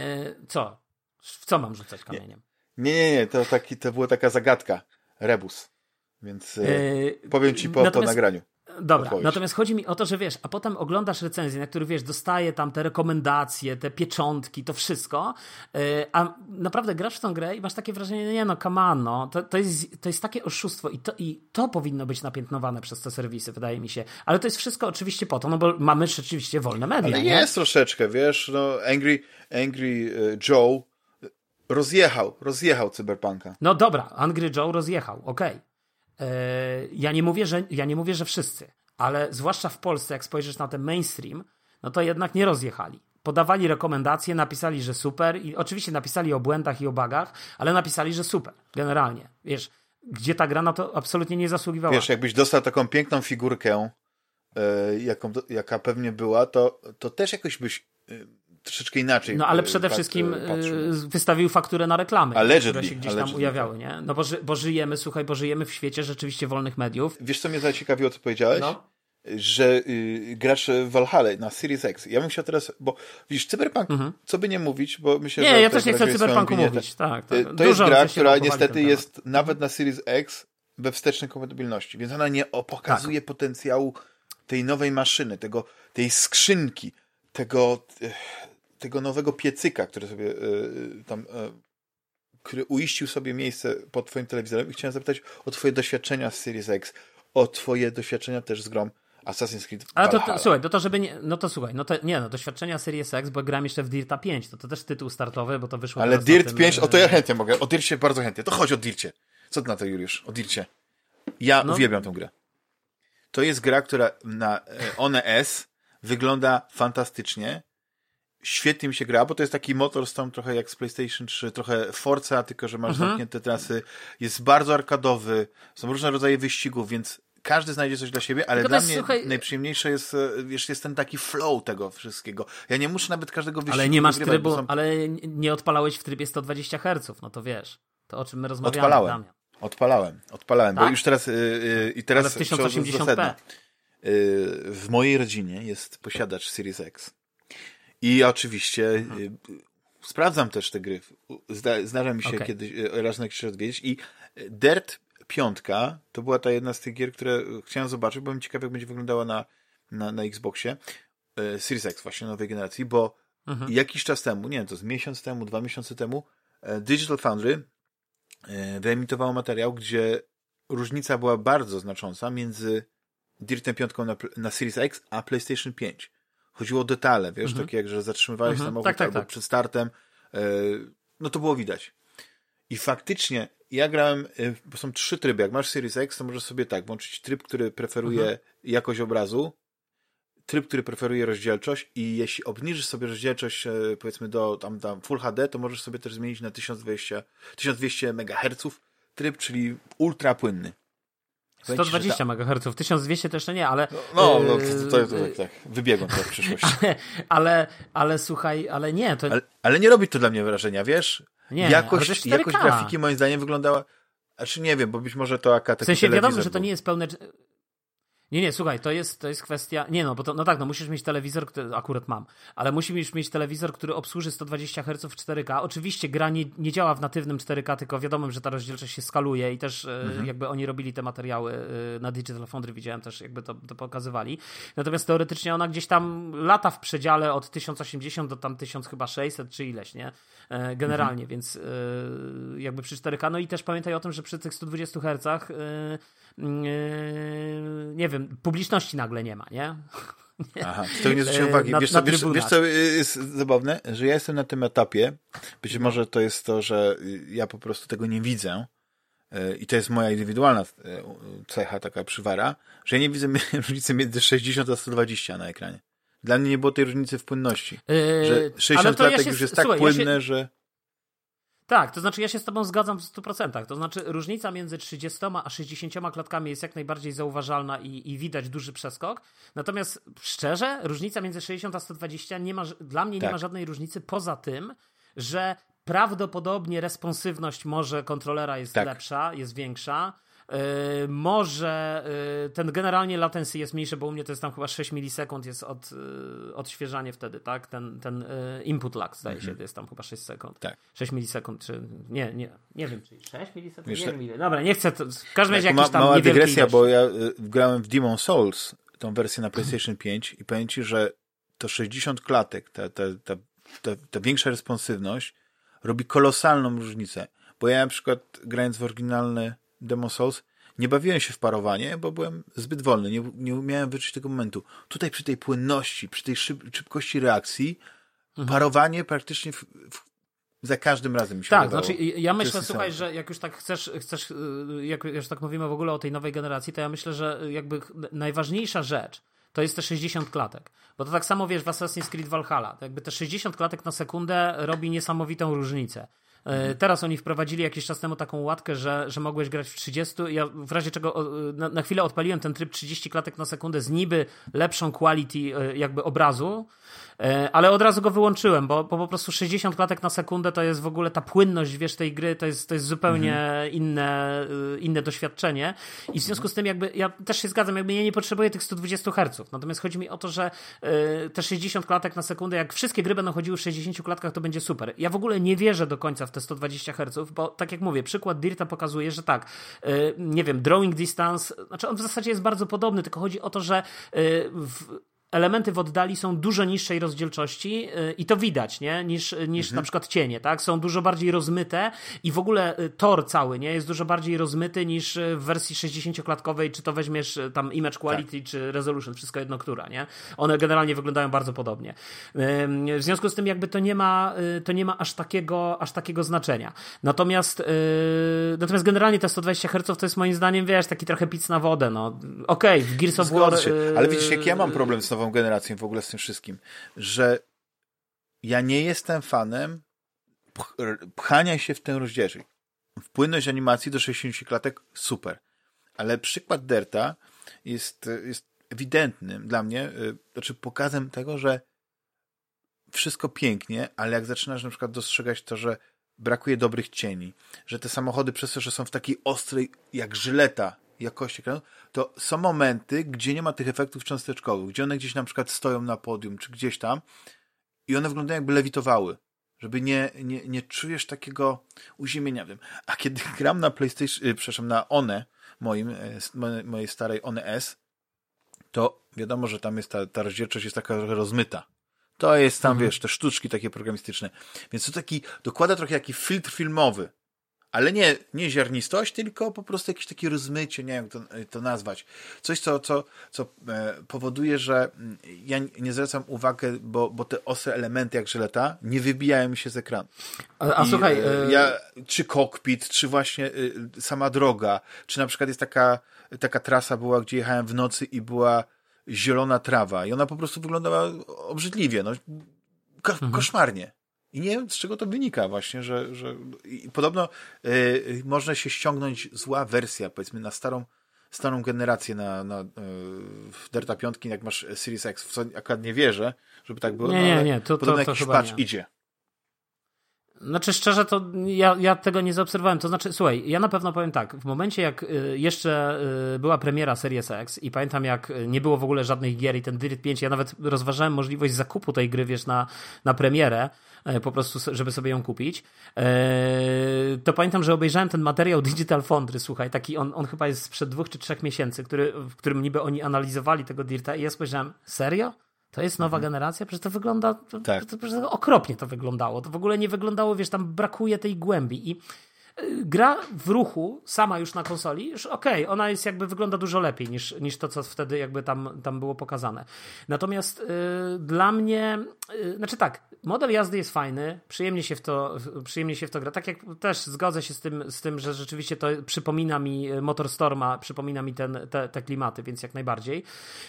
co? W co mam rzucać kamieniem? Nie, nie, nie, to, taki, to była taka zagadka, rebus. Więc yy, powiem ci po, po nagraniu. Dobra, odpowiedź. natomiast chodzi mi o to, że wiesz, a potem oglądasz recenzje, na których wiesz, dostaje tam te rekomendacje, te pieczątki, to wszystko, yy, a naprawdę grasz w tą grę i masz takie wrażenie, nie no, come on, no, to, to, jest, to jest takie oszustwo i to, i to powinno być napiętnowane przez te serwisy, wydaje mi się. Ale to jest wszystko oczywiście po to, no bo mamy rzeczywiście wolne media. Ale nie? jest troszeczkę, wiesz, no Angry, Angry e, Joe rozjechał, rozjechał Cyberpunka. No dobra, Angry Joe rozjechał, okej. Okay. E, ja nie mówię, że, ja nie mówię, że wszyscy, ale zwłaszcza w Polsce, jak spojrzysz na ten mainstream, no to jednak nie rozjechali. Podawali rekomendacje, napisali, że super i oczywiście napisali o błędach i o bugach, ale napisali, że super, generalnie. Wiesz, gdzie ta gra na to absolutnie nie zasługiwała. Wiesz, jakbyś dostał taką piękną figurkę, yy, jaką, jaka pewnie była, to, to też jakoś byś yy, troszeczkę inaczej. No ale e, przede wszystkim e, patrzył. wystawił fakturę na reklamy, allegedly, które się gdzieś allegedly, tam ujawiały, nie? No bo, bo żyjemy, słuchaj, bo żyjemy w świecie rzeczywiście wolnych mediów. Wiesz, co mnie zaciekawiło, co powiedziałeś? No. Że y, grasz w Valhalla na Series X. Ja bym chciał teraz, bo widzisz, Cyberpunk, mhm. co by nie mówić, bo myślę, nie, że... Nie, ja też nie chcę Cyberpunku mówić, tak. tak. To jest gra, która niestety jest nawet na Series X we wstecznej kompatybilności, więc ona nie pokazuje tak. potencjału tej nowej maszyny, tego, tej skrzynki, tego, tego nowego piecyka, który sobie y, tam y, który uiścił sobie miejsce pod twoim telewizorem i chciałem zapytać o twoje doświadczenia z Series X, o twoje doświadczenia też z grą Assassin's Creed Ale to, to, słuchaj, no to żeby nie, no to słuchaj, no to nie, no doświadczenia Series X, bo gram jeszcze w Dirta 5, to to też tytuł startowy, bo to wyszło Ale Dirt tym, 5, o to ja chętnie mogę, o Dircie bardzo chętnie, to chodź o Dircie. Co ty na to, Juliusz, o Dircie? Ja no. uwielbiam tę grę. To jest gra, która na One S wygląda fantastycznie, świetnie mi się gra, bo to jest taki motorstorm trochę jak z PlayStation 3, trochę Forza, tylko że masz mhm. zamknięte trasy, jest bardzo arkadowy, są różne rodzaje wyścigów, więc każdy znajdzie coś dla siebie, ale dla mnie słuchaj... najprzyjemniejsze jest, e, wiesz, jest ten taki flow tego wszystkiego. Ja nie muszę nawet każdego wyścigu Ale nie masz trybu, są... ale nie odpalałeś w trybie 120 Hz, no to wiesz, to o czym my rozmawiamy. Odpalałem, Damian. odpalałem, odpalałem, tak? bo już teraz, yy, i teraz ale w 1080p. Yy, w mojej rodzinie jest posiadacz Series X. I oczywiście mhm. sprawdzam też te gry. Zda, zdarza mi się okay. kiedyś raz na jakiś czas odwiedzić i Dirt piątka to była ta jedna z tych gier, które chciałem zobaczyć, bo byłem ciekaw, jak będzie wyglądała na, na, na Xboxie. E, Series X właśnie nowej generacji, bo mhm. jakiś czas temu, nie wiem, to z miesiąc temu, dwa miesiące temu, e, Digital Foundry e, wyemitowało materiał, gdzie różnica była bardzo znacząca między Dirtem 5 na, na Series X a PlayStation 5. Chodziło o detale, wiesz, mhm. takie jak, że zatrzymywałeś mhm. samochód tak, tak, albo tak. przed startem, no to było widać. I faktycznie ja grałem, y, bo są trzy tryby. Jak masz Series X, to możesz sobie tak włączyć tryb, który preferuje mhm. jakość obrazu, tryb, który preferuje rozdzielczość i jeśli obniżysz sobie rozdzielczość e, powiedzmy do tam, tam Full HD, to możesz sobie też zmienić na 1200, 1200 MHz tryb, czyli ultra płynny. 120 MHz, 1200 to jeszcze nie, ale... No, no, no to, to, tak, wybiegłem to w przyszłości. (laughs) Ale, ale, ale słuchaj, ale nie, to... Ale, ale nie robi to dla mnie wrażenia, wiesz? Nie, jakość, jakość grafiki moim zdaniem wyglądała. Znaczy nie wiem, bo być może to AK W sensie wiadomo, że to nie jest pełne. Nie, nie, słuchaj, to jest, to jest kwestia. Nie no, bo to, no tak, no musisz mieć telewizor, który akurat mam, ale musisz mieć telewizor, który obsłuży 120 Hz w 4K. Oczywiście gra nie, nie działa w natywnym 4K, tylko wiadomo, że ta rozdzielczość się skaluje i też e, mhm. jakby oni robili te materiały e, na Digital Foundry, widziałem też, jakby to, to pokazywali. Natomiast teoretycznie ona gdzieś tam lata w przedziale od 1080 do tam 1000 chyba 600 czy ileś, nie? E, generalnie, mhm. więc jakby przy 4K. No i też pamiętaj o tym, że przy tych 120 Hz nie wiem, publiczności nagle nie ma, nie? (laughs) Aha, z tego nie zwróciłem uwagi. Na, wiesz, co, wiesz, wiesz, co jest zabawne? Że ja jestem na tym etapie, być może to jest to, że ja po prostu tego nie widzę e, i to jest moja indywidualna e, cecha, taka przywara, że ja nie widzę (laughs) różnicy między 60 a 120 na ekranie. Dla mnie nie było tej różnicy w płynności. Yy, że 60 latek ja się, już jest tak słuchaj, płynne, ja się, że... Tak, to znaczy ja się z tobą zgadzam w 100%. To znaczy różnica między 30 a 60 klatkami jest jak najbardziej zauważalna i, i widać duży przeskok. Natomiast szczerze, różnica między 60 a 120 nie ma, dla mnie tak. nie ma żadnej różnicy poza tym, że prawdopodobnie responsywność może kontrolera jest tak. lepsza, jest większa. E, może e, ten generalnie latency jest mniejszy, bo u mnie to jest tam chyba 6 milisekund jest od, e, odświeżanie wtedy, tak? Ten, ten input lag zdaje się, to jest tam chyba 6 sekund. Tak. 6 milisekund, czy nie, nie, nie wiem, czy 6 milisekund, Wiesz, nie wiem ile. Dobra, nie chcę, to, w każdym razie tak, jakiś tam Mała dygresja, ilość. bo ja grałem w Demon Souls, tą wersję na PlayStation 5 i powiem Ci, że to 60 klatek, ta, ta, ta, ta, ta większa responsywność robi kolosalną różnicę. Bo ja na przykład grając w oryginalny Demon Souls, nie bawiłem się w parowanie, bo byłem zbyt wolny, nie, nie umiałem wyczuć tego momentu. Tutaj przy tej płynności, przy tej szyb, szybkości reakcji, mhm. parowanie praktycznie w, w, za każdym razem mi się Tak, znaczy ja myślę, słuchaj, że jak już tak chcesz, chcesz y, jak już tak mówimy w ogóle o tej nowej generacji, to ja myślę, że jakby najważniejsza rzecz to jest te 60 klatek. Bo to tak samo wiesz w Assassin's Creed Valhalla. To jakby te 60 klatek na sekundę robi niesamowitą różnicę. E, teraz oni wprowadzili jakiś czas temu taką łatkę, że, że mogłeś grać w 30. Ja w razie czego na, na chwilę odpaliłem ten tryb 30 klatek na sekundę z niby lepszą quality e, jakby obrazu, ale od razu go wyłączyłem, bo, bo po prostu 60 klatek na sekundę to jest w ogóle ta płynność, wiesz, tej gry, to jest, to jest zupełnie mhm. inne, y, inne doświadczenie i w związku z tym jakby, ja też się zgadzam, jakby ja nie potrzebuję tych 120 Hz, natomiast chodzi mi o to, że y, te 60 klatek na sekundę, jak wszystkie gry będą chodziły w 60 klatkach, to będzie super. Ja w ogóle nie wierzę do końca w te 120 Hz, bo tak jak mówię, przykład Dirta pokazuje, że tak, y, nie wiem, drawing distance, znaczy on w zasadzie jest bardzo podobny, tylko chodzi o to, że w elementy w oddali są dużo niższej rozdzielczości y, i to widać, nie? Niż, niż mhm. na przykład cienie, tak? Są dużo bardziej rozmyte i w ogóle y, tor cały, nie? Jest dużo bardziej rozmyty niż w wersji 60-klatkowej, czy to weźmiesz tam image quality, tak. czy resolution, wszystko jedno która, nie? One generalnie wyglądają bardzo podobnie. W związku z tym jakby to nie ma, to nie ma aż takiego, aż takiego znaczenia. Natomiast, natomiast generalnie te 120 Hz to jest moim zdaniem, wiesz, taki trochę pic na wodę, no. Okej, okay, w Gears of War... Ale widzisz, jak ja mam problem z nową generacją w ogóle z tym wszystkim, że ja nie jestem fanem pchania się w ten rozdzielcznik. Wpłynność animacji do 60 klatek super, ale przykład Derta jest, jest ewidentnym dla mnie, y, znaczy pokazem tego, że wszystko pięknie, ale jak zaczynasz na przykład dostrzegać to, że brakuje dobrych cieni, że te samochody przez to, że są w takiej ostrej, jak żyleta jakości ekranu, to są momenty, gdzie nie ma tych efektów cząsteczkowych, gdzie one gdzieś na przykład stoją na podium, czy gdzieś tam i one wyglądają jakby lewitowały, żeby nie, nie, nie czujesz takiego uziemienia w tym. A kiedy (laughs) gram na PlayStation, yy, przepraszam, na One, moim, yy, mojej starej One S, to wiadomo, że tam jest ta, ta rozdzielczość jest taka rozmyta. To jest tam, mhm. wiesz, te sztuczki takie programistyczne. Więc to taki, dokłada trochę taki filtr filmowy ale nie, nie ziarnistość, tylko po prostu jakieś takie rozmycie, nie wiem jak to, to nazwać. Coś, co, co, co e, powoduje, że mm, ja nie zwracam uwagi, bo, bo te ostre elementy jak żeleta nie wybijają mi się z ekranu. A, a I, słuchaj... E, ja, czy kokpit, czy właśnie e, sama droga, czy na przykład jest taka, taka trasa była, gdzie jechałem w nocy i była zielona trawa i ona po prostu wyglądała obrzydliwie, no, mhm. koszmarnie. I nie wiem, z czego to wynika właśnie, że, że podobno y, można się ściągnąć zła wersja, powiedzmy, na starą, starą generację na, na y, Delta 5, jak masz Series X, w co akurat nie wierzę, żeby tak było. Nie, no, nie, nie, to, podobno to, to jakiś patch nie. idzie. Znaczy szczerze, to ja, ja tego nie zaobserwowałem. To znaczy, słuchaj, ja na pewno powiem tak. W momencie, jak y, jeszcze y, była premiera Series X i pamiętam, jak nie było w ogóle żadnych gier i ten Dirt 5, ja nawet rozważałem możliwość zakupu tej gry, wiesz, na, na premierę, po prostu, żeby sobie ją kupić. To pamiętam, że obejrzałem ten materiał (laughs) Digital Foundry, słuchaj, taki on, on chyba jest sprzed dwóch czy trzech miesięcy, który, w którym niby oni analizowali tego Dirta i ja spojrzałem, serio? To jest nowa mhm. generacja? Przecież to wygląda. Tak. To, to, okropnie to wyglądało. To w ogóle nie wyglądało, wiesz, tam brakuje tej głębi. I gra w ruchu, sama już na konsoli, już okej, okay, ona jest jakby wygląda dużo lepiej niż, niż to, co wtedy jakby tam, tam było pokazane. Natomiast y, dla mnie, y, znaczy tak, model jazdy jest fajny, przyjemnie się w to, przyjemnie się w to gra. Tak jak też zgodzę się z tym, z tym że rzeczywiście to przypomina mi Motorstorma, przypomina mi ten, te, te klimaty, więc jak najbardziej.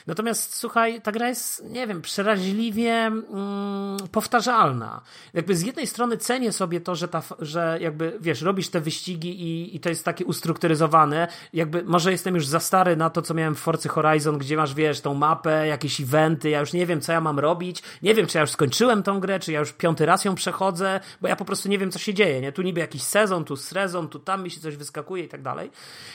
Natomiast słuchaj, ta gra jest, nie wiem, przeraźliwie mm, powtarzalna. Jakby z jednej strony cenię sobie to, że, ta, że jakby, wiesz, robisz te wyścigi i, i to jest takie ustrukturyzowane. Jakby może jestem już za stary na to, co miałem w Forcy Horizon, gdzie masz, wiesz, tą mapę, jakieś eventy, ja już nie wiem, co ja mam robić, nie wiem, czy ja już skończyłem tą grę, czy ja już piąty raz ją przechodzę, bo ja po prostu nie wiem, co się dzieje, nie? Tu niby jakiś sezon, tu sezon, tu tam mi się coś wyskakuje i tak dalej.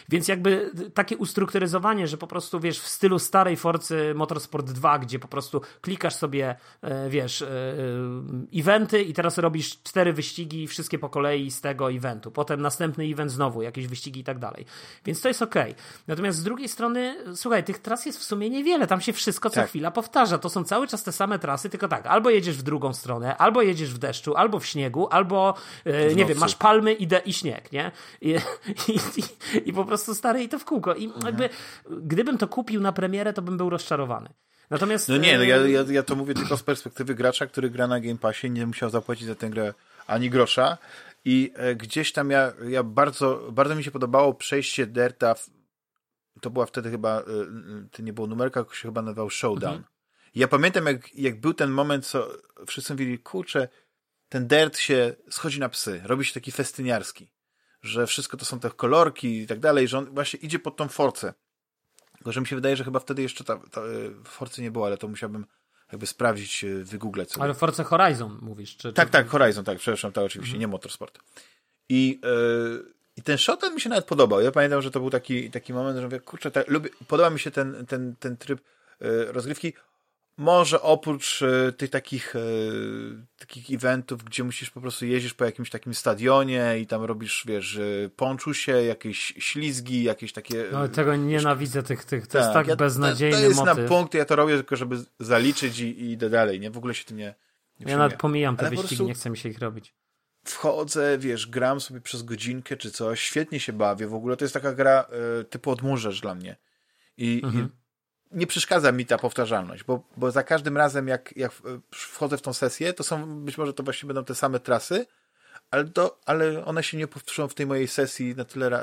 Więc jakby takie ustrukturyzowanie, że po prostu, wiesz, w stylu starej Forcy Motorsport 2, gdzie po prostu klikasz sobie, e, wiesz, e, e, eventy i teraz robisz cztery wyścigi, wszystkie po kolei z tego eventu. Potem potem następny event znowu, jakieś wyścigi i tak dalej. Więc to jest ok. Natomiast z drugiej strony, słuchaj, tych tras jest w sumie niewiele. Tam się wszystko co tak. chwila powtarza. To są cały czas te same trasy, tylko tak, albo jedziesz w drugą stronę, albo jedziesz w deszczu, albo w śniegu, albo e, nie wiem, masz palmy i, de, i śnieg, nie? I, i, i, po prostu stary i to w kółko. I mhm. jakby, gdybym to kupił na premierę, to bym był rozczarowany. Natomiast... No nie, no ja, ja, ja to mówię tylko z perspektywy gracza, który gra na Game Passie, nie musiał zapłacić za tę grę ani grosza, i e, gdzieś tam ja, ja bardzo, bardzo mi się podobało przejście Derta. W, to była wtedy chyba, e, to nie było numerka, się chyba nazywał Showdown. Mhm. Ja pamiętam, jak, jak był ten moment, co wszyscy mówili, kurczę, ten Dirt się schodzi na psy, robi się taki festyniarski, że wszystko to są te kolorki i tak dalej, że on właśnie idzie pod tą forcę. Tylko, że mi się wydaje, że chyba wtedy jeszcze ta, ta e, forcy nie było, ale to musiałbym jakby sprawdzić, e, wygooglać sobie. Ale Forza Horizon mówisz? Czy, tak, czy... tak, Horizon, tak, przepraszam, tak oczywiście, mhm. nie Motorsport. I, yy, I ten shot mi się nawet podobał. Ja pamiętam, że to był taki, taki moment, że mówię, kurczę, tak, lubię, podoba mi się ten, ten, ten tryb yy, rozgrywki. Może oprócz y, tych takich, y, takich eventów, gdzie musisz po prostu jeździć po jakimś takim stadionie i tam robisz, wiesz, y, ponczusie, jakieś ślizgi, jakieś takie... No tego nienawidzę tych, tych to tak, jest tak ja, beznadziejny to, to jest motyw. na punkt, ja to robię tylko, żeby zaliczyć i, i idę dalej, nie? W ogóle się tym nie, nie Ja nawet pomijam te Ale wyścigi, nie chcę mi się ich robić wchodzę, wiesz, gram sobie przez godzinkę czy coś, świetnie się bawię, w ogóle to jest taka gra y, typu odmurzacz dla mnie. I, mhm. Nie przeszkadza mi ta powtarzalność, bo, bo za każdym razem, jak, jak wchodzę w tą sesję, to są, być może to właśnie będą te same trasy, ale, to, ale one się nie powtórzą w tej mojej sesji na tyle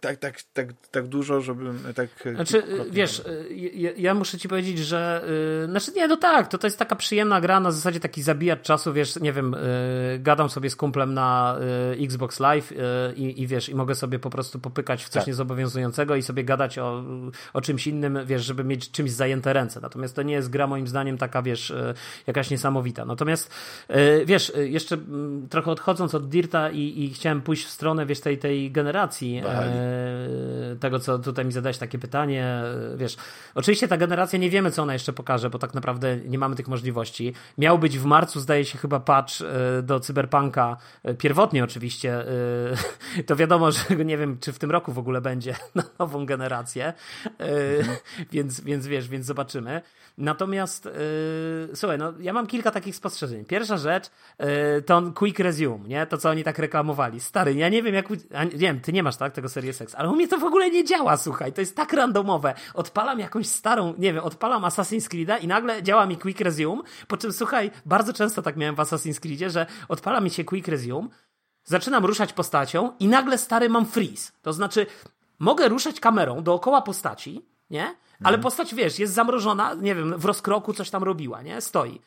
tak, tak, tak, tak dużo, żebym tak... E, znaczy, wiesz, e, ja, ja, muszę ci powiedzieć, że yy, znaczy nie, no tak, to, to jest taka przyjemna gra, na zasadzie taki zabijacz czasu, wiesz, nie wiem, yy, gadam sobie z kumplem na yy, Xbox Live i, i wiesz, i mogę sobie po prostu popykać w coś tak. niezobowiązującego i sobie gadać o, o czymś innym, wiesz, żeby mieć czymś zajęte ręce. Natomiast to nie jest gra moim zdaniem taka, wiesz, jakaś niesamowita. Natomiast, wiesz, jeszcze trochę odchodząc od Dirta i, i chciałem pójść w stronę, wiesz, tej, tej generacji, E, tego, co tutaj mi zadałeś takie pytanie. E, wiesz, oczywiście ta generacja nie wiemy, co ona jeszcze pokaże, bo tak naprawdę nie mamy tych możliwości. Miał być w marcu, zdaje się, chyba patch e, do Cyberpunka, pierwotnie oczywiście. (laughs) To wiadomo, że nie wiem, czy w tym roku w ogóle będzie (laughs) na nową generację, mhm. więc, więc wiesz, więc zobaczymy. Natomiast yy, słuchaj, no ja mam kilka takich spostrzeżeń. Pierwsza rzecz yy, to quick resume, nie? To, co oni tak reklamowali. Stary, ja nie wiem jak... Nie wiem, ty nie masz, tak, tego Series X, ale u mnie to w ogóle nie działa, słuchaj. To jest tak randomowe. Odpalam jakąś starą, nie wiem, odpalam Assassin's Creed'a i nagle działa mi quick resume, po czym, słuchaj, bardzo często tak miałem w Assassin's Creedzie, że odpala mi się quick resume, zaczynam ruszać postacią i nagle, stary, mam freeze. To znaczy, mogę ruszać kamerą dookoła postaci, nie? Ale mhm. postać, wiesz, jest zamrożona, nie wiem, w rozkroku coś tam robiła, nie? Stoi.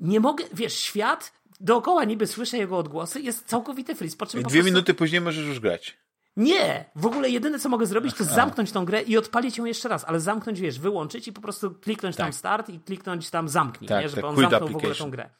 Nie mogę, wiesz, świat dookoła niby słyszę jego odgłosy, jest całkowity freeze. Po czym I dwie prostu... minuty później możesz już grać. Nie! W ogóle jedyne, co mogę zrobić, to zamknąć tą grę i odpalić ją jeszcze raz, ale zamknąć, wiesz, wyłączyć i po prostu kliknąć tak. tam start i kliknąć tam zamknij, tak, nie? żeby tak, on zamknął w ogóle tą grę.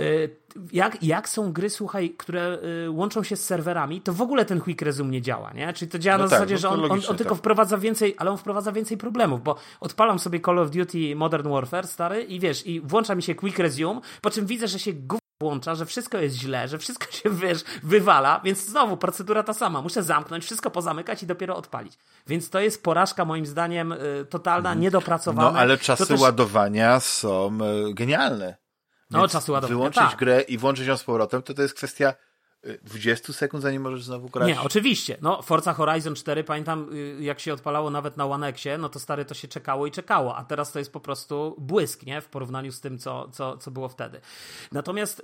Y, jak, jak są gry, słuchaj, które y, łączą się z serwerami, to w ogóle ten quick resume nie działa, nie? Czyli to działa no na tak, zasadzie, no że on, on, on tylko tak. wprowadza więcej, ale on wprowadza więcej problemów, bo odpalam sobie Call of Duty Modern Warfare stary i wiesz, i włącza mi się quick resume, po czym widzę, że się włącza, że wszystko jest źle, że wszystko się, (laughs) wiesz, wywala, więc znowu procedura ta sama. Muszę zamknąć, wszystko pozamykać i dopiero odpalić. Więc to jest porażka moim zdaniem y, totalna, mhm. niedopracowana. No ale czasy też... ładowania są genialne. No, czasu ładowania. Wyłączyć tak. grę i włączyć ją z powrotem, to to jest kwestia 20 y, sekund, zanim możesz znowu grać? Nie, oczywiście. No, Forza Horizon 4, pamiętam, y, jak się odpalało nawet na One Xie, no to stary to się czekało i czekało, a teraz to jest po prostu błysk, nie? W porównaniu z tym, co, co, co było wtedy. Natomiast,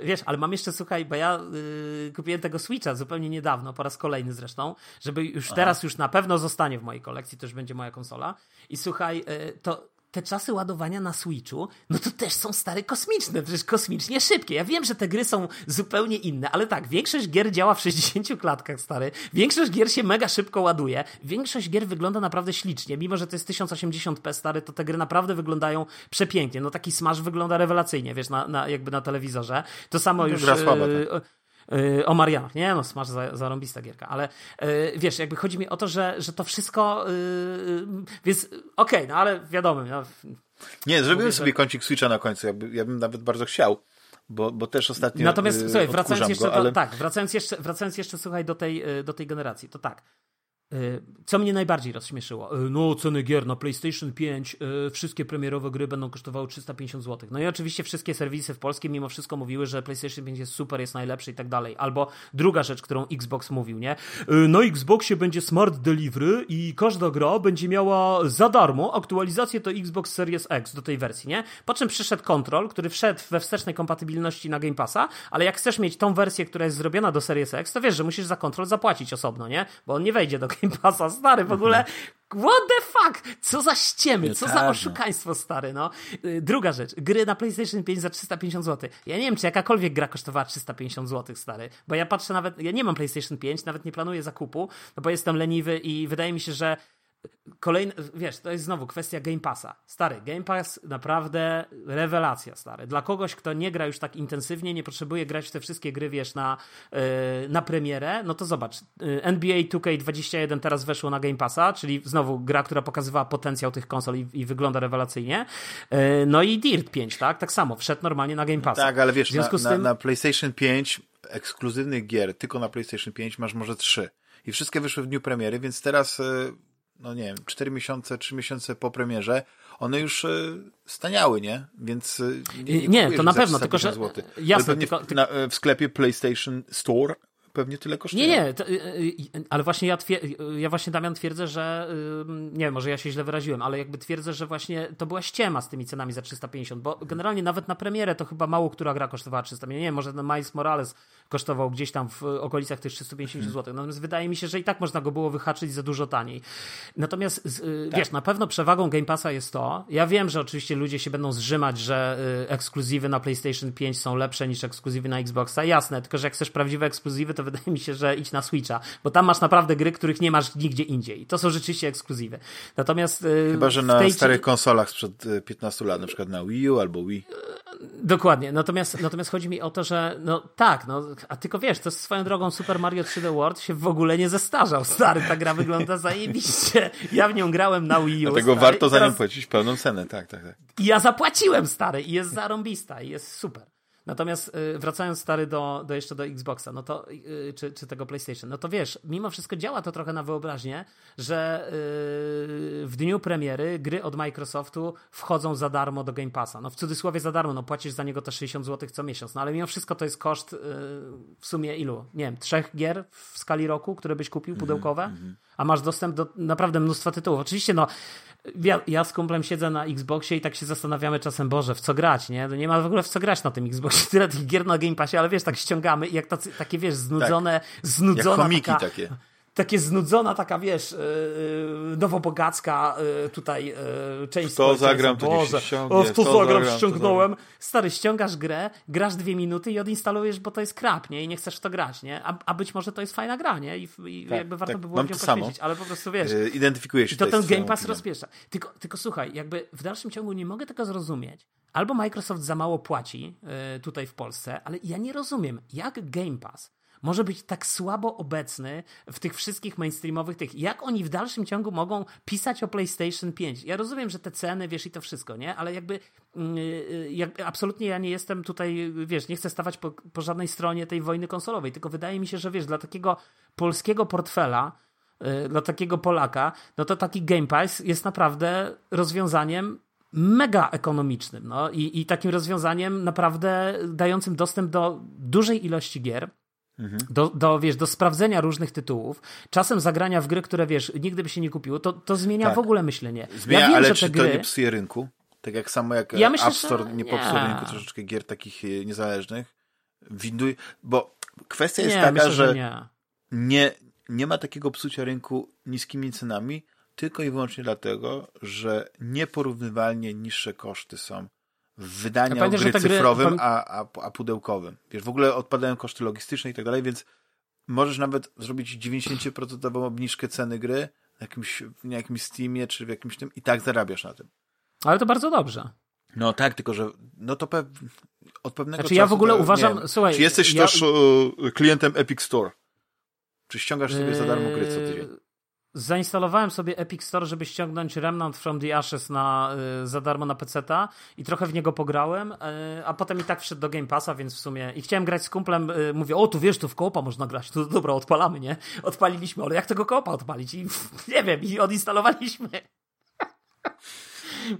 yy, wiesz, ale mam jeszcze, słuchaj, bo ja yy, kupiłem tego Switcha zupełnie niedawno, po raz kolejny zresztą, żeby już Aha. teraz już na pewno zostanie w mojej kolekcji, to już będzie moja konsola. I słuchaj, yy, to te czasy ładowania na Switchu, no to też są stare kosmiczne, przecież kosmicznie szybkie. Ja wiem, że te gry są zupełnie inne, ale tak, większość gier działa w 60 klatkach, stary. Większość gier się mega szybko ładuje. Większość gier wygląda naprawdę ślicznie. Mimo, że to jest 1080p, stary, to te gry naprawdę wyglądają przepięknie. No taki Smash wygląda rewelacyjnie, wiesz, na, na jakby na telewizorze. To samo już... Gra słaba, tak. Y, o Marianach. Nie, no smash za, zarąbista gierka, ale y, wiesz, jakby chodzi mi o to, że, że to wszystko, yy, więc okej, okay, no ale wiadomo. No, nie, zrobiłem sobie że... kącik Switcha na końcu, ja, by, ja bym nawet bardzo chciał. Bo, bo też ostatnio. Natomiast słuchaj, wracając jeszcze, go, ale... do, tak, wracając jeszcze, wracając jeszcze, słuchaj, do tej, do tej generacji, to tak. Y, co mnie najbardziej rozśmieszyło? Y, no, ceny gier na PlayStation 5, y, wszystkie premierowe gry będą kosztowały 350 zł. No i oczywiście wszystkie serwisy w Polsce mimo wszystko mówiły, że PlayStation 5 jest super, jest najlepszy i tak dalej. Albo druga rzecz, którą Xbox mówił, nie? Na Xboxie będzie Smart Delivery i każda gra będzie miała za darmo aktualizację to Xbox Series X do tej wersji, nie? Po czym przyszedł Control, który wszedł we wstecznej kompatybilności na Game Passa, ale jak chcesz mieć tą wersję, która jest zrobiona do Series X, to wiesz, że musisz za Control zapłacić osobno, nie? Bo on nie wejdzie do Game Passa, stary, w ogóle What the fuck? Co za ściemy, co za oszukaństwo, stary, no. Y, druga rzecz, gry na PlayStation 5 za 350 zł. Ja nie wiem, czy jakakolwiek gra kosztowała 350 zł, stary, bo ja patrzę nawet, ja nie mam PlayStation 5, nawet nie planuję zakupu, no bo jestem leniwy i wydaje mi się, że kolejny, wiesz, to jest znowu kwestia Game Passa. Stary, Game Pass naprawdę rewelacja, stary. Dla kogoś, kto nie gra już tak intensywnie, nie potrzebuje grać w te wszystkie gry, wiesz, na, yy, na premierę, no to zobacz, yy, NBA 2K21 teraz weszło na Game Passa, czyli znowu gra, która pokazywała potencjał tych konsol i, i wygląda rewelacyjnie. Yy, no i Dirt 5, tak? Tak samo, wszedł normalnie na Game Passa. Tak, ale wiesz, na, na, tym... na PlayStation 5 ekskluzywnych gier tylko na PlayStation 5 masz może 3 i wszystkie wyszły w dniu premiery, więc teraz, e, no nie wiem, 4 miesiące, 3 miesiące po premierze, one już e, staniały, nie? Więc e, nie, nie to na pewno, tylko że jasne, tylko, w, na, w sklepie PlayStation Store pewnie tyle kosztuje. Nie, nie, to, ale właśnie ja, ja właśnie Damian twierdzę, że nie wiem, może ja się źle wyraziłem, ale jakby twierdzę, że właśnie to była ściema z tymi cenami za 350, bo generalnie nawet na premierę to chyba mało która gra kosztowała 350. Nie wiem, może ten Miles Morales kosztował gdzieś tam w okolicach tych 350 hmm. zł. Natomiast wydaje mi się, że i tak można go było wyhaczyć za dużo taniej. Natomiast y, tak. wiesz, na pewno przewagą Game Passa jest to, ja wiem, że oczywiście ludzie się będą zrzymać, że y, ekskluzywy na PlayStation 5 są lepsze niż ekskluzywy na Xboxa. Jasne, tylko że jak chcesz prawdziwe ekskluzywy, to wydaje mi się, że idź na Switcha, bo tam masz naprawdę gry, których nie masz nigdzie indziej. To są rzeczywiście ekskluzywy. Natomiast y, Chyba, że na tej... starych konsolach sprzed 15 lat, na przykład na Wii U albo Wii. Dokładnie. Natomiast, natomiast chodzi mi o to, że no tak, no, a tylko wiesz, to swoją drogą Super Mario 3D World się w ogóle nie zestarzał. Stary, ta gra wygląda (laughs) zajebiście. Ja w nią grałem na Wii U. Dlatego stary, warto za nią płacić pełną cenę, tak, tak, tak. I ja zapłaciłem, stary, i jest zarąbista, i jest super. Natomiast y, wracając stary do, do jeszcze do Xboxa, no to, y, czy, czy tego PlayStation, no to wiesz, mimo wszystko działa to trochę na wyobraźnię, że y, w dniu premiery gry od Microsoftu wchodzą za darmo do Game Passa. No w cudzysłowie za darmo, no płacisz za niego te 60 zł co miesiąc, no ale mimo wszystko to jest koszt w sumie ilu? Nie wiem, trzech gier w skali roku, które byś kupił, mhm, pudełkowe, -hmm. a masz dostęp do naprawdę mnóstwa tytułów. Oczywiście, no ja, ja z kumplem siedzę na Xboxie i tak się zastanawiamy czasem, Boże, w co grać, nie? No nie ma w ogóle w co grać na tym Xboxie. (laughs) Tyle tych gier na Game Passie, ale wiesz, tak ściągamy i jak tacy, takie, wiesz, znudzone, tak. znudzone. Jak taka, takie takie znudzona, taka wiesz, yy, nowobogacka yy, tutaj yy, część To zagram, to Boże, o, w to, to zagram, ściągnąłem. Stary, ściągasz grę, grasz dwie minuty i odinstalujesz, bo to jest krap, nie? I nie chcesz w to grać, nie? A, a być może to jest fajna gra, nie? I, i tak, jakby warto tak, by było ją poświęcić, ale po prostu wiesz. Yy, identyfikuje się I to ten Game Pass rozpiesza. Tylko, tylko słuchaj, jakby w dalszym ciągu nie mogę tego zrozumieć. Albo Microsoft za mało płaci yy, tutaj w Polsce, ale ja nie rozumiem, jak Game Pass może być tak słabo obecny w tych wszystkich mainstreamowych tych. Jak oni w dalszym ciągu mogą pisać o PlayStation 5? Ja rozumiem, że te ceny, wiesz, i to wszystko, nie? Ale jakby, yy, jak, absolutnie ja nie jestem tutaj, wiesz, nie chcę stawać po, po żadnej stronie tej wojny konsolowej, tylko wydaje mi się, że wiesz, dla takiego polskiego portfela, yy, dla takiego Polaka, no to taki Game Pass jest naprawdę rozwiązaniem mega ekonomicznym no, i, i takim rozwiązaniem naprawdę dającym dostęp do dużej ilości gier. Do, do, wiesz, do sprawdzenia różnych tytułów, czasem zagrania w gry, które wiesz, nigdy by się nie kupiło, to, to zmienia tak. w ogóle myślenie. Zmienia, ja wiem, ale czy gry... to nie psuje rynku? Tak jak samo jak ja myślę, App Store nie, nie popsuł rynku troszeczkę gier takich e, niezależnych. Winduj, bo kwestia jest nie, taka, myślę, że, że nie. nie. Nie, ma takiego psucia rynku niskimi cenami, tylko i wyłącznie dlatego, że nieporównywalnie niższe koszty są wydania ja gry cyfrowym, gry... a, a, a pudełkowym. Wiesz, w ogóle odpadają koszty logistyczne i tak dalej, więc możesz nawet zrobić 90% obniżkę ceny gry na jakimś, na jakimś Steamie czy w jakimś tym i tak zarabiasz na tym. Ale to bardzo dobrze. No tak, tylko że no to pe od pewnego znaczy, czasu... ja w ogóle to, uważam... Wiem, słuchaj, czy jesteś ja... też uh, klientem Epic Store? Czy ściągasz sobie za darmo gry co tydzień? Zainstalowałem sobie Epic Store, żeby ściągnąć Remnant from the Ashes na, y, za darmo na PC-ta i trochę w niego pograłem, y, a potem i tak wszedł do Game Passa, więc w sumie i chciałem grać z kumplem, y, mówię, o tu wiesz, tu w koopa można grać, to dobra, odpalamy, nie? Odpaliliśmy, ale jak tego koopa odpalić? I nie wiem, i odinstalowaliśmy. (laughs)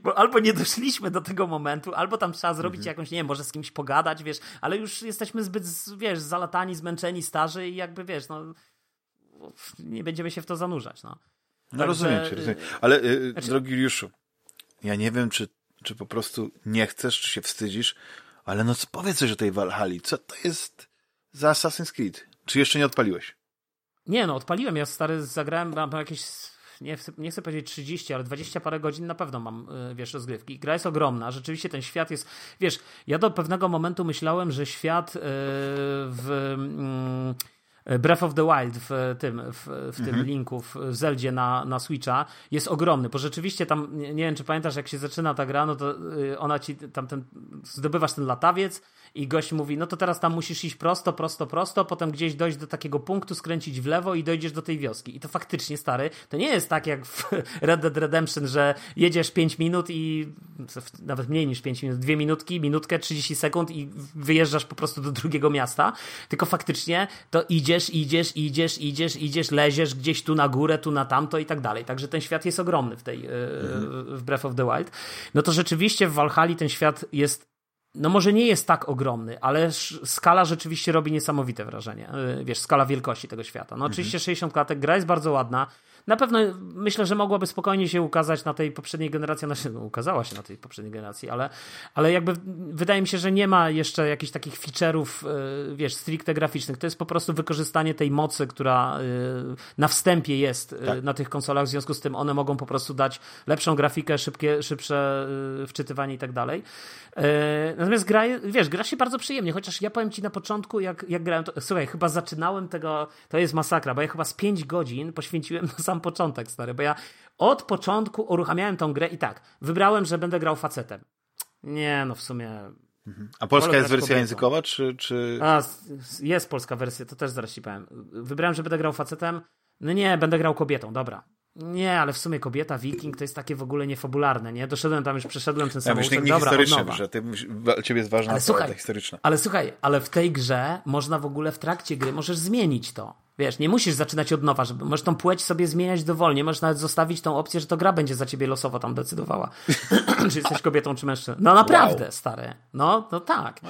Bo albo nie doszliśmy do tego momentu, albo tam trzeba zrobić mhm. jakąś, nie wiem, może z kimś pogadać, wiesz, ale już jesteśmy zbyt, wiesz, zalatani, zmęczeni, starzy i jakby, wiesz, no nie będziemy się w to zanurzać. No, no Także... rozumiem cię, rozumiem. Ale yy, znaczy... drogi Juliuszu, ja nie wiem, czy, czy po prostu nie chcesz, czy się wstydzisz, ale no co, powiedz coś o tej Valhalla. Co to jest za Assassin's Creed? Czy jeszcze nie odpaliłeś? Nie, no odpaliłem. Ja stary zagrałem, mam jakieś nie, nie chcę powiedzieć 30, ale 20 parę godzin na pewno mam, y, wiesz, rozgrywki. Gra jest ogromna, rzeczywiście ten świat jest, wiesz, ja do pewnego momentu myślałem, że świat y, w Breath of the Wild w tym, w, w tym mhm. linku w Zeldzie na, na Switcha jest ogromny, bo rzeczywiście tam, nie, nie wiem czy pamiętasz, jak się zaczyna ta gra, no to y, ona ci tam ten, zdobywasz ten latawiec i gość mówi, no to teraz tam musisz iść prosto, prosto, prosto, potem gdzieś dojść do takiego punktu, skręcić w lewo i dojdziesz do tej wioski. I to faktycznie, stary, to nie jest tak jak w (laughs) Red Dead Redemption, że jedziesz 5 minut i nawet mniej niż 5 minut, 2 minutki, minutkę, 30 sekund i wyjeżdżasz po prostu do drugiego miasta, tylko faktycznie to idziesz, idziesz, idziesz, idziesz, idziesz, leziesz gdzieś tu na górę, tu na tamto i tak dalej. Także ten świat jest ogromny w tej, mhm. w Breath of the Wild. No to rzeczywiście w Valhalla ten świat jest no może nie jest tak ogromny, ale skala rzeczywiście robi niesamowite wrażenie. Y, wiesz, skala wielkości tego świata. No mhm. oczywiście 60 klatek, gra jest bardzo ładna. Na pewno myślę, że mogłaby spokojnie się ukazać na tej poprzedniej generacji, znaczy, no, ukazała się na tej poprzedniej generacji, ale, ale jakby wydaje mi się, że nie ma jeszcze jakichś takich feature'ów, y, wiesz, stricte graficznych. To jest po prostu wykorzystanie tej mocy, która y, na wstępie jest tak. na tych konsolach, w związku z tym one mogą po prostu dać lepszą grafikę, szybkie, szybsze wczytywanie i tak dalej. E, natomiast gra, wiesz, gra się bardzo przyjemnie, chociaż ja powiem ci na początku, jak, jak grałem, to, słuchaj, chyba zaczynałem tego, to jest masakra, bo ja chyba z 5 godzin poświęciłem na sam początek, stary, bo ja od początku uruchamiałem tą grę i tak, wybrałem, że będę grał facetem. Nie, no w sumie... Mhm. A polska jest wersja kobietą. językowa, czy, czy... A, jest polska wersja, to też zaraz ci powiem. Wybrałem, że będę grał facetem, no nie, będę grał kobietą, dobra. Nie, ale w sumie kobieta, wiking to jest takie w ogóle niefabularne, nie? Doszedłem tam, już przeszedłem ten sam ja nie Dobra, historyczny, że ty, ciebie jest ważna ale słuchaj, historyczna. Ale słuchaj, ale w tej grze można w ogóle w trakcie gry, możesz zmienić to. Wiesz, nie musisz zaczynać od nowa, żeby możesz tą płeć sobie zmieniać dowolnie, możesz nawet zostawić tą opcję, że to gra będzie za ciebie losowo tam decydowała, (clears throat) czy jesteś kobietą, czy mężczyzną. No naprawdę, wow. stary. No, no tak.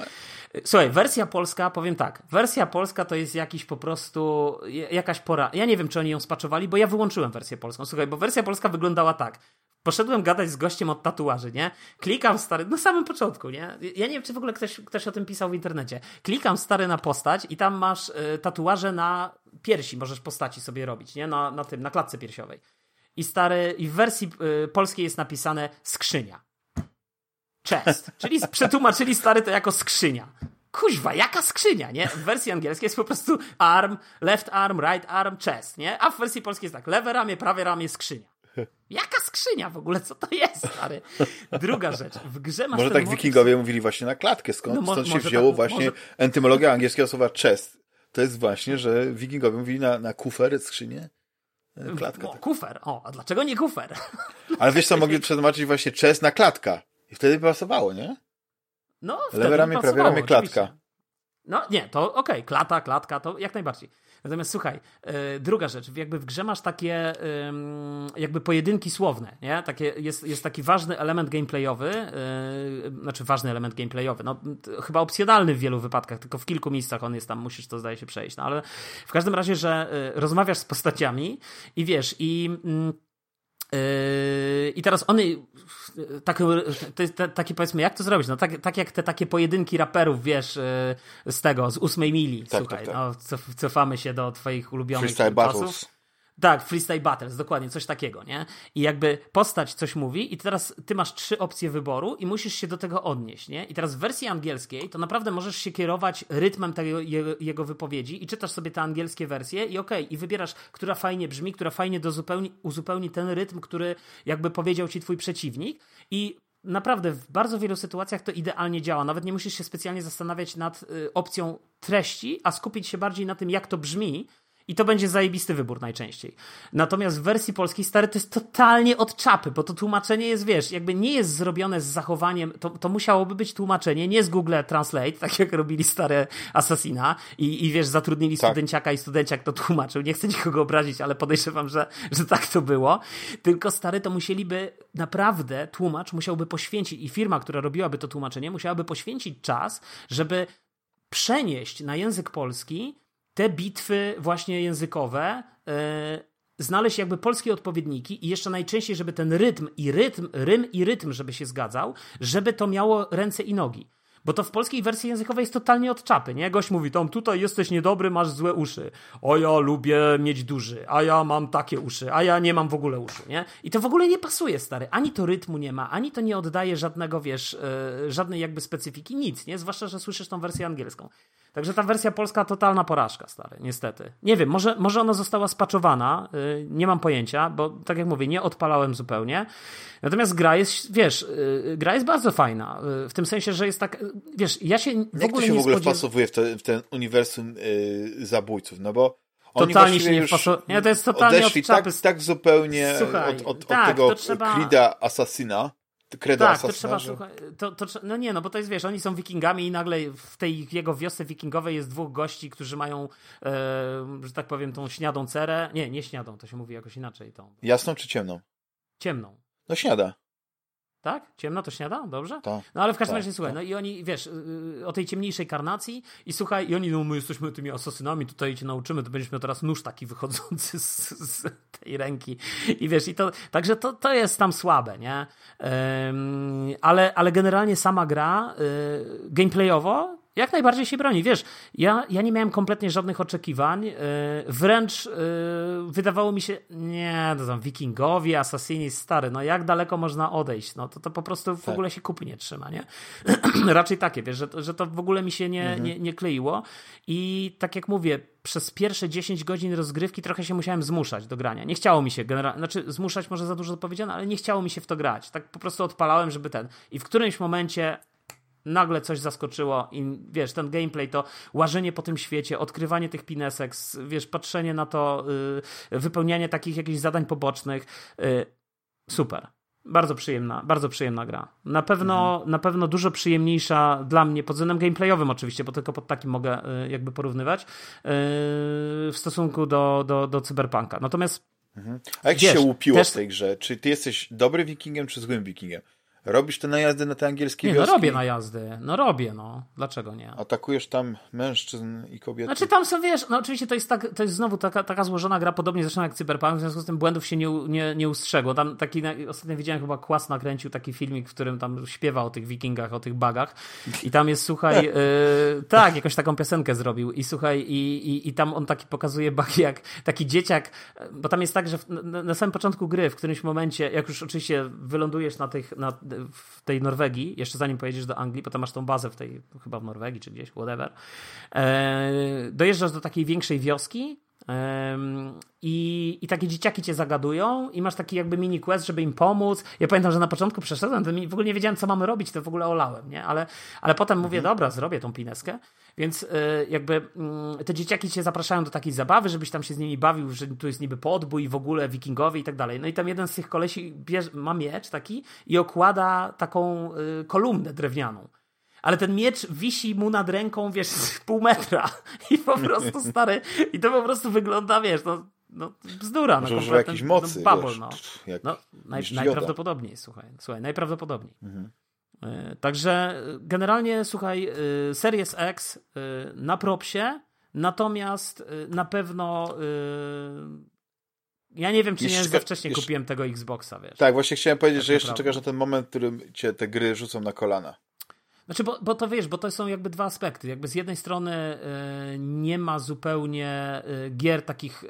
Słuchaj, wersja polska, powiem tak, wersja polska to jest jakiś po prostu, jakaś pora, ja nie wiem, czy oni ją spaczowali, bo ja wyłączyłem wersję polską, słuchaj, bo wersja polska wyglądała tak, poszedłem gadać z gościem od tatuaży, nie? Klikam stary, na samym początku, nie? Ja nie wiem, czy w ogóle ktoś, ktoś o tym pisał w internecie. Klikam stary na postać i tam masz y, tatuaże na piersi, możesz postaci sobie robić, nie? Na, na tym, na klatce piersiowej. I stary, i w wersji y, polskiej jest napisane skrzynia chest, czyli przetłumaczyli stary to jako skrzynia. Kuźwa, jaka skrzynia, nie? W wersji angielskiej jest po prostu arm, left arm, right arm, chest, nie? A w wersji polskiej jest tak, lewe ramię, prawe ramię, skrzynia. Jaka skrzynia w ogóle? Co to jest, stary? Druga rzecz. W grze masz Może tak motyw... wikingowie mówili właśnie na klatkę. Skąd, no, stąd się wzięło tak, właśnie może... entymologia angielskiego słowa chest. To jest właśnie, że wikingowie mówili na, na kufer, skrzynię. E, klatka. O, tak. kufer. O, a dlaczego nie kufer? (laughs) Ale wiesz co, mogli przetłumaczyć właśnie chest na klatka. I wtedy pasowało, nie? No, wtedy Lewe ramię, prawie ramię, klatka. Oczywiście. No nie, to okej, okay. klata, klatka, to jak najbardziej. Natomiast słuchaj, yy, druga rzecz, jakby w grze masz takie yy, jakby pojedynki słowne, nie? Takie, jest, jest taki ważny element gameplayowy, yy, znaczy ważny element gameplayowy, no chyba opcjonalny w wielu wypadkach, tylko w kilku miejscach on jest tam, musisz to zdaje się przejść, no ale w każdym razie, że rozmawiasz z postaciami i wiesz, i mm, I teraz one, tak, to jest taki powiedzmy, jak to zrobić? No tak, tak jak te takie pojedynki raperów, wiesz, yy, z tego, z ósmej mili, tak, słuchaj, tak, tak. no cofamy się do twoich ulubionych czasów. Battles. Tak, Freestyle Battles, dokładnie, coś takiego, nie? I jakby postać coś mówi i teraz ty masz trzy opcje wyboru i musisz się do tego odnieść, nie? I teraz w wersji angielskiej to naprawdę możesz się kierować rytmem tego, jego, wypowiedzi i czytasz sobie te angielskie wersje i okej, okay, i wybierasz, która fajnie brzmi, która fajnie dozupełni, uzupełni ten rytm, który jakby powiedział ci twój przeciwnik i naprawdę w bardzo wielu sytuacjach to idealnie działa. Nawet nie musisz się specjalnie zastanawiać nad y, opcją treści, a skupić się bardziej na tym, jak to brzmi, i to będzie zajebisty wybór najczęściej. Natomiast w wersji polskiej, stary, to jest totalnie od czapy, bo to tłumaczenie jest, wiesz, jakby nie jest zrobione z zachowaniem, to, to musiałoby być tłumaczenie nie z Google Translate, tak jak robili stare Assassina i, i wiesz, zatrudnili tak. studenciaka i studenciak to tłumaczył. Nie chcę nikogo obrazić, ale podejrzewam, że, że tak to było. Tylko stary, to musieliby naprawdę, tłumacz musiałby poświęcić i firma, która robiłaby to tłumaczenie, musiałaby poświęcić czas, żeby przenieść na język polski te bitwy właśnie językowe yy, znaleźć jakby polskie odpowiedniki i jeszcze najczęściej, żeby ten rytm i rytm, rym i rytm, żeby się zgadzał, żeby to miało ręce i nogi. Bo to w polskiej wersji językowej jest totalnie od czapy, nie? Gość mówi tam, tutaj jesteś niedobry, masz złe uszy. O ja lubię mieć duży, a ja mam takie uszy, a ja nie mam w ogóle uszu, nie? I to w ogóle nie pasuje, stary. Ani to rytmu nie ma, ani to nie oddaje żadnego, wiesz, yy, żadnej jakby specyfiki, nic, nie? Zwłaszcza, że słyszysz tą wersję angielską. Także ta wersja polska totalna porażka, stary, niestety. Nie wiem, może, może ona została spaczowana, yy, nie mam pojęcia, bo tak jak mówię, nie odpalałem zupełnie. Natomiast gra jest, wiesz, yy, gra jest bardzo fajna, yy, w tym sensie, że jest tak, wiesz, ja się w Jak ogóle się nie w ogóle spodziew- wpasowuje w, te, w ten uniwersum yy, zabójców? No bo Totalnie się nie wpasu- Nie, to jest totalnie odeszli od czapy. tak, tak zupełnie Słuchaj, od, od, tak, od tego to trzeba- Krida Assassina, Kreda Tak, to trzeba, słuchaj, to, to, no nie, no bo to jest, wiesz, oni są wikingami i nagle w tej jego wiosce wikingowej jest dwóch gości, którzy mają, e, że tak powiem, tą śniadą cerę. Nie, nie śniadą, to się mówi jakoś inaczej, tą Jasną czy ciemną? ciemną. No śniada. Tak? Ciemno to śniada? Dobrze? No ale w każdym Tak, razie, słuchaj, no i oni, wiesz, yy, o tej ciemniejszej karnacji i słuchaj, i oni, no my jesteśmy tymi asasynami, tutaj cię nauczymy, to będziesz miał teraz nóż taki wychodzący z, z tej ręki i wiesz, i to, także to, to jest tam słabe, nie? Ym, ale, ale generalnie sama gra yy, gameplayowo jak najbardziej się broni. Wiesz, ja, ja nie miałem kompletnie żadnych oczekiwań. Yy, wręcz yy, wydawało mi się, nie, to tam wikingowi, asasyni, stary, no jak daleko można odejść? No to, to po prostu w Tak. ogóle się kupy nie trzyma, nie? (clears throat) Raczej takie, wiesz, że, że to w ogóle mi się nie, nie, nie kleiło. I tak jak mówię, przez pierwsze 10 godzin rozgrywki trochę się musiałem zmuszać do grania. Nie chciało mi się generalnie, znaczy zmuszać może za dużo powiedziane, ale nie chciało mi się w to grać. Tak po prostu odpalałem, żeby ten. I w którymś momencie nagle coś zaskoczyło i wiesz, ten gameplay to łażenie po tym świecie, odkrywanie tych pinesek, wiesz, patrzenie na to, y, wypełnianie takich jakichś zadań pobocznych. Y, super. Bardzo przyjemna, bardzo przyjemna gra. Na pewno, na pewno dużo przyjemniejsza dla mnie, pod względem gameplayowym oczywiście, bo tylko pod takim mogę y, jakby porównywać, y, w stosunku do, do, do Cyberpunka. Natomiast A jak Wiesz, się łupiło też- w tej grze? Czy ty jesteś dobrym wikingiem, czy złym wikingiem? Robisz te najazdy na te angielskie nie, no wioski? robię najazdy. No robię, no. Dlaczego nie? Atakujesz tam mężczyzn i kobiety? Znaczy tam są, wiesz, no oczywiście to jest, tak, to jest znowu taka, taka złożona gra, podobnie zresztą jak Cyberpunk, w związku z tym błędów się nie, nie, nie ustrzegło. Tam taki, ostatnio widziałem chyba Kłas nakręcił taki filmik, w którym tam śpiewa o tych wikingach, o tych bagach i tam jest, słuchaj, yy, (laughs) tak, jakąś taką piosenkę zrobił i słuchaj, i, i, i tam on taki pokazuje bagi jak taki dzieciak, bo tam jest tak, że w, na, na samym początku gry, w którymś momencie, jak już oczywiście wylądujesz na tych, na, w tej Norwegii, jeszcze zanim pojedziesz do Anglii, bo tam masz tą bazę w tej, chyba w Norwegii czy gdzieś, whatever, e, dojeżdżasz do takiej większej wioski i, i takie dzieciaki cię zagadują i masz taki jakby mini quest, żeby im pomóc. Ja pamiętam, że na początku przeszedłem, to w ogóle nie wiedziałem, co mamy robić, to w ogóle olałem, nie? Ale, ale potem mówię, dobra, zrobię tą pineskę. Więc y, jakby mm, te dzieciaki cię zapraszają do takiej zabawy, żebyś tam się z nimi bawił, że tu jest niby podbój w ogóle wikingowie i tak dalej. No i tam jeden z tych kolesi bierz, ma miecz taki i okłada taką y, kolumnę drewnianą. Ale ten miecz wisi mu nad ręką, wiesz, pół metra. I po prostu stary. I to po prostu wygląda, wiesz, no, no bzdura. No, Może używa kompletny- jakiejś mocy, No, wiesz, no. jak No, naj, najprawdopodobniej, słuchaj. Słuchaj, najprawdopodobniej. Mhm. Y, Także y, generalnie, słuchaj, y, Series X na propsie, natomiast na pewno ja nie wiem, czy nie Jeszcze- za wcześnie jeszcze- kupiłem tego Xboxa, wiesz. Tak, właśnie chciałem powiedzieć, Tak że jeszcze naprawdę. czekasz na ten moment, w którym cię te gry rzucą na kolana. Znaczy, bo, bo to wiesz, bo to są jakby dwa aspekty. Jakby z jednej strony y, nie ma zupełnie y, gier takich y,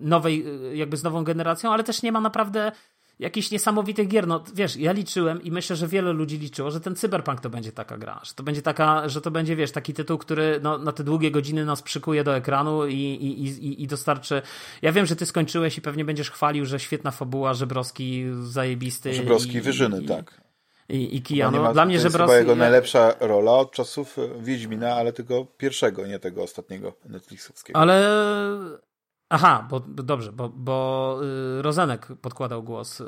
nowej, jakby z nową generacją, ale też nie ma naprawdę jakichś niesamowitych gier. No wiesz, ja liczyłem i myślę, że wiele ludzi liczyło, że ten Cyberpunk to będzie taka gra, że to będzie taka, że to będzie, wiesz, taki tytuł, który no, na te długie godziny nas przykuje do ekranu i, i, i, i dostarczy. Ja wiem, że ty skończyłeś i pewnie będziesz chwalił, że świetna fabuła, Żebrowski zajebisty. Żebrowski i, Wyżyny, i, tak. I, i Kijano. ma- Dla mnie to jest Żebrowski... chyba jego najlepsza rola od czasów Wiedźmina, ale tego pierwszego, nie tego ostatniego Netflixowskiego. Ale. Aha, bo, dobrze, bo, bo y, Rozenek podkładał głos y,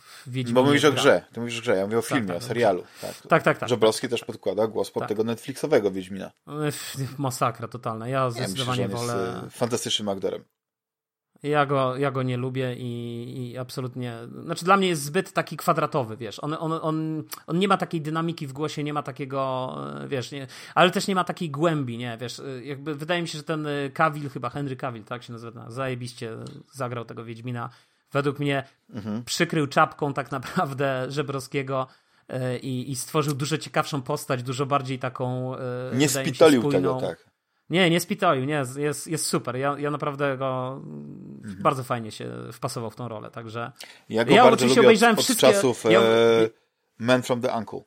w Wiedźminie. Bo mówisz o grze, ty mówisz o grze, ja mówię o filmie, tak, o tak. serialu. Tak, Tak, tak, tak. Żebrowski też podkłada głos pod Tak. tego Netflixowego Wiedźmina. Y, Masakra totalna. Ja Ja myślę, że zdecydowanie on jest wolę. e, fantastycznym aktorem. Ja go, ja go nie lubię i, i absolutnie. Znaczy, dla mnie jest zbyt taki kwadratowy, wiesz. On, on, on, on nie ma takiej dynamiki w głosie, nie ma takiego, e, wiesz, nie, ale też nie ma takiej głębi, nie, wiesz. e, Jakby wydaje mi się, że ten e, Cavill, chyba Henry Cavill, tak się nazywa, zajebiście zagrał tego Wiedźmina. Według mnie Mhm. przykrył czapką tak naprawdę Żebrowskiego. i, i stworzył dużo ciekawszą postać, dużo bardziej taką. Nie spitolił tego, tak. Nie, nie spitolił, nie, jest, jest super. Ja, ja naprawdę go mhm. bardzo fajnie się wpasował w tą rolę, także. Ja go ja bardzo oczywiście lubię obejrzałem od, od wszystkie. czasów ja... e, Man from the Uncle.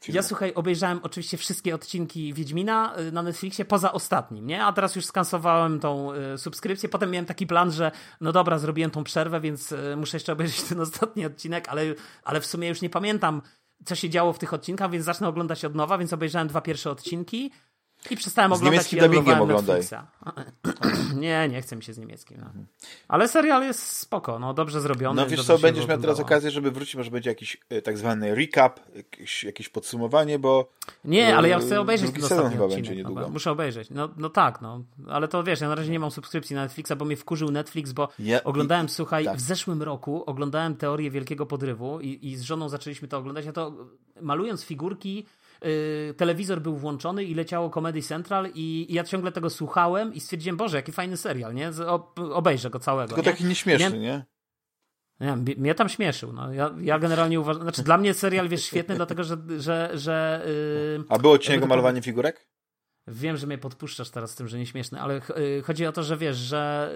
Filmu. Ja słuchaj, obejrzałem oczywiście wszystkie odcinki Wiedźmina y, na Netflixie poza ostatnim, nie? A teraz już skansowałem tą y, subskrypcję. Potem miałem taki plan, że no dobra, zrobiłem tą przerwę, więc y, muszę jeszcze obejrzeć (laughs) ten ostatni odcinek, ale, ale w sumie już nie pamiętam, co się działo w tych odcinkach, więc zacznę oglądać od nowa, więc obejrzałem dwa pierwsze odcinki. I przestałem z oglądać niemieckim dubbingiem oglądaj. (clears throat) Nie, nie chcę mi się z niemieckim. No. Ale serial jest spoko, no dobrze zrobiony. No wiesz co, będziesz miał teraz okazję, żeby wrócić, może będzie jakiś e, tak zwany recap, jakieś, jakieś podsumowanie, bo... Nie, ale ja chcę obejrzeć ten ostatni chyba odcinek. Będzie niedługo. No, muszę obejrzeć. No, no tak, no. Ale to wiesz, ja na razie nie mam subskrypcji na Netflixa, bo mnie wkurzył Netflix, bo ja, oglądałem, i, słuchaj, tak. w zeszłym roku oglądałem Teorię Wielkiego Podrywu i, i z żoną zaczęliśmy to oglądać. Ja to malując figurki Y, telewizor był włączony i leciało Comedy Central i, i, ja ciągle tego słuchałem i stwierdziłem, Boże, jaki fajny serial, nie? obejrzę go całego. Tylko nie? taki nieśmieszny, nie? Nie, mnie tam śmieszył. No. Ja, ja generalnie uważam, znaczy dla mnie serial, wiesz, świetny, (laughs) dlatego że... że, że yy, A było odcinek o malowaniu figurek? Wiem, że mnie podpuszczasz teraz z tym, że nieśmieszny, ale y, chodzi o to, że wiesz, że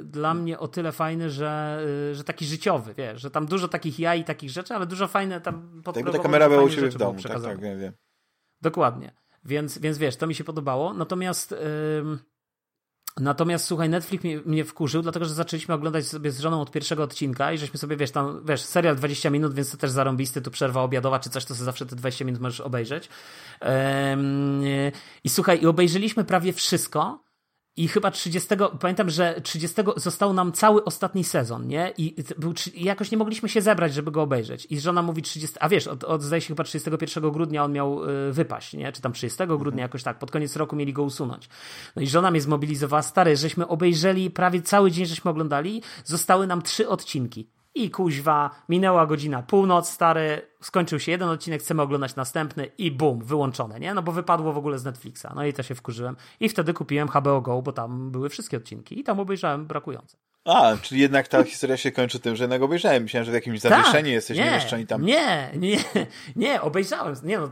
y, dla mnie o tyle fajny, że, y, że taki życiowy, wiesz, że tam dużo takich jaj i takich rzeczy, ale dużo fajne tam Tak jakby ta kamera była u ciebie w domu, tak, tak, wiem, wiem. Dokładnie. Więc, więc wiesz, to mi się podobało. Natomiast Natomiast słuchaj, Netflix mnie, mnie, wkurzył, dlatego że zaczęliśmy oglądać sobie z żoną od pierwszego odcinka i żeśmy sobie, wiesz, tam, wiesz, serial 20 minut, więc to też zarąbisty, tu przerwa obiadowa czy coś, to sobie zawsze te 20 minut możesz obejrzeć. Um, I słuchaj, i obejrzeliśmy prawie wszystko, i chyba 30, pamiętam, że 30 został nam cały ostatni sezon, nie? I, był, i jakoś nie mogliśmy się zebrać, żeby go obejrzeć. I żona mówi 30, a wiesz, od, od zdaje się chyba 31 grudnia on miał y, wypaść, nie? Czy tam 30 grudnia, mhm. jakoś tak, pod koniec roku mieli go usunąć. No i żona mnie zmobilizowała, stary, żeśmy obejrzeli prawie cały dzień, żeśmy oglądali, zostały nam trzy odcinki. I kuźwa, minęła godzina północ, stary, skończył się jeden odcinek, chcemy oglądać następny i bum, wyłączone, nie? No bo wypadło w ogóle z Netflixa. No i to się wkurzyłem. I wtedy kupiłem HBO Go, bo tam były wszystkie odcinki i tam obejrzałem brakujące. A, czyli jednak ta historia się kończy tym, że jednak obejrzałem. Myślałem, że w jakimś tak, zawieszeniu tak, jesteś nie, tam. Nie, nie, (laughs) nie, obejrzałem. Nie no,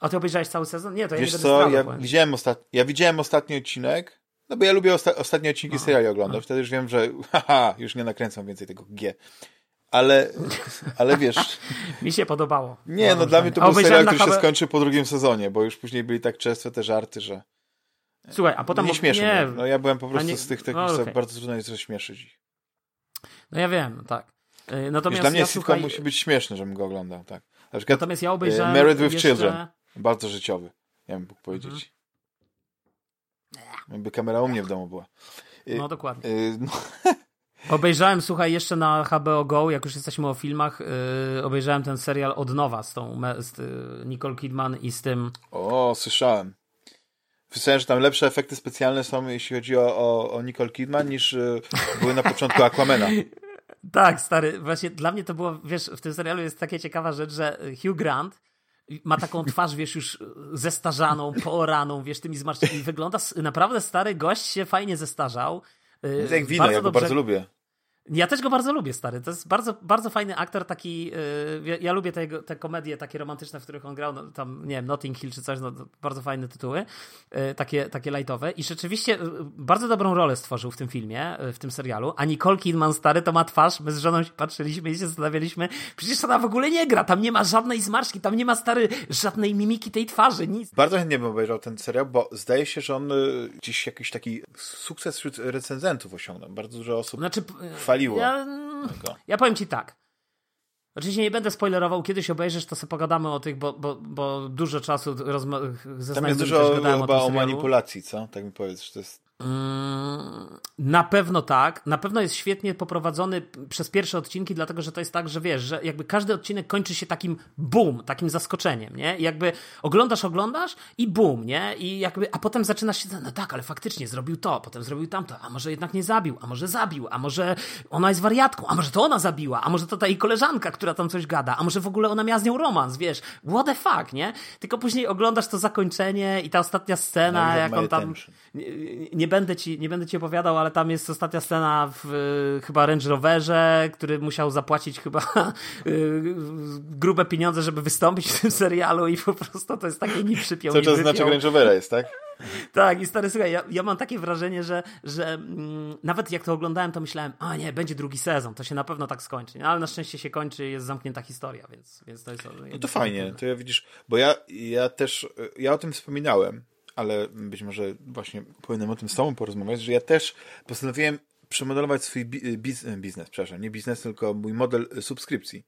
a ty obejrzałeś cały sezon? Nie, to ja Wiesz nie co, ja widziałem, ostat... ja widziałem ostatni odcinek, no bo ja lubię osta ostatnie odcinki no. seriali oglądać, no. wtedy już wiem, że (laughs) haha, już nie nakręcam więcej tego G. Ale, ale wiesz... (laughs) Mi się podobało. Nie, no dla mnie to był serial, który się skończył po drugim sezonie, bo już później byli tak często te żarty, że... Słuchaj, a potem... Nie śmieszą nie, No ja byłem po prostu nie, z tych, tych no, okay. bardzo trudno jest śmieszyć ich. No ja wiem, no tak. Y, natomiast wiesz, dla mnie ja, słuchaj... musi być śmieszny, żebym go oglądał, tak. Na przykład, Natomiast ja obejrzałem Married with jeszcze... Children. Bardzo życiowy, ja bym mógł powiedzieć. Mhm. Jakby kamera u mnie w domu była. Y, no dokładnie. Y, no. (laughs) Obejrzałem, słuchaj, jeszcze na HBO Go, jak już jesteśmy o filmach, yy, obejrzałem ten serial od nowa z tą z, yy, Nicole Kidman i z tym... O, słyszałem. Słyszałem, że tam lepsze efekty specjalne są, jeśli chodzi o, o, o Nicole Kidman, niż yy, były na początku (laughs) Aquamena. tak, stary. Właśnie dla mnie to było, wiesz, w tym serialu jest taka ciekawa rzecz, że Hugh Grant ma taką twarz, wiesz, już zestarzaną, pooraną, wiesz, tymi zmarszczkami. Wygląda naprawdę stary gość się fajnie zestarzał. Jest jak wino, bardzo ja go dobrze... bardzo lubię. Ja też go bardzo lubię, stary. To jest bardzo, bardzo fajny aktor, taki. Yy, ja, lubię te, te komedie takie romantyczne, w których on grał, no, tam, nie wiem, Notting Hill czy coś, no, bardzo fajne tytuły, yy, takie, takie lightowe. I rzeczywiście yy, bardzo dobrą rolę stworzył w tym filmie, y, w tym serialu. A Nicole Kidman, stary, to ma twarz. My z żoną się patrzyliśmy i się zastanawialiśmy, przecież ona w ogóle nie gra, tam nie ma żadnej zmarszki, tam nie ma, stary, żadnej mimiki tej twarzy, nic. Bardzo chętnie bym obejrzał ten serial, bo zdaje się, że on y, gdzieś jakiś taki sukces wśród recenzentów osiągnął. Bardzo dużo osób znaczy, chwaliło. Ja, ja powiem ci tak. Oczywiście nie będę spoilerował, kiedyś obejrzysz, to sobie pogadamy o tych, bo, bo, bo dużo czasu rozma- ze Tam jest dużo chyba o, o manipulacji, co? Tak mi powiedz, że to jest... Mm, na pewno tak. Na pewno jest świetnie poprowadzony przez pierwsze odcinki, dlatego że to jest tak, że wiesz, że jakby każdy odcinek kończy się takim boom, takim zaskoczeniem, nie? I jakby oglądasz, oglądasz i boom, nie? I jakby, a potem zaczynasz się, no tak, ale faktycznie zrobił to, potem zrobił tamto, a może jednak nie zabił, a może zabił, a może ona jest wariatką, a może to ona zabiła, a może to ta jej koleżanka, która tam coś gada, a może w ogóle ona miała z nią romans, wiesz? What the fuck, nie? Tylko później oglądasz to zakończenie i ta ostatnia scena, jak on tam nie, nie będę ci, nie będę ci opowiadał, ale tam jest ostatnia scena w chyba Range Roverze, który musiał zapłacić chyba (laughs) grube pieniądze, żeby wystąpić w tym serialu i po prostu to jest takie ni przypiął, Cały czas znaczy Range Rovera jest, tak? tak, i stary, słuchaj, ja, ja mam takie wrażenie, że, że mm, nawet jak to oglądałem, to myślałem, a nie, będzie drugi sezon, to się na pewno tak skończy. No, ale na szczęście się kończy, jest zamknięta historia, więc, więc to jest... No to fajnie, to ja widzisz, bo ja, ja też, ja o tym wspominałem, ale być może właśnie powinienem o tym z tobą porozmawiać, że ja też postanowiłem przemodelować swój biznes, przepraszam, nie biznes, tylko mój model subskrypcji.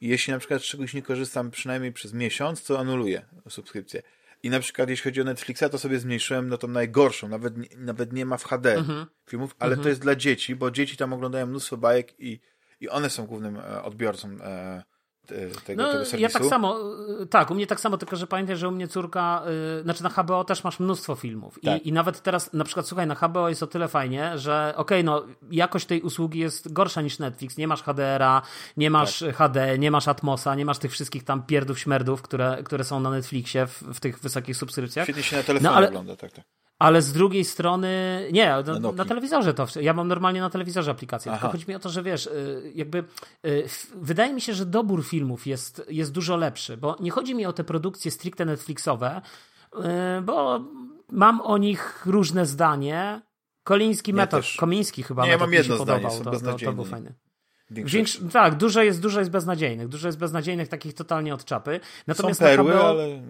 I jeśli na przykład z czegoś nie korzystam przynajmniej przez miesiąc, to anuluję subskrypcję. I na przykład jeśli chodzi o Netflixa, to sobie zmniejszyłem no to najgorszą, nawet, nawet nie ma w HD mhm. filmów, ale mhm. to jest dla dzieci, bo dzieci tam oglądają mnóstwo bajek i, i one są głównym e, odbiorcą e, tego, no, tego serwisu. Ja tak samo, y, tak, u mnie tak samo, tylko że pamiętaj, że u mnie córka, yy, znaczy na HBO też masz mnóstwo filmów tak. I, i nawet teraz, na przykład słuchaj, na HBO jest o tyle fajnie, że okej, okay, no jakość tej usługi jest gorsza niż Netflix, nie masz HDR-a, nie masz tak. HD, nie masz Atmosa, nie masz tych wszystkich tam pierdów, śmerdów, które, które są na Netflixie w, w tych wysokich subskrypcjach. Świetnie się na telefonie no, ale... ogląda, tak, tak. Ale z drugiej strony, nie, na, na, telewizorze to, ja mam normalnie na telewizorze aplikację, Aha. tylko chodzi mi o to, że wiesz, y, jakby y, wydaje mi się, że dobór filmów jest, jest dużo lepszy, bo nie chodzi mi o te produkcje stricte Netflixowe, y, bo mam o nich różne zdanie. Koliński ja. Komiński chyba nie, ja mam jedno zdanie, to, to, to, był fajny. Tak, dużo jest, dużo jest beznadziejnych. Dużo jest beznadziejnych, takich totalnie od czapy. Natomiast Są perły, ale...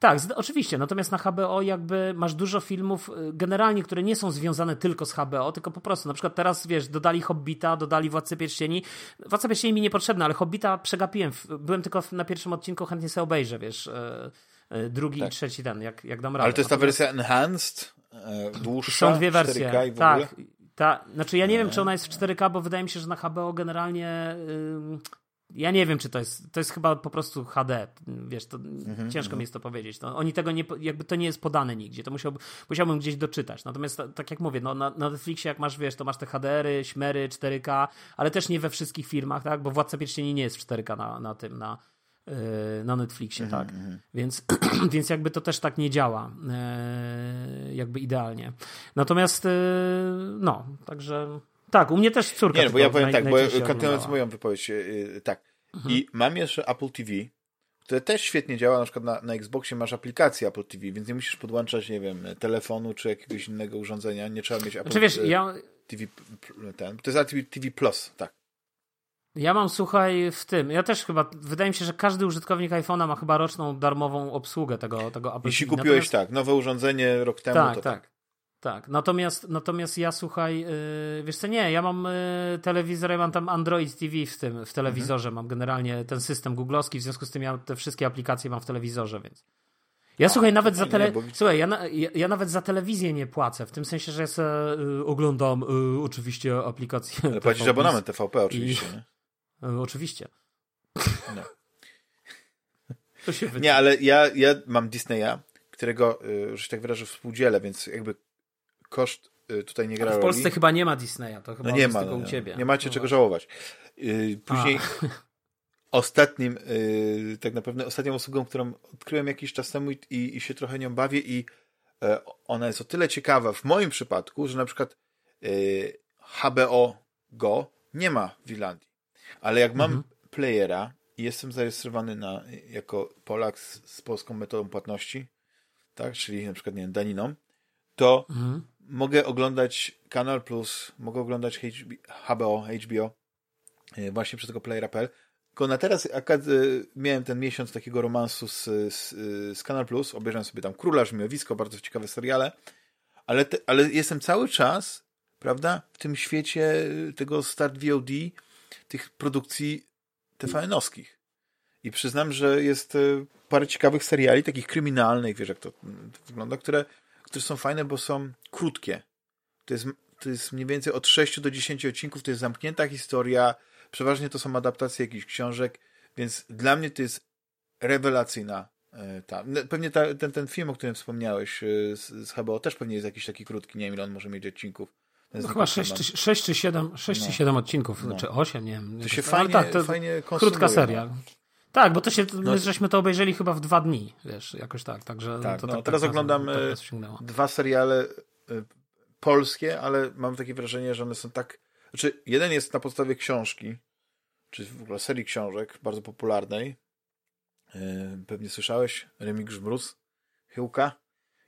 Tak, oczywiście. Natomiast na HBO jakby masz dużo filmów y, generalnie, które nie są związane tylko z HBO, tylko po prostu. Na przykład teraz, wiesz, dodali Hobbita, dodali Władcę Pierścieni. Władca Pierścieni mi niepotrzebna, ale Hobbita przegapiłem. Byłem tylko na pierwszym odcinku, chętnie sobie obejrzę, wiesz, e, e, drugi tak. i trzeci ten, jak, jak dam radę. Ale to jest ta wersja enhanced, e, dłuższa, Są dwie wersje, tak. Ta, znaczy ja nie, nie wiem, czy ona jest w 4K, bo wydaje mi się, że na HBO generalnie ja nie wiem, czy to jest, to jest chyba po prostu HD, wiesz, to mhm, ciężko mhm. mi jest to powiedzieć. No, oni tego nie, jakby to nie jest podane nigdzie, to musiałby, musiałbym gdzieś doczytać. Natomiast tak jak mówię, no, na, na Netflixie jak masz, wiesz, to masz te HDR-y, śmery, 4K, ale też nie we wszystkich firmach, tak, bo Władca Pierścieni nie jest w 4K na, na tym, na, yy, na Netflixie, mhm, tak. Mhm. Więc, (clears throat) więc jakby to też tak nie działa yy, jakby idealnie. Natomiast yy, no, także tak, u mnie też córka. Nie, no, bo ja powiem tak, bo kontynuując moją wypowiedź, yy, tak. Mhm. I mam jeszcze Apple TV, które też świetnie działa, na przykład na, na Xboxie masz aplikację Apple TV, więc nie musisz podłączać, nie wiem, telefonu czy jakiegoś innego urządzenia, nie trzeba mieć Apple znaczy, wiesz, ja... TV, ten, to jest Apple TV Plus, tak. Ja mam, słuchaj, w tym. Ja też chyba, wydaje mi się, że każdy użytkownik iPhone'a ma chyba roczną darmową obsługę tego, tego Apple Jeśli TV. kupiłeś Natomiast... tak, nowe urządzenie rok temu, tak, to tak. tak. Tak, natomiast, natomiast ja słuchaj, yy, wiesz co, nie, ja mam yy, telewizor, ja mam tam Android TV w tym, w telewizorze, mhm. mam generalnie ten system googlowski, w związku z tym ja te wszystkie aplikacje mam w telewizorze, więc. Ja A, słuchaj, nawet za tele... bo... Słuchaj, ja, na, ja, ja, nawet za telewizję nie płacę, w tym sensie, że ja sobie, y, oglądam y, oczywiście aplikację. Ale płacisz abonament TVP oczywiście, i... nie? (laughs) Y, oczywiście. No. się nie, ale ja, ja mam Disneya, którego, że tak wyrażę, współdzielę, więc jakby koszt y, tutaj nie gra W Polsce roli. chyba nie ma Disneya, to chyba no nie ma, tylko no, u ciebie. Nie macie no czego żałować. Y, później A. (laughs) ostatnim, y, tak naprawdę ostatnią usługą, którą odkryłem jakiś czas temu i, i się trochę nią bawię i e, ona jest o tyle ciekawa w moim przypadku, że na przykład HBO Go nie ma w Irlandii. Ale jak mam mhm. playera i jestem zarejestrowany na, jako Polak z, z polską metodą płatności, tak, czyli na przykład nie wiem, daniną, to mhm mogę oglądać Kanal Plus, mogę oglądać HBO, HBO e, właśnie przez tego playera.pl. Tylko na teraz akad, e, miałem ten miesiąc takiego romansu z, z, z Kanal Plus, obejrzałem sobie tam Króla Żmiowisko, bardzo ciekawe seriale, ale, te, ale jestem cały czas, prawda, w tym świecie tego Start VOD, tych produkcji TVN-owskich. I przyznam, że jest e, parę ciekawych seriali, takich kryminalnych, wiesz jak to, to wygląda, które które są fajne, bo są krótkie. To jest, to jest mniej więcej od 6 do 10 odcinków, to jest zamknięta historia, przeważnie to są adaptacje jakichś książek, więc dla mnie to jest rewelacyjna e, ta. Pewnie ta, ten, ten film, o którym wspomniałeś e, z, z HBO też pewnie jest jakiś taki krótki, nie wiem ile on może mieć odcinków. No chyba 6 czy, 6 czy 7, 6 no. czy 7 odcinków, no. czy 8, nie wiem. To się fajnie, tak, to fajnie Krótka seria. Tak, bo to się, no. my żeśmy to obejrzeli chyba w dwa dni, wiesz, jakoś tak, także... Tak, to, no, tak teraz oglądam e, dwa seriale e, polskie, ale mam takie wrażenie, że one są tak... Znaczy, jeden jest na podstawie książki, czy w ogóle serii książek bardzo popularnej. Yy, pewnie słyszałeś, Remigiusz Mróz, Chyłka.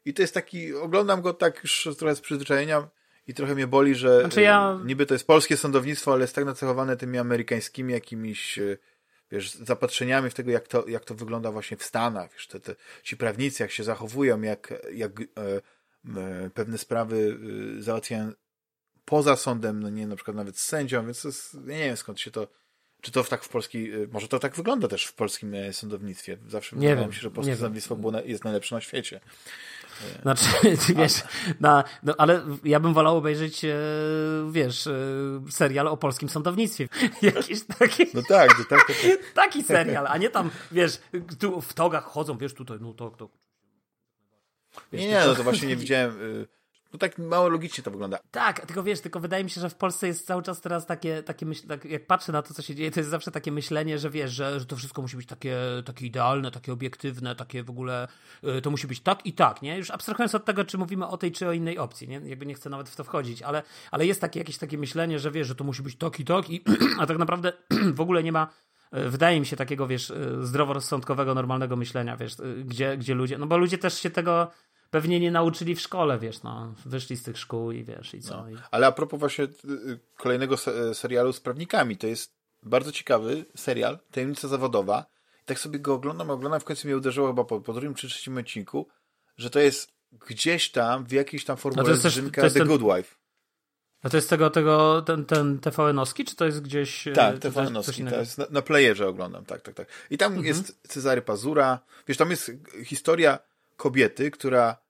I to jest taki, oglądam go tak już trochę z przyzwyczajenia i trochę mnie boli, że znaczy ja... niby to jest polskie sądownictwo, ale jest tak nacechowane tymi amerykańskimi jakimiś wiesz, zapatrzeniami w tego, jak to, jak to wygląda właśnie w Stanach, wiesz, te, te, ci prawnicy, jak się zachowują, jak, jak e, e, pewne sprawy e, załatwiają poza sądem, no nie na przykład nawet z sędzią, więc jest, nie wiem skąd się to, czy to tak w polskiej, może to tak wygląda też w polskim sądownictwie. Zawsze wydawało mi się, że polskie sądownictwo było, jest najlepsze na świecie. Znaczy, (laughs) wiesz, na, no, ale ja bym wolał obejrzeć, e, wiesz, e, serial o polskim sądownictwie. (laughs) Jakiś taki. No tak, tak, tak, (laughs) tak. Taki serial, a nie tam, wiesz, tu w togach chodzą, wiesz, tutaj, no to, to. Wiesz, nie, nie, no to właśnie nie widziałem. Y no tak mało logicznie to wygląda. Tak, tylko wiesz, tylko wydaje mi się, że w Polsce jest cały czas teraz takie, takie myśl, tak, jak patrzę na to, co się dzieje, to jest zawsze takie myślenie, że wiesz, że, że to wszystko musi być takie, takie idealne, takie obiektywne, takie w ogóle, y, to musi być tak i tak, nie? Już abstrahując od tego, czy mówimy o tej, czy o innej opcji, nie? Jakby nie chcę nawet w to wchodzić, ale, ale jest takie, jakieś takie myślenie, że wiesz, że to musi być tak i tak, i, (clears throat) a tak naprawdę (clears throat) w ogóle nie ma y, wydaje mi się takiego, wiesz, y, zdroworozsądkowego, normalnego myślenia, wiesz, gdzie, gdzie ludzie, no bo ludzie też się tego pewnie nie nauczyli w szkole, wiesz, no, wyszli z tych szkół i wiesz, i co. No. Ale a propos właśnie y, y, kolejnego serialu z prawnikami, to jest bardzo ciekawy serial, Tajemnica Zawodowa. I tak sobie go oglądam, oglądam, w końcu mnie uderzyło chyba po, po drugim czy trzecim odcinku, że to jest gdzieś tam, w jakiejś tam formule no Drzynka The ten... Good Wife. A to jest tego, tego ten, ten TVN-owski, czy to jest gdzieś... E, tak, TVN-owski, to jest na, na playerze oglądam, tak, tak, tak. I tam mhm. jest Cezary Pazura, wiesz, tam jest historia kobiety, która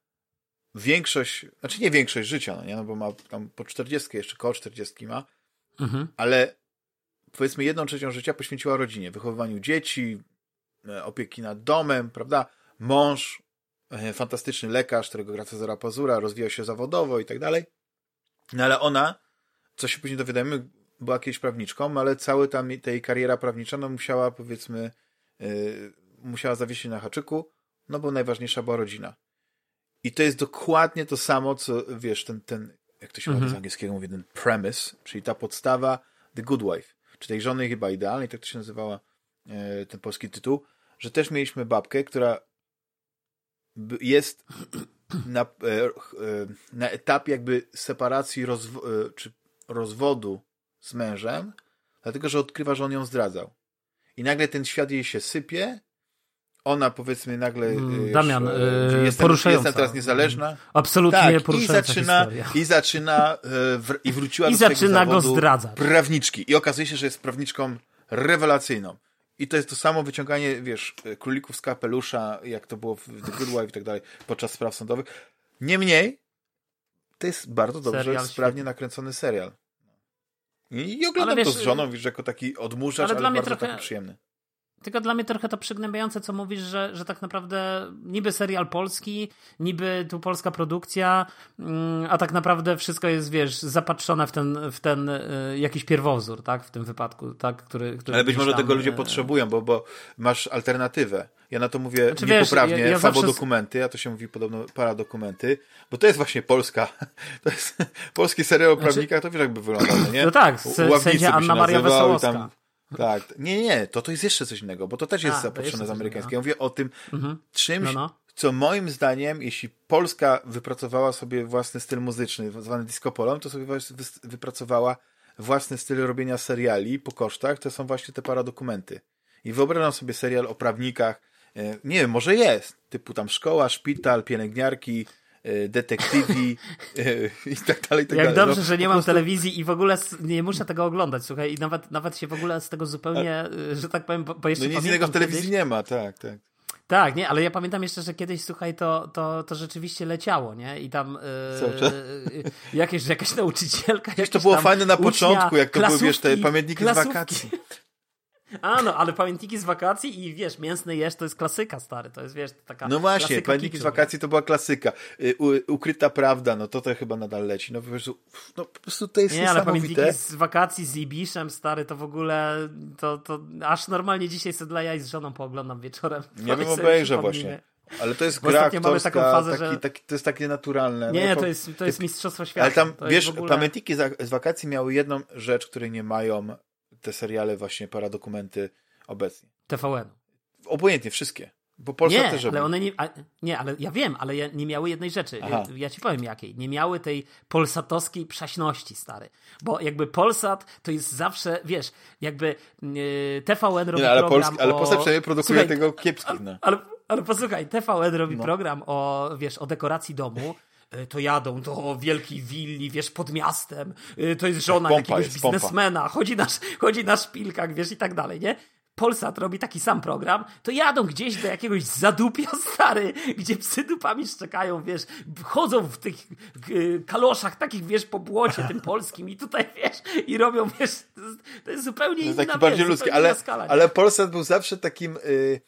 większość, znaczy nie większość życia, no nie, no bo ma tam po 40 jeszcze, koło 40 ma, mhm. ale powiedzmy jedną trzecią życia poświęciła rodzinie, wychowywaniu dzieci, e, opieki nad domem, prawda? Mąż, e, fantastyczny lekarz, którego gra Cezara Pazura, rozwijał się zawodowo i tak dalej. No ale ona, co się później dowiadujemy, była kiedyś prawniczką, ale cały tam tej kariera prawnicza, no musiała powiedzmy, yy, musiała zawiesić na haczyku, no bo najważniejsza była rodzina. I to jest dokładnie to samo, co wiesz, ten, ten jak to się mm -hmm. z angielskiego mówi, ten premise, czyli ta podstawa The Good Wife, czy tej żony chyba idealnej, tak to się nazywała e, ten polski tytuł, że też mieliśmy babkę, która jest na, e, e, na etapie jakby separacji rozwo czy rozwodu z mężem, dlatego, że odkrywa, że on ją zdradzał. I nagle ten świat jej się sypie ona powiedzmy nagle mm, Damian, yy, jest, poruszająca. teraz niezależna. Absolutnie tak, poruszająca i zaczyna, I zaczyna w, i wróciła (laughs) I do zaczyna go zdradzać. Prawniczki. I okazuje się, że jest prawniczką rewelacyjną. I to jest to samo wyciąganie, wiesz, królików z kapelusza, jak to było w The Good Wife i tak dalej, podczas spraw sądowych. Niemniej, to jest bardzo dobrze, serial sprawnie świetny. nakręcony serial. I, oglądam wiesz, to z żoną, wiesz, jako taki odmurzacz, ale, ale bardzo trochę, taki przyjemny. Tylko dla mnie trochę to przygnębiające, co mówisz, że, że tak naprawdę niby serial polski, niby tu polska produkcja, mm, a tak naprawdę wszystko jest, wiesz, zapatrzone w ten, w ten y, jakiś pierwowzór, tak, w tym wypadku, tak, który... który Ale być może tam, tego ludzie y, potrzebują, bo, bo masz alternatywę. Ja na to mówię znaczy, niepoprawnie, wiesz, ja, ja zawsze... a to się mówi podobno paradokumenty, bo to jest właśnie polska, (laughs) to jest polski serial o znaczy... prawnikach, to wiesz jakby wyglądało, nie? No tak, sędzia Anna Maria Wesołowska. Tak. Nie, nie, to to jest jeszcze coś innego, bo to też jest zapatrzone z amerykańskiego. Ja mówię o tym mhm. czymś, no, no. co moim zdaniem, jeśli Polska wypracowała sobie własny styl muzyczny, zwany disco polą, to sobie wypracowała własny styl robienia seriali po kosztach, to są właśnie te paradokumenty. I wyobrażam sobie serial o prawnikach, e, nie wiem, może jest, typu tam szkoła, szpital, pielęgniarki, detektywi e, i tak dalej. Tak Jak dalej. dobrze, no, że nie mam prostu... telewizji i w ogóle nie muszę tego oglądać, słuchaj, i nawet, nawet się w ogóle z tego zupełnie, A... E, że tak powiem, bo jeszcze No nic innego w telewizji kiedyś... nie ma, tak, tak. Tak, nie, ale ja pamiętam jeszcze, że kiedyś, słuchaj, to, to, to rzeczywiście leciało, nie? I tam yy, jakieś, jakaś nauczycielka. Wiesz, to było fajne na początku, jak to były, wiesz, te pamiętniki klasówki. z wakacji. A no, ale pamiętniki z wakacji i wiesz, mięsny jesz to jest klasyka, stary. To jest, wiesz, taka. No właśnie, pamiętniki z wakacji to była klasyka. Y, u, ukryta prawda, no to to chyba nadal leci. No po prostu, no, po prostu to jest Nie, ale pamiętniki z wakacji z Ibiszem, stary, to w ogóle to, to aż normalnie dzisiaj sobie dla jaj z żoną pooglądam wieczorem. Nie wiem, obejrzę właśnie. Ale to jest Bo gra aktorska, fazę, taki, że- taki, to jest takie naturalne. Nie, No, nie, po- to jest, to jest Mistrzostwo Świata. Ale tam, to wiesz, ogóle... pamiętniki z wakacji miały jedną rzecz, której nie mają te seriale właśnie paradokumenty obecnie. TVN. Obojętnie, wszystkie. Bo Polska nie, też ale one nie, a, nie, ale ja wiem, ale ja, nie miały jednej rzeczy. Ja, ja ci powiem jakiej. Nie miały tej polsatowskiej przaśności, stary. Bo jakby Polsat to jest zawsze, wiesz, jakby yy, TVN robi Nie, ale, program ale o... Polska przynajmniej produkuje Słuchaj, tego kiepskich. No. Ale, ale posłuchaj, TVN robi No. program o, wiesz, o dekoracji domu. Y, To jadą do wielkiej willi, wiesz, pod miastem. Y, To jest żona Pompa jakiegoś jest, pompa. biznesmena, chodzi na, chodzi na szpilkach, wiesz, i tak dalej, nie? Polsat robi taki sam program, to jadą gdzieś do jakiegoś zadupia (laughs) stary, gdzie psy dupami szczekają, wiesz, chodzą w tych kaloszach takich, wiesz, po błocie tym polskim i tutaj, wiesz, i robią, wiesz, to jest, to zupełnie To jest inna, taki bardziej ludzki, ale, skala, ale Polsat był zawsze takim... Y,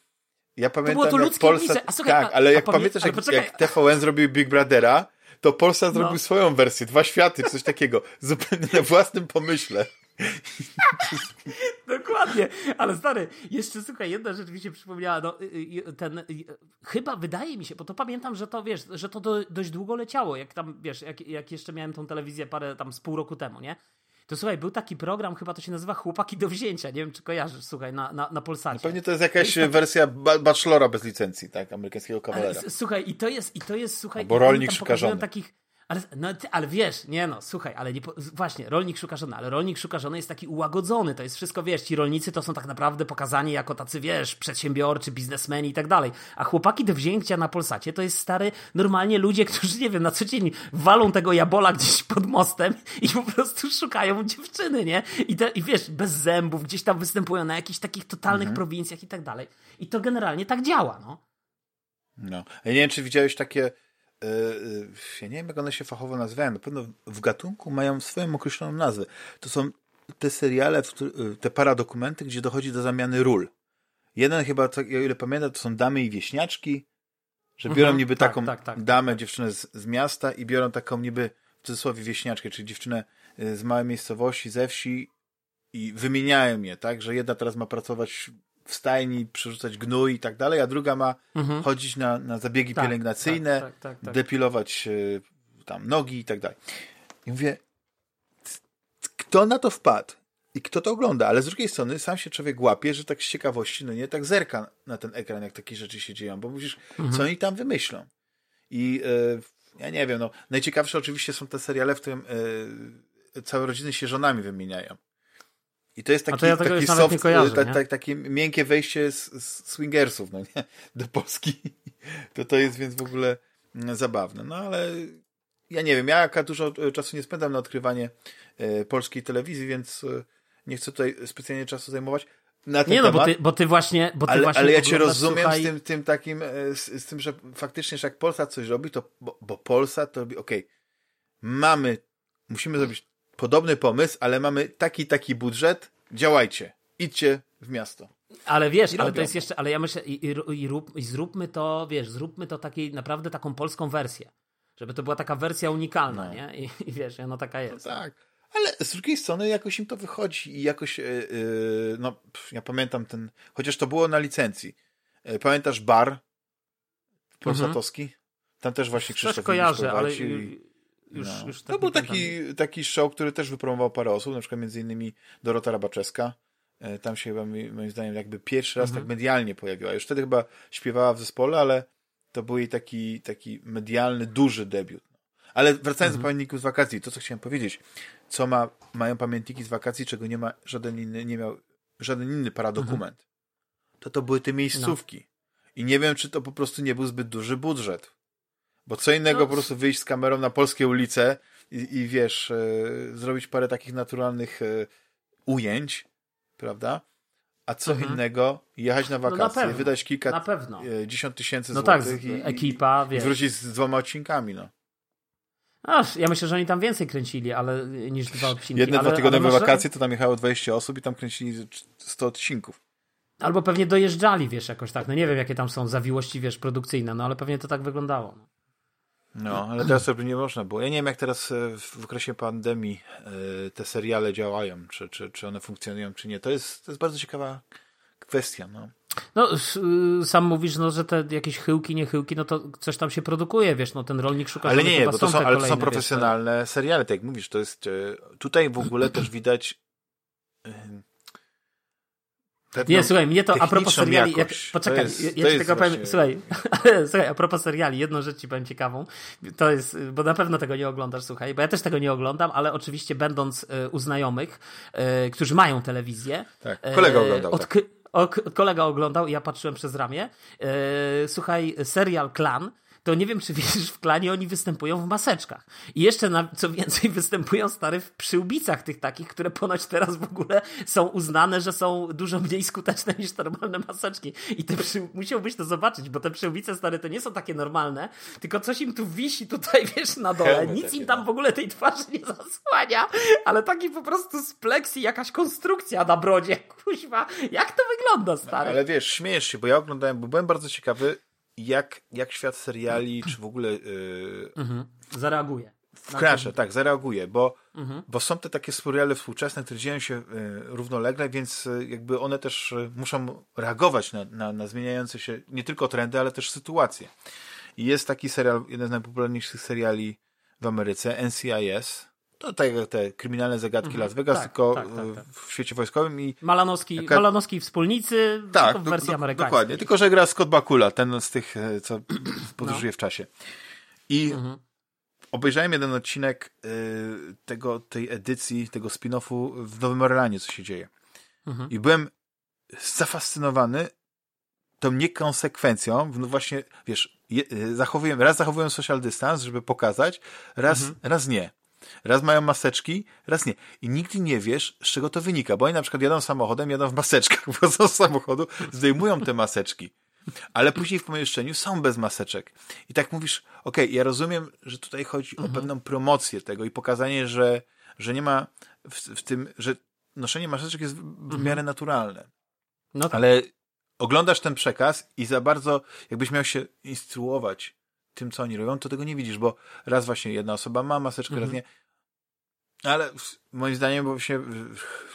ja pamiętam, było to jak ludzkie Polsat... słuchaj, tak, ale jak pamię- pamiętasz, jak, poczekaj. jak TVN zrobił Big Brothera, to Polsat No. zrobił swoją wersję, dwa światy, coś takiego, zupełnie na własnym pomyśle. (laughs) Dokładnie, ale stary, jeszcze słuchaj, jedna rzecz mi się przypomniała, no, y, y, ten, y, chyba wydaje mi się, bo to pamiętam, że to wiesz, że to do, dość długo leciało, jak tam, wiesz, jak, jak jeszcze miałem tą telewizję parę tam z pół roku temu, nie? To słuchaj, był taki program, chyba to się nazywa Chłopaki do wzięcia, nie wiem czy kojarzysz, słuchaj, na, na, na Polsacie. Pewnie to jest jakaś jest wersja ba Bachelora bez licencji, tak, amerykańskiego Ale, kawalera. słuchaj, i to jest, i to jest, słuchaj... Oni rolnik tam szuka pokazują żony. takich... Ale, no, ale wiesz, nie no, słuchaj, ale nie, po- właśnie, rolnik szuka żony, ale rolnik szuka żony jest taki ułagodzony, to jest wszystko, wiesz, ci rolnicy to są tak naprawdę pokazani jako tacy, wiesz, przedsiębiorczy, biznesmeni i tak dalej, a chłopaki do wzięcia na Polsacie to jest stary, normalnie ludzie, (laughs) którzy, nie wiem, na co dzień walą tego jabola gdzieś pod mostem i po prostu szukają dziewczyny, nie? I, te, i wiesz, bez zębów, gdzieś tam występują na jakichś takich totalnych Mhm. prowincjach i tak dalej. I to generalnie tak działa, no. No. Ja nie wiem, czy widziałeś takie. Y, y, ja nie wiem, jak one się fachowo nazywają. Na pewno w gatunku mają swoją określoną nazwę. To są te seriale, y, te paradokumenty, gdzie dochodzi do zamiany ról. Jeden chyba, tak, o ile pamiętam, to są damy i wieśniaczki, że biorą Mhm, niby tak, taką tak, tak. damę, dziewczynę z, z miasta i biorą taką niby w cudzysłowie wieśniaczkę, czyli dziewczynę z małej miejscowości, ze wsi i wymieniają je, tak, że jedna teraz ma pracować w stajni, przerzucać gnój i tak dalej, a druga ma Mhm. chodzić na, na zabiegi Tak, pielęgnacyjne, tak, tak, tak, tak. depilować y, tam nogi i tak dalej. I mówię, kto na to wpadł? I kto to ogląda? Ale z drugiej strony sam się człowiek łapie, że tak z ciekawości, no nie, tak zerka na ten ekran, jak takie rzeczy się dzieją, bo mówisz, Mhm. co oni tam wymyślą. I y, ja nie wiem, no, najciekawsze oczywiście są te seriale, w którym y, całe rodziny się żonami wymieniają. I to jest taki, to ja taki nie kojarzę, ta, ta, takie miękkie wejście z, z swingersów, no nie, (laughs) do Polski. To to jest więc w ogóle mm, zabawne. No ale ja nie wiem, ja jaka dużo e, czasu nie spędzam na odkrywanie e, polskiej telewizji, więc e, nie chcę tutaj specjalnie czasu zajmować na ten Nie no, temat. bo ty, bo ty właśnie. Bo ty ale, właśnie ale ja cię rozumiem słuchaj, z, tym, tym takim, z, z tym, że faktycznie, że jak Polsat coś robi, to, bo, bo Polsat to robi, okej, mamy, musimy zrobić podobny pomysł, ale mamy taki, taki budżet, działajcie, idźcie w miasto. Ale wiesz, I ale robią. to jest jeszcze, ale ja myślę, i, i, i, rób, i zróbmy to, wiesz, zróbmy to takiej, naprawdę taką polską wersję. Żeby to była taka wersja unikalna, No. nie? I, I wiesz, ona taka jest. Tak. Ale z drugiej strony jakoś im to wychodzi i jakoś, yy, no, ja pamiętam ten, chociaż to było na licencji. Yy, Pamiętasz bar polsatowski? Tam też właśnie Coś Krzysztof kojarzę, Iwisz ale i- już, no. już tak To był pamiętam. taki, taki show, który też wypromował parę osób, na przykład między innymi Dorota Rabaczewska. Yy, Tam się chyba, moim zdaniem, jakby pierwszy raz Mhm. tak medialnie pojawiła. Już wtedy chyba śpiewała w zespole, ale to był jej taki, taki medialny, duży debiut. Ale wracając Mhm. do pamiętników z wakacji, to co chciałem powiedzieć, co ma, mają pamiętniki z wakacji, czego nie ma żaden inny, nie miał żaden inny paradokument, Mhm. to to były te miejscówki. I nie wiem, czy to po prostu nie był zbyt duży budżet. Bo co innego No. po prostu wyjść z kamerą na polskie ulice i, i wiesz, e, zrobić parę takich naturalnych e, ujęć, prawda? A co Mhm. innego jechać na No na wakacje, wydać kilka Na pewno. e, dziesiąt tysięcy No tak, złotych z- i, ekipa, i wiesz. wrócić z dwoma odcinkami, no. Aż, ja myślę, że oni tam więcej kręcili, ale niż dwa (laughs) odcinki. Jedne ale, dwutygodniowe ale wakacje, to tam jechało 20 osób i tam kręcili 100 odcinków. Albo pewnie dojeżdżali, wiesz, jakoś tak. No nie wiem, jakie tam są zawiłości, wiesz, produkcyjne, no ale pewnie to tak wyglądało. No. No, ale teraz sobie nie można było. Ja nie wiem, jak teraz e, w okresie pandemii e, te seriale działają, czy, czy, czy one funkcjonują, czy nie. To jest, to jest bardzo ciekawa kwestia, no. No, y, sam mówisz, no, że te jakieś chyłki, nie chyłki, no to coś tam się produkuje, wiesz, no ten rolnik szuka Ale nie, bo to są, ale to są profesjonalne wiesz, seriale, tak jak mówisz, to jest, e, tutaj w ogóle też widać nie, słuchaj, mnie to a propos seriali. Jak, poczekaj, jest, ja, ja ci tylko powiem. Słuchaj, (laughs) słuchaj, a propos seriali, jedną rzecz ci powiem ciekawą. To jest, bo na pewno tego nie oglądasz, słuchaj, bo ja też tego nie oglądam, ale oczywiście będąc y, u znajomych, y, którzy mają telewizję. Tak, kolega oglądał. Od, tak. kolega oglądał i ja patrzyłem przez ramię. Słuchaj, serial Klan to nie wiem, czy wiesz, w klanie oni występują w maseczkach. I jeszcze na, co więcej, (laughs) występują stary w przyłbicach tych takich, które ponoć teraz w ogóle są uznane, że są dużo mniej skuteczne niż normalne maseczki. I te przy... musiałbyś to zobaczyć, bo te przyłbice stare to nie są takie normalne, tylko coś im tu wisi tutaj, (laughs) wiesz, na dole. Nic im tam no. w ogóle tej twarzy nie zasłania, ale taki po prostu z pleksji jakaś konstrukcja na brodzie. (laughs) Kuźwa, jak to wygląda, stary? ale wiesz, śmiejesz się, bo ja oglądałem, bo byłem bardzo ciekawy, jak, jak świat seriali, czy w ogóle. Yy, mhm. Zareaguje. Wkraczę, tak, zareaguje, bo, mhm. bo są te takie seriale współczesne, które dzieją się y, równolegle, więc y, jakby one też y, muszą reagować na, na, na, zmieniające się nie tylko trendy, ale też sytuacje. I jest taki serial, jeden z najpopularniejszych seriali w Ameryce, NCIS, to tak jak te kryminalne zagadki mhm. Las Vegas, tak, tylko tak, tak, tak, w świecie wojskowym i... Malanowski, jaka... Malanowski wspólnicy, tak, w wersji do, amerykańskiej. Dokładnie, tylko że gra Scott Bakula, ten z tych, e, co (clears throat) podróżuje no. w czasie. I mhm. obejrzałem jeden odcinek y, tego, tej edycji, tego spin-offu w Nowym Orleanie, co się dzieje. Mhm. I byłem zafascynowany tą niekonsekwencją, no właśnie, wiesz, je, e, zachowuję, raz zachowują social distance, żeby pokazać, raz, mhm. raz nie. Raz mają maseczki, raz nie. I nigdy nie wiesz, z czego to wynika, bo oni na przykład jadą samochodem, jadą w maseczkach, (laughs) wchodzą z samochodu, zdejmują te maseczki. Ale później w pomieszczeniu są bez maseczek. I tak mówisz, okej, okay, ja rozumiem, że tutaj chodzi mhm. o pewną promocję tego i pokazanie, że, że nie ma w, w tym, że noszenie maseczek jest w, mhm. miarę naturalne. No tak. Ale oglądasz ten przekaz i za bardzo, jakbyś miał się instruować tym, co oni robią, to tego nie widzisz, bo raz właśnie jedna osoba ma maseczkę, mhm. raz nie. Ale moim zdaniem, bo się,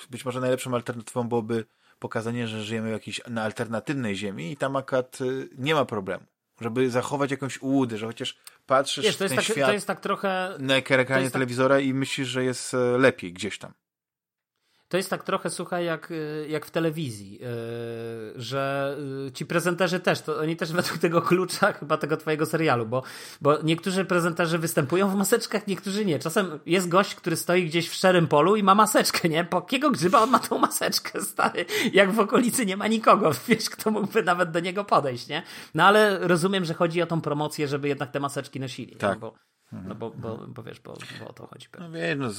być może najlepszą alternatywą byłoby pokazanie, że żyjemy jakiejś na alternatywnej ziemi i tam akurat y, nie ma problemu. Żeby zachować jakąś ułudę, że chociaż patrzysz Wiesz, to jest ten tak, świat to jest tak trochę... na ekranie tak- telewizora tak... i myślisz, że jest e, lepiej gdzieś tam. To jest tak trochę, słuchaj, jak, y, jak w telewizji, yy, że y, ci prezenterzy też, to oni też według tego klucza chyba tego twojego serialu, bo, bo niektórzy prezenterzy występują w maseczkach, niektórzy nie. Czasem jest gość, który stoi gdzieś w szczerym polu i ma maseczkę, nie? Po jakiego grzyba on ma tą maseczkę, stary? Jak w okolicy nie ma nikogo, (laughs) wiesz, kto mógłby nawet do niego podejść, nie? No ale rozumiem, że chodzi o tą promocję, żeby jednak te maseczki nosili. Tak. Bo, no bo, bo, bo wiesz, bo, bo o to chodzi. No wie, no,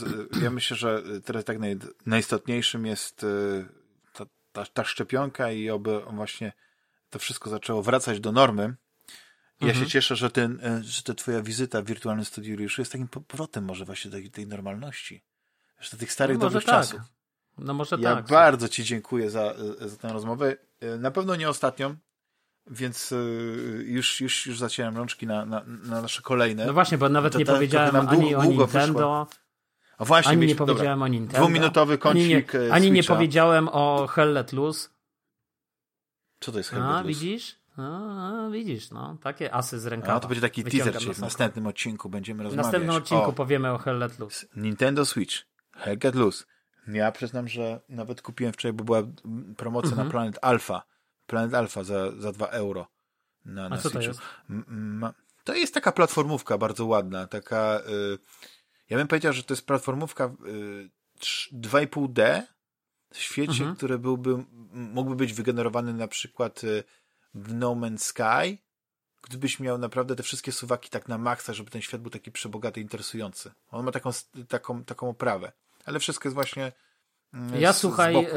ja myślę, że teraz tak naj, najistotniejszym jest y, ta, ta, ta, szczepionka i oby właśnie to wszystko zaczęło wracać do normy. I ja mhm. się cieszę, że, ten, y, że ta twoja wizyta w wirtualnym studiu już jest takim powrotem może właśnie do tej, tej normalności. Że do tych starych, no dobrych tak. czasów. No może ja tak. bardzo ci dziękuję za, za tę rozmowę. Na pewno nie ostatnią, więc y, już, już, już zacieram rączki na, na, na nasze kolejne. No właśnie, bo nawet to, nie powiedziałem ani o Nintendo. A właśnie, ani nie powiedziałem dobra, o Nintendo. Dwuminutowy kącik Ani nie, ani nie powiedziałem o Hell Let Loose. Co to jest Hell Let Loose? A, widzisz? A, widzisz, no, takie asy z rękawa. A, to będzie taki teaser, czyli w następnym odcinku będziemy rozmawiać. W następnym odcinku o... powiemy o Hell Let Loose. Nintendo Switch, Hell Let Loose. Ja przyznam, że nawet kupiłem wczoraj, bo była promocja mhm. na Planet Alpha Planet Alpha za, za 2 euro. Na, na A co to jest? To jest taka platformówka bardzo ładna, taka y, ja bym powiedział, że to jest platformówka y, 2,5D w świecie, mhm. który byłby, mógłby być wygenerowany na przykład y, w No Man's Sky, gdybyś miał naprawdę te wszystkie suwaki tak na maksa, żeby ten świat był taki przebogaty, interesujący. On ma taką, taką, taką oprawę. Ale wszystko jest właśnie ja słuchaj, boku,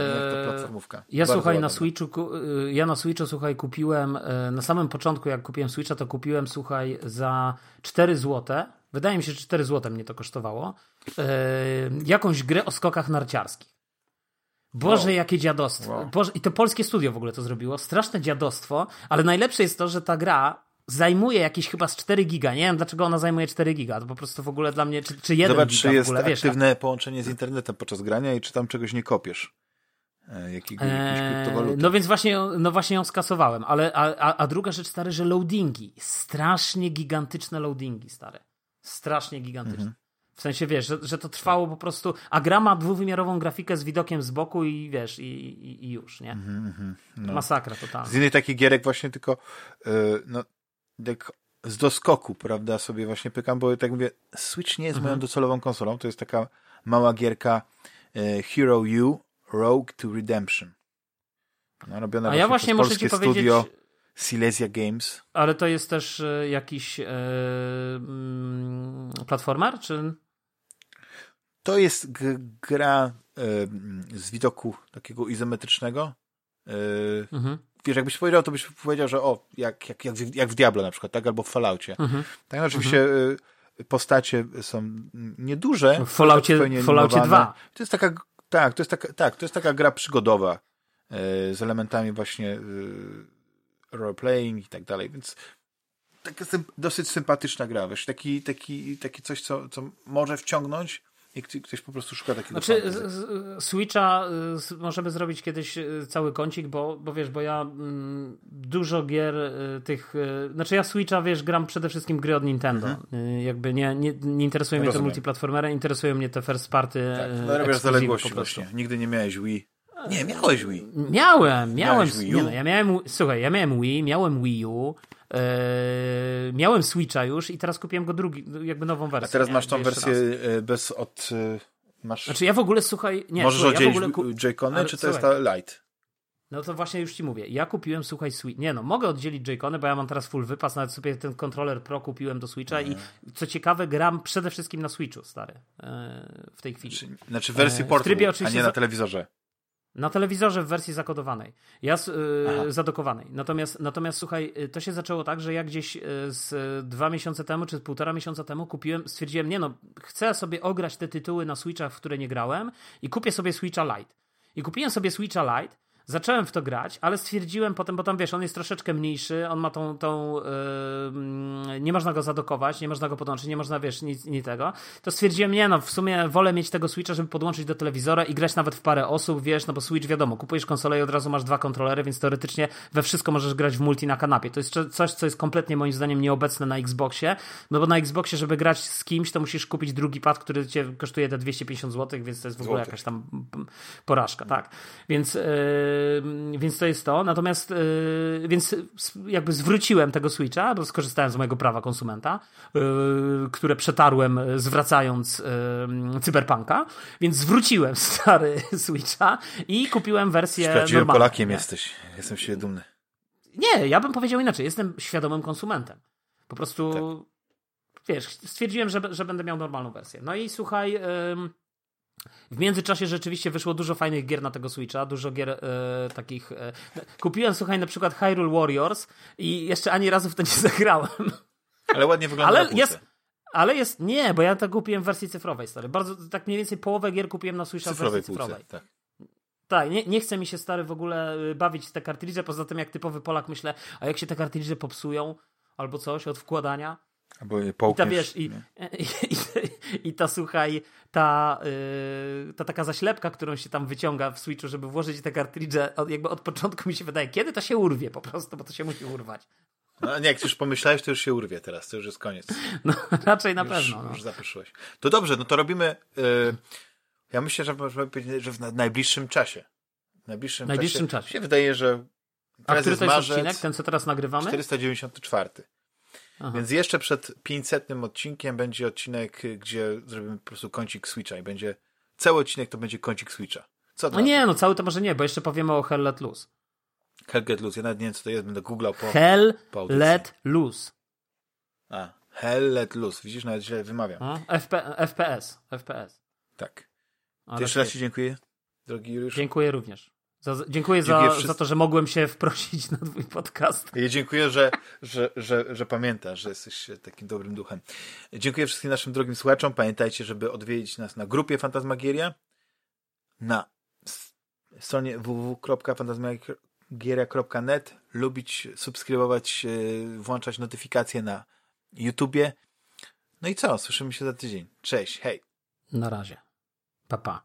ja słuchaj na Switchu, e, ja na Switchu słuchaj kupiłem, e, na samym początku jak kupiłem Switcha, to kupiłem słuchaj za 4 zł. Wydaje mi się, że 4 zł mnie to kosztowało. E, jakąś grę o skokach narciarskich. Boże, wow. jakie dziadostwo. Wow. Boże, I to polskie studio w ogóle to zrobiło. Straszne dziadostwo, ale najlepsze jest to, że ta gra zajmuje jakieś chyba z 4 giga. Nie wiem, dlaczego ona zajmuje 4 giga. To po prostu w ogóle dla mnie, czy, czy 1 Zobacz, giga czy jest w ogóle, aktywne wiesz, połączenie z internetem podczas grania i czy tam czegoś nie kopiesz. e, jakiego, kryptowaluty. No więc właśnie, no właśnie ją skasowałem, ale a, a, a druga rzecz, stary, że loadingi, strasznie gigantyczne loadingi, stare. Strasznie gigantyczne. Mhm. W sensie, wiesz, że, że to trwało po prostu, a gra ma dwuwymiarową grafikę z widokiem z boku i wiesz, i, i, i już, nie? Mm -hmm, no. Masakra totalna. Z innej takich gierek właśnie tylko yy, no, z doskoku, prawda, sobie właśnie pykam, bo tak mówię, Switch nie jest moją mhm. docelową konsolą, to jest taka mała gierka yy, Hero U Rogue to Redemption. No, robiona a ja właśnie muszę ci powiedzieć... Studio Silesia Games. Ale to jest też y, jakiś yy, platformer, czy... To jest gra y, z widoku takiego izometrycznego. Y, mhm. Wiesz, jakbyś powiedział, to byś powiedział, że o, jak, jak, jak, w, jak w Diablo na przykład, tak? Albo w Falloutie. Mhm. Tak, no, oczywiście mhm. postacie są nieduże. W Falloutie, Falloutie 2. To jest taka, tak, to jest taka, tak, to jest taka gra przygodowa z elementami właśnie roleplaying i tak dalej, więc taka dosyć sympatyczna gra, wiesz, taki, taki, taki coś, co, co może wciągnąć i ktoś po prostu szuka takiego Znaczy, Switcha y, możemy zrobić kiedyś y, cały kącik, bo, bo wiesz, bo ja mm, dużo gier y, tych, znaczy ja Switcha, wiesz, gram przede wszystkim gry od Nintendo. Mhm. Jakby nie, nie, nie interesuje mnie te multiplatformery, interesują mnie te first party. Tak, no robisz zaległości właśnie. Nigdy nie miałeś Wii. Nie, miałeś Wii. Miałem, miałem. Wii nie, no, ja miałem, słuchaj, ja miałem Wii, miałem Wii U, yy, miałem Switcha już i teraz kupiłem go drugi, jakby nową wersję. A teraz masz tą wersję raz. E, bez od... E, masz... Znaczy ja w ogóle, słuchaj... Nie, Możesz słuchaj, oddzielić ja ku... Joy-Cony, czy to słuchaj, jest ta Lite? No to właśnie już ci mówię. Ja kupiłem, słuchaj, Switch. Nie no, mogę oddzielić Joy-Cony, bo ja mam teraz full wypas, nawet sobie ten kontroler Pro kupiłem do Switcha i co ciekawe, gram przede wszystkim na Switchu, stary, w tej chwili. Znaczy, znaczy wersji portable, a nie na telewizorze. Na telewizorze w wersji zakodowanej, ja, yy, zadokowanej. Natomiast, natomiast słuchaj, y, to się zaczęło tak, że ja gdzieś y, z dwa miesiące temu, czy półtora miesiąca temu kupiłem, stwierdziłem, nie no, chcę sobie ograć te tytuły na Switchach, w które nie grałem i kupię sobie Switcha Lite. I kupiłem sobie Switcha Lite Zacząłem w to grać, ale stwierdziłem potem, bo tam wiesz, on jest troszeczkę mniejszy, on ma tą, tą yy, nie można go zadokować, nie można go podłączyć, nie można, wiesz, nic, nic tego. To stwierdziłem, nie no, w sumie wolę mieć tego Switcha, żeby podłączyć do telewizora i grać nawet w parę osób, wiesz, no bo Switch wiadomo, kupujesz konsolę i od razu masz dwa kontrolery, więc teoretycznie we wszystko możesz grać w multi na kanapie. To jest coś, co jest kompletnie moim zdaniem nieobecne na Xboxie, no bo na Xboxie, żeby grać z kimś, to musisz kupić drugi pad, który cię kosztuje te 250 zł, więc to jest w ogóle jakaś tam porażka, tak. Więc Yy, więc to jest to. Natomiast, yy, więc jakby zwróciłem tego Switcha, bo skorzystałem z mojego prawa konsumenta, yy, które przetarłem zwracając Cyberpunka, więc zwróciłem (laughs) stary Switcha i kupiłem wersję Sprawdziłem normalną. Polakiem nie? jesteś. Jestem się dumny. Nie, ja bym powiedział inaczej. Jestem świadomym konsumentem. Po prostu, tak. wiesz, stwierdziłem, że, że będę miał normalną wersję. No i słuchaj... W międzyczasie rzeczywiście wyszło dużo fajnych gier na tego Switcha, dużo gier e, takich. E, kupiłem, słuchaj, na przykład Hyrule Warriors i jeszcze ani razu w to nie (laughs) zagrałem. Ale ładnie wygląda. Ale jest, ale jest. Nie, bo ja to kupiłem w wersji cyfrowej, stary. Bardzo, tak mniej więcej połowę gier kupiłem na Switcha cyfrowej w wersji cyfrowej. tak. Tak, nie, nie chce mi się stary w ogóle y, bawić te kartridże, poza tym jak typowy Polak myślę, a jak się te kartridże popsują albo coś od wkładania, Albo je połkniesz. I ta, wiesz, i, i, (laughs) i, i, ta, słuchaj, ta, yy, ta taka zaślepka, którą się tam wyciąga w Switchu, żeby włożyć te kartridże, od, jakby od początku mi się wydaje, kiedy to się urwie po prostu, bo to się musi urwać. No nie, jak już pomyślałeś, to już się urwie teraz, to już jest koniec. (laughs) No raczej na już, pewno. No. Już zapyszyłeś. To dobrze, no to robimy, yy, ja myślę, że możemy powiedzieć, że w najbliższym czasie. W najbliższym, najbliższym czasie, czasie. się wydaje, że A który to jest marzec, odcinek, ten co teraz nagrywamy? 494. Aha. Więc jeszcze przed 500 odcinkiem będzie odcinek, gdzie zrobimy po prostu kącik Switcha i będzie cały odcinek to będzie kącik Switcha. Co no nie, no cały to może nie, bo jeszcze powiemy o Hell Let Loose. Hell Get Loose, ja nawet nie wiem co to jest, będę googlał po Hell po Let Loose. A, Hell Let Loose, widzisz, nawet źle wymawiam. FP, FPS, FPS. Tak. Jeszcze raz Ci dziękuję, drogi Juliusz. Dziękuję również. Za, dziękuję, za, za, to, że mogłem się (laughs) wprosić na twój podcast. Ja dziękuję, że, że, że, że pamiętasz, że jesteś takim dobrym duchem. Dziękuję wszystkim naszym drogim słuchaczom. Pamiętajcie, żeby odwiedzić nas na grupie Fantasmagieria, na stronie www.fantasmagieria.net, lubić, subskrybować, e, włączać notyfikacje na YouTubie. No i co? Słyszymy się za tydzień. Cześć, hej. Na razie. Pa, pa.